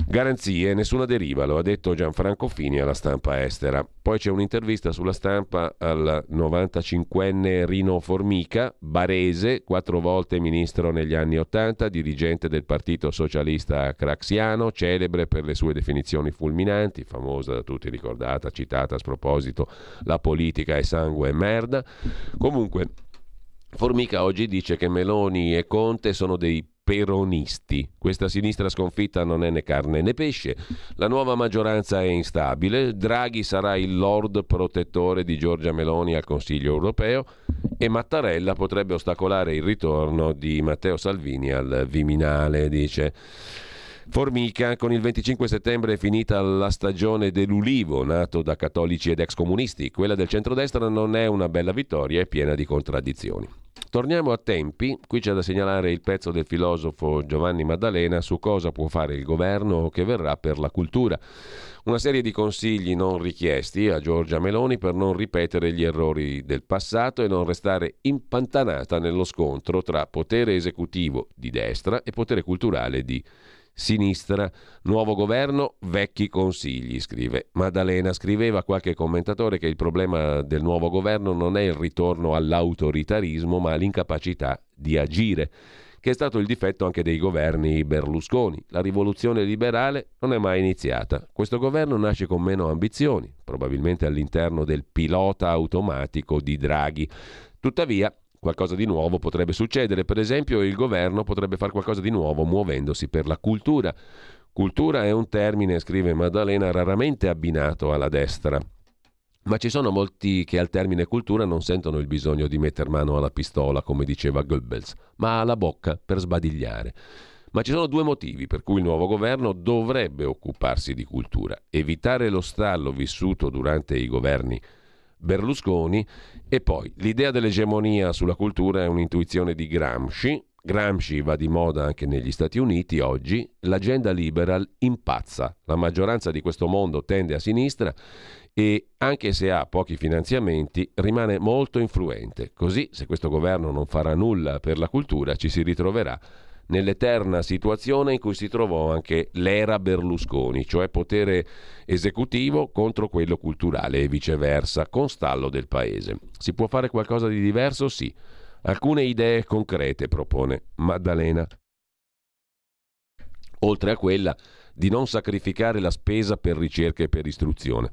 S1: Garanzie, nessuna deriva, lo ha detto Gianfranco Fini alla stampa estera. Poi c'è un'intervista sulla stampa al 95enne Rino Formica, barese, quattro volte ministro negli anni 80, dirigente del Partito Socialista Craxiano, celebre per le sue definizioni fulminanti, famosa da tutti ricordata, citata a sproposito, la politica è sangue e merda. Comunque, Formica oggi dice che Meloni e Conte sono dei peronisti. Questa sinistra sconfitta non è né carne né pesce. La nuova maggioranza è instabile. Draghi sarà il lord protettore di Giorgia Meloni al Consiglio europeo e Mattarella potrebbe ostacolare il ritorno di Matteo Salvini al Viminale, dice. Formica, con il 25 settembre è finita la stagione dell'ulivo, nato da cattolici ed ex comunisti. Quella del centrodestra non è una bella vittoria, è piena di contraddizioni. Torniamo a tempi, qui c'è da segnalare il pezzo del filosofo Giovanni Maddalena su cosa può fare il governo che verrà per la cultura. Una serie di consigli non richiesti a Giorgia Meloni per non ripetere gli errori del passato e non restare impantanata nello scontro tra potere esecutivo di destra e potere culturale di sinistra sinistra, nuovo governo, vecchi consigli, scrive. Maddalena scriveva qualche commentatore che il problema del nuovo governo non è il ritorno all'autoritarismo, ma l'incapacità di agire, che è stato il difetto anche dei governi Berlusconi. La rivoluzione liberale non è mai iniziata. Questo governo nasce con meno ambizioni, probabilmente all'interno del pilota automatico di Draghi. Tuttavia, qualcosa di nuovo potrebbe succedere. Per esempio, il governo potrebbe fare qualcosa di nuovo muovendosi per la cultura. Cultura è un termine, scrive Maddalena, raramente abbinato alla destra. Ma ci sono molti che al termine cultura non sentono il bisogno di metter mano alla pistola, come diceva Goebbels, ma alla bocca per sbadigliare. Ma ci sono due motivi per cui il nuovo governo dovrebbe occuparsi di cultura. Evitare lo stallo vissuto durante i governi Berlusconi e poi l'idea dell'egemonia sulla cultura è un'intuizione di Gramsci. Gramsci va di moda anche negli Stati Uniti oggi, l'agenda liberal impazza, la maggioranza di questo mondo tende a sinistra e anche se ha pochi finanziamenti rimane molto influente. Così se questo governo non farà nulla per la cultura ci si ritroverà nell'eterna situazione in cui si trovò anche l'era Berlusconi, cioè potere esecutivo contro quello culturale e viceversa, con stallo del paese. Si può fare qualcosa di diverso? Sì. Alcune idee concrete propone Maddalena. Oltre a quella di non sacrificare la spesa per ricerca e per istruzione.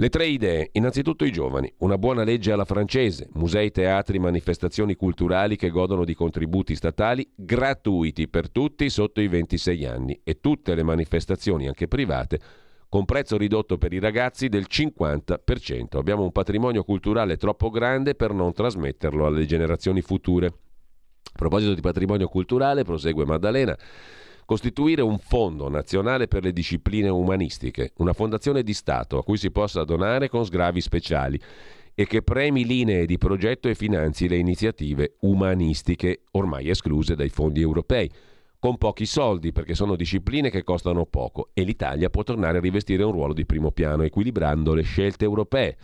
S1: Le tre idee. Innanzitutto i giovani. Una buona legge alla francese. Musei, teatri, manifestazioni culturali che godono di contributi statali gratuiti per tutti sotto i 26 anni e tutte le manifestazioni, anche private, con prezzo ridotto per i ragazzi del 50%. Abbiamo un patrimonio culturale troppo grande per non trasmetterlo alle generazioni future. A proposito di patrimonio culturale, prosegue Maddalena, costituire un fondo nazionale per le discipline umanistiche, una fondazione di Stato a cui si possa donare con sgravi speciali e che premi linee di progetto e finanzi le iniziative umanistiche ormai escluse dai fondi europei con pochi soldi perché sono discipline che costano poco e l'Italia può tornare a rivestire un ruolo di primo piano equilibrando le scelte europee.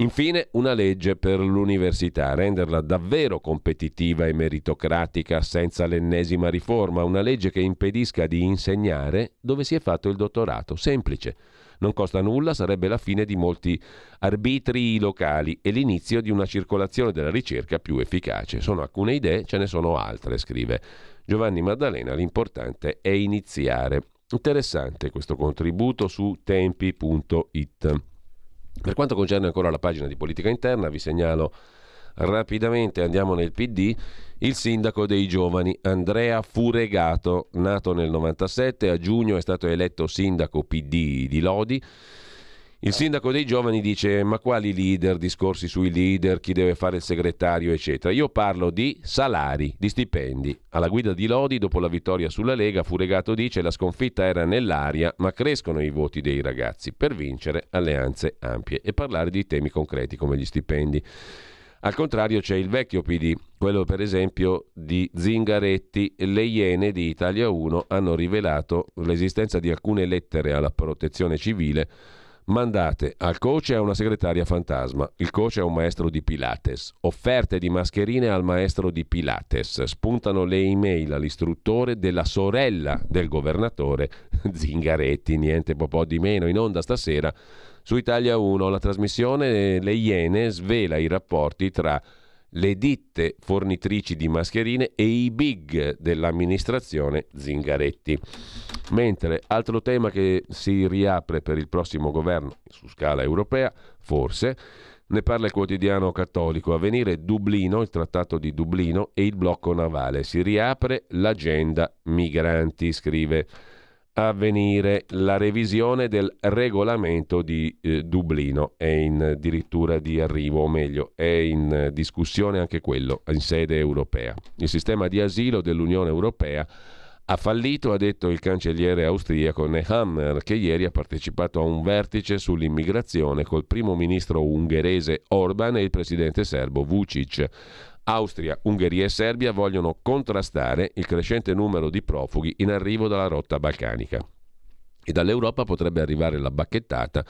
S1: Infine, una legge per l'università, renderla davvero competitiva e meritocratica senza l'ennesima riforma, una legge che impedisca di insegnare dove si è fatto il dottorato, semplice. Non costa nulla, sarebbe la fine di molti arbitri locali e l'inizio di una circolazione della ricerca più efficace. Sono alcune idee, ce ne sono altre, scrive Giovanni Maddalena, l'importante è iniziare. Interessante questo contributo su tempi.it. Per quanto concerne ancora la pagina di politica interna, vi segnalo rapidamente, andiamo nel PD, il sindaco dei giovani Andrea Furegato, nato nel 97, a giugno è stato eletto sindaco PD di Lodi il sindaco dei giovani dice ma quali leader, discorsi sui leader, chi deve fare il segretario eccetera. Io parlo di salari, di stipendi. Alla guida di Lodi dopo la vittoria sulla Lega Furegato dice la sconfitta era nell'aria ma crescono i voti dei ragazzi per vincere alleanze ampie e parlare di temi concreti come gli stipendi. Al contrario c'è il vecchio PD, quello per esempio di Zingaretti. Le Iene di Italia 1 hanno rivelato l'esistenza di alcune lettere alla protezione civile mandate al coach e a una segretaria fantasma. Il coach è un maestro di Pilates. Offerte di mascherine al maestro di Pilates. Spuntano le email all'istruttore della sorella del governatore <laughs> Zingaretti, niente po' di meno, in onda stasera su Italia 1. La trasmissione Le Iene svela i rapporti tra le ditte fornitrici di mascherine e i big dell'amministrazione Zingaretti. Mentre altro tema che si riapre per il prossimo governo su scala europea, forse, ne parla il quotidiano cattolico. A venire Dublino, il trattato di Dublino e il blocco navale. Si riapre l'agenda migranti, scrive avvenire la revisione del regolamento di eh, Dublino. È in addirittura di arrivo, o meglio, è in discussione anche quello in sede europea. Il sistema di asilo dell'Unione Europea ha fallito, ha detto il cancelliere austriaco Nehammer, che ieri ha partecipato a un vertice sull'immigrazione col primo ministro ungherese Orban e il presidente serbo Vucic. Austria, Ungheria e Serbia vogliono contrastare il crescente numero di profughi in arrivo dalla rotta balcanica. E dall'Europa potrebbe arrivare la bacchettata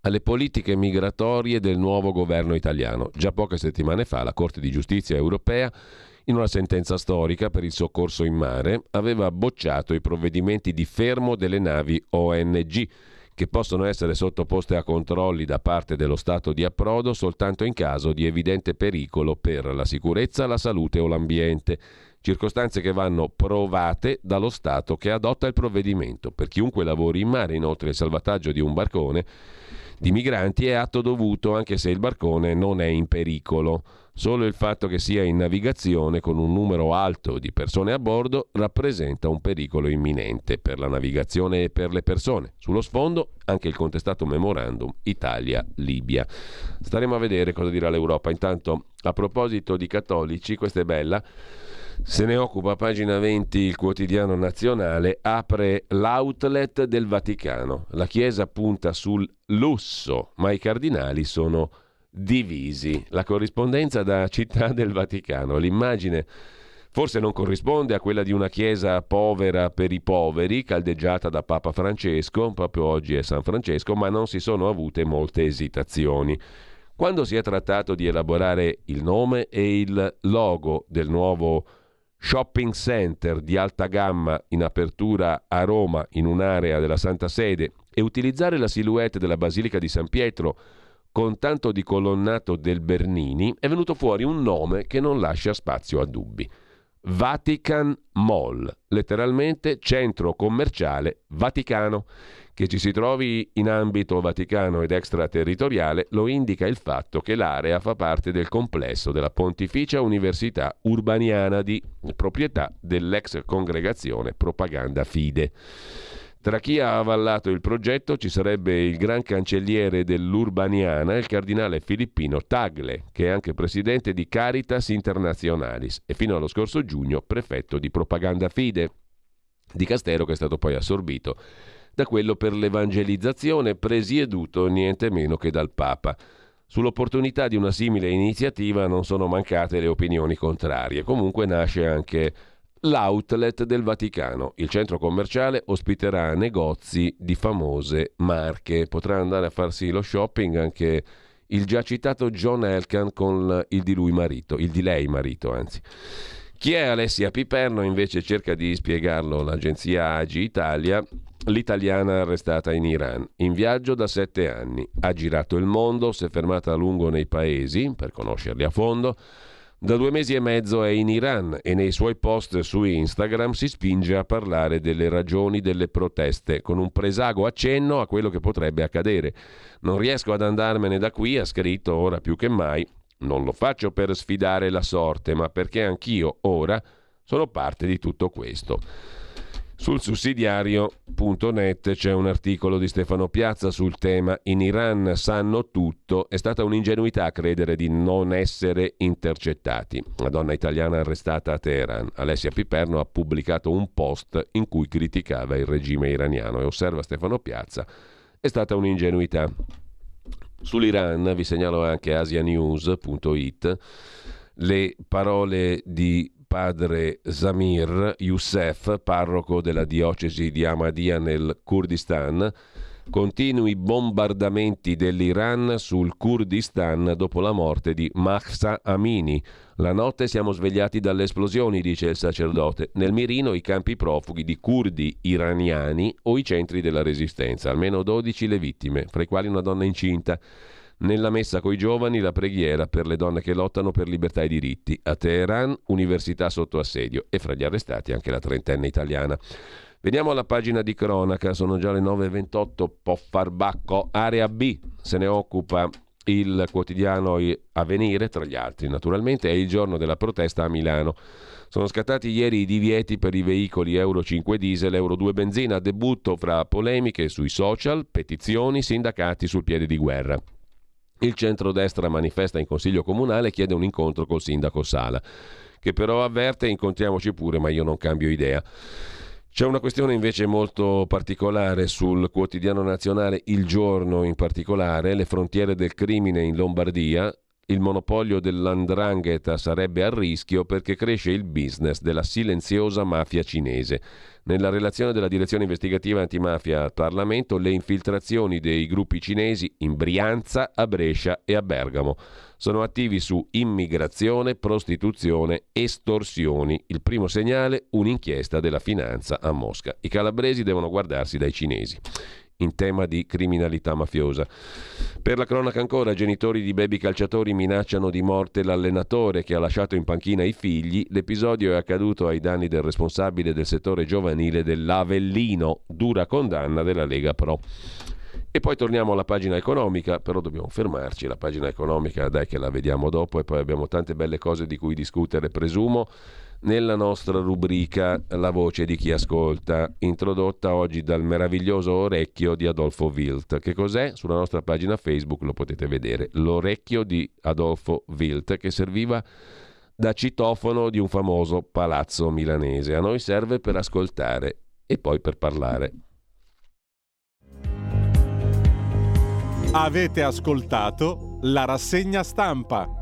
S1: alle politiche migratorie del nuovo governo italiano. Già poche settimane fa la Corte di giustizia europea, in una sentenza storica per il soccorso in mare, aveva bocciato i provvedimenti di fermo delle navi ONG che possono essere sottoposte a controlli da parte dello Stato di approdo soltanto in caso di evidente pericolo per la sicurezza, la salute o l'ambiente, circostanze che vanno provate dallo Stato che adotta il provvedimento. Per chiunque lavori in mare, inoltre, il salvataggio di un barcone di migranti è atto dovuto anche se il barcone non è in pericolo. Solo il fatto che sia in navigazione con un numero alto di persone a bordo rappresenta un pericolo imminente per la navigazione e per le persone. Sullo sfondo anche il contestato memorandum Italia-Libia. Staremo a vedere cosa dirà l'Europa. Intanto, a proposito di cattolici, questa è bella. Se ne occupa pagina 20 il quotidiano nazionale, apre l'outlet del Vaticano. La Chiesa punta sul lusso, ma i cardinali sono divisi. La corrispondenza da Città del Vaticano, l'immagine forse non corrisponde a quella di una chiesa povera per i poveri, caldeggiata da Papa Francesco, proprio oggi è San Francesco, ma non si sono avute molte esitazioni. Quando si è trattato di elaborare il nome e il logo del nuovo shopping center di alta gamma in apertura a Roma in un'area della Santa Sede e utilizzare la silhouette della Basilica di San Pietro con tanto di colonnato del Bernini, è venuto fuori un nome che non lascia spazio a dubbi. Vatican Mall, letteralmente centro commerciale Vaticano. Che ci si trovi in ambito vaticano ed extraterritoriale lo indica il fatto che l'area fa parte del complesso della Pontificia Università Urbaniana di proprietà dell'ex congregazione Propaganda Fide. Tra chi ha avallato il progetto ci sarebbe il gran cancelliere dell'Urbaniana, il cardinale filippino Tagle, che è anche presidente di Caritas Internationalis e fino allo scorso giugno prefetto di Propaganda Fide, di Castero che è stato poi assorbito da quello per l'evangelizzazione presieduto niente meno che dal Papa. Sull'opportunità di una simile iniziativa non sono mancate le opinioni contrarie. Comunque nasce anche l'outlet del Vaticano. Il centro commerciale ospiterà negozi di famose marche. Potrà andare a farsi lo shopping anche il già citato John Elkan con il di lui marito, il di lei marito anzi. Chi è Alessia Piperno invece cerca di spiegarlo l'agenzia Agi Italia, l'italiana arrestata in Iran, in viaggio da sette anni. Ha girato il mondo, si è fermata a lungo nei paesi per conoscerli a fondo da due mesi e mezzo è in Iran e nei suoi post su Instagram si spinge a parlare delle ragioni delle proteste, con un presago accenno a quello che potrebbe accadere. Non riesco ad andarmene da qui, ha scritto ora più che mai. Non lo faccio per sfidare la sorte, ma perché anch'io ora sono parte di tutto questo. Sul sussidiario.net c'è un articolo di Stefano Piazza sul tema In Iran sanno tutto, è stata un'ingenuità credere di non essere intercettati. La donna italiana arrestata a Teheran, Alessia Piperno, ha pubblicato un post in cui criticava il regime iraniano e osserva Stefano Piazza, è stata un'ingenuità. Sull'Iran vi segnalo anche asianews.it le parole di padre Zamir Youssef, parroco della diocesi di Ahmadiyya nel Kurdistan, continui bombardamenti dell'Iran sul Kurdistan dopo la morte di Mahsa Amini. La notte siamo svegliati dalle esplosioni, dice il sacerdote. Nel mirino i campi profughi di curdi iraniani o i centri della resistenza. Almeno 12 le vittime, fra i quali una donna incinta. Nella messa coi giovani la preghiera per le donne che lottano per libertà e diritti. A Teheran, università sotto assedio e fra gli arrestati anche la trentenne italiana. Veniamo alla pagina di cronaca, sono già le 9.28, Poffarbacco, area B, se ne occupa il quotidiano Avvenire, tra gli altri naturalmente, è il giorno della protesta a Milano. Sono scattati ieri i divieti per i veicoli Euro 5 diesel, Euro 2 benzina, debutto fra polemiche sui social, petizioni, sindacati sul piede di guerra. Il centrodestra manifesta in consiglio comunale e chiede un incontro col sindaco Sala, che però avverte incontriamoci pure, ma io non cambio idea. C'è una questione invece molto particolare sul quotidiano nazionale Il Giorno in particolare, le frontiere del crimine in Lombardia, il monopolio dell'andrangheta sarebbe a rischio perché cresce il business della silenziosa mafia cinese. Nella relazione della Direzione Investigativa Antimafia al Parlamento, le infiltrazioni dei gruppi cinesi in Brianza, a Brescia e a Bergamo. Sono attivi su immigrazione, prostituzione, estorsioni. Il primo segnale, un'inchiesta della finanza a Mosca. I calabresi devono guardarsi dai cinesi in tema di criminalità mafiosa. Per la cronaca ancora, genitori di baby calciatori minacciano di morte l'allenatore che ha lasciato in panchina i figli. L'episodio è accaduto ai danni del responsabile del settore giovanile dell'Avellino, dura condanna della Lega Pro. E poi torniamo alla pagina economica, però dobbiamo fermarci, la pagina economica dai che la vediamo dopo e poi abbiamo tante belle cose di cui discutere, presumo nella nostra rubrica La voce di chi ascolta, introdotta oggi dal meraviglioso orecchio di Adolfo Wilt. Che cos'è? Sulla nostra pagina Facebook lo potete vedere. L'orecchio di Adolfo Wilt che serviva da citofono di un famoso palazzo milanese. A noi serve per ascoltare e poi per parlare.
S3: Avete ascoltato la rassegna stampa.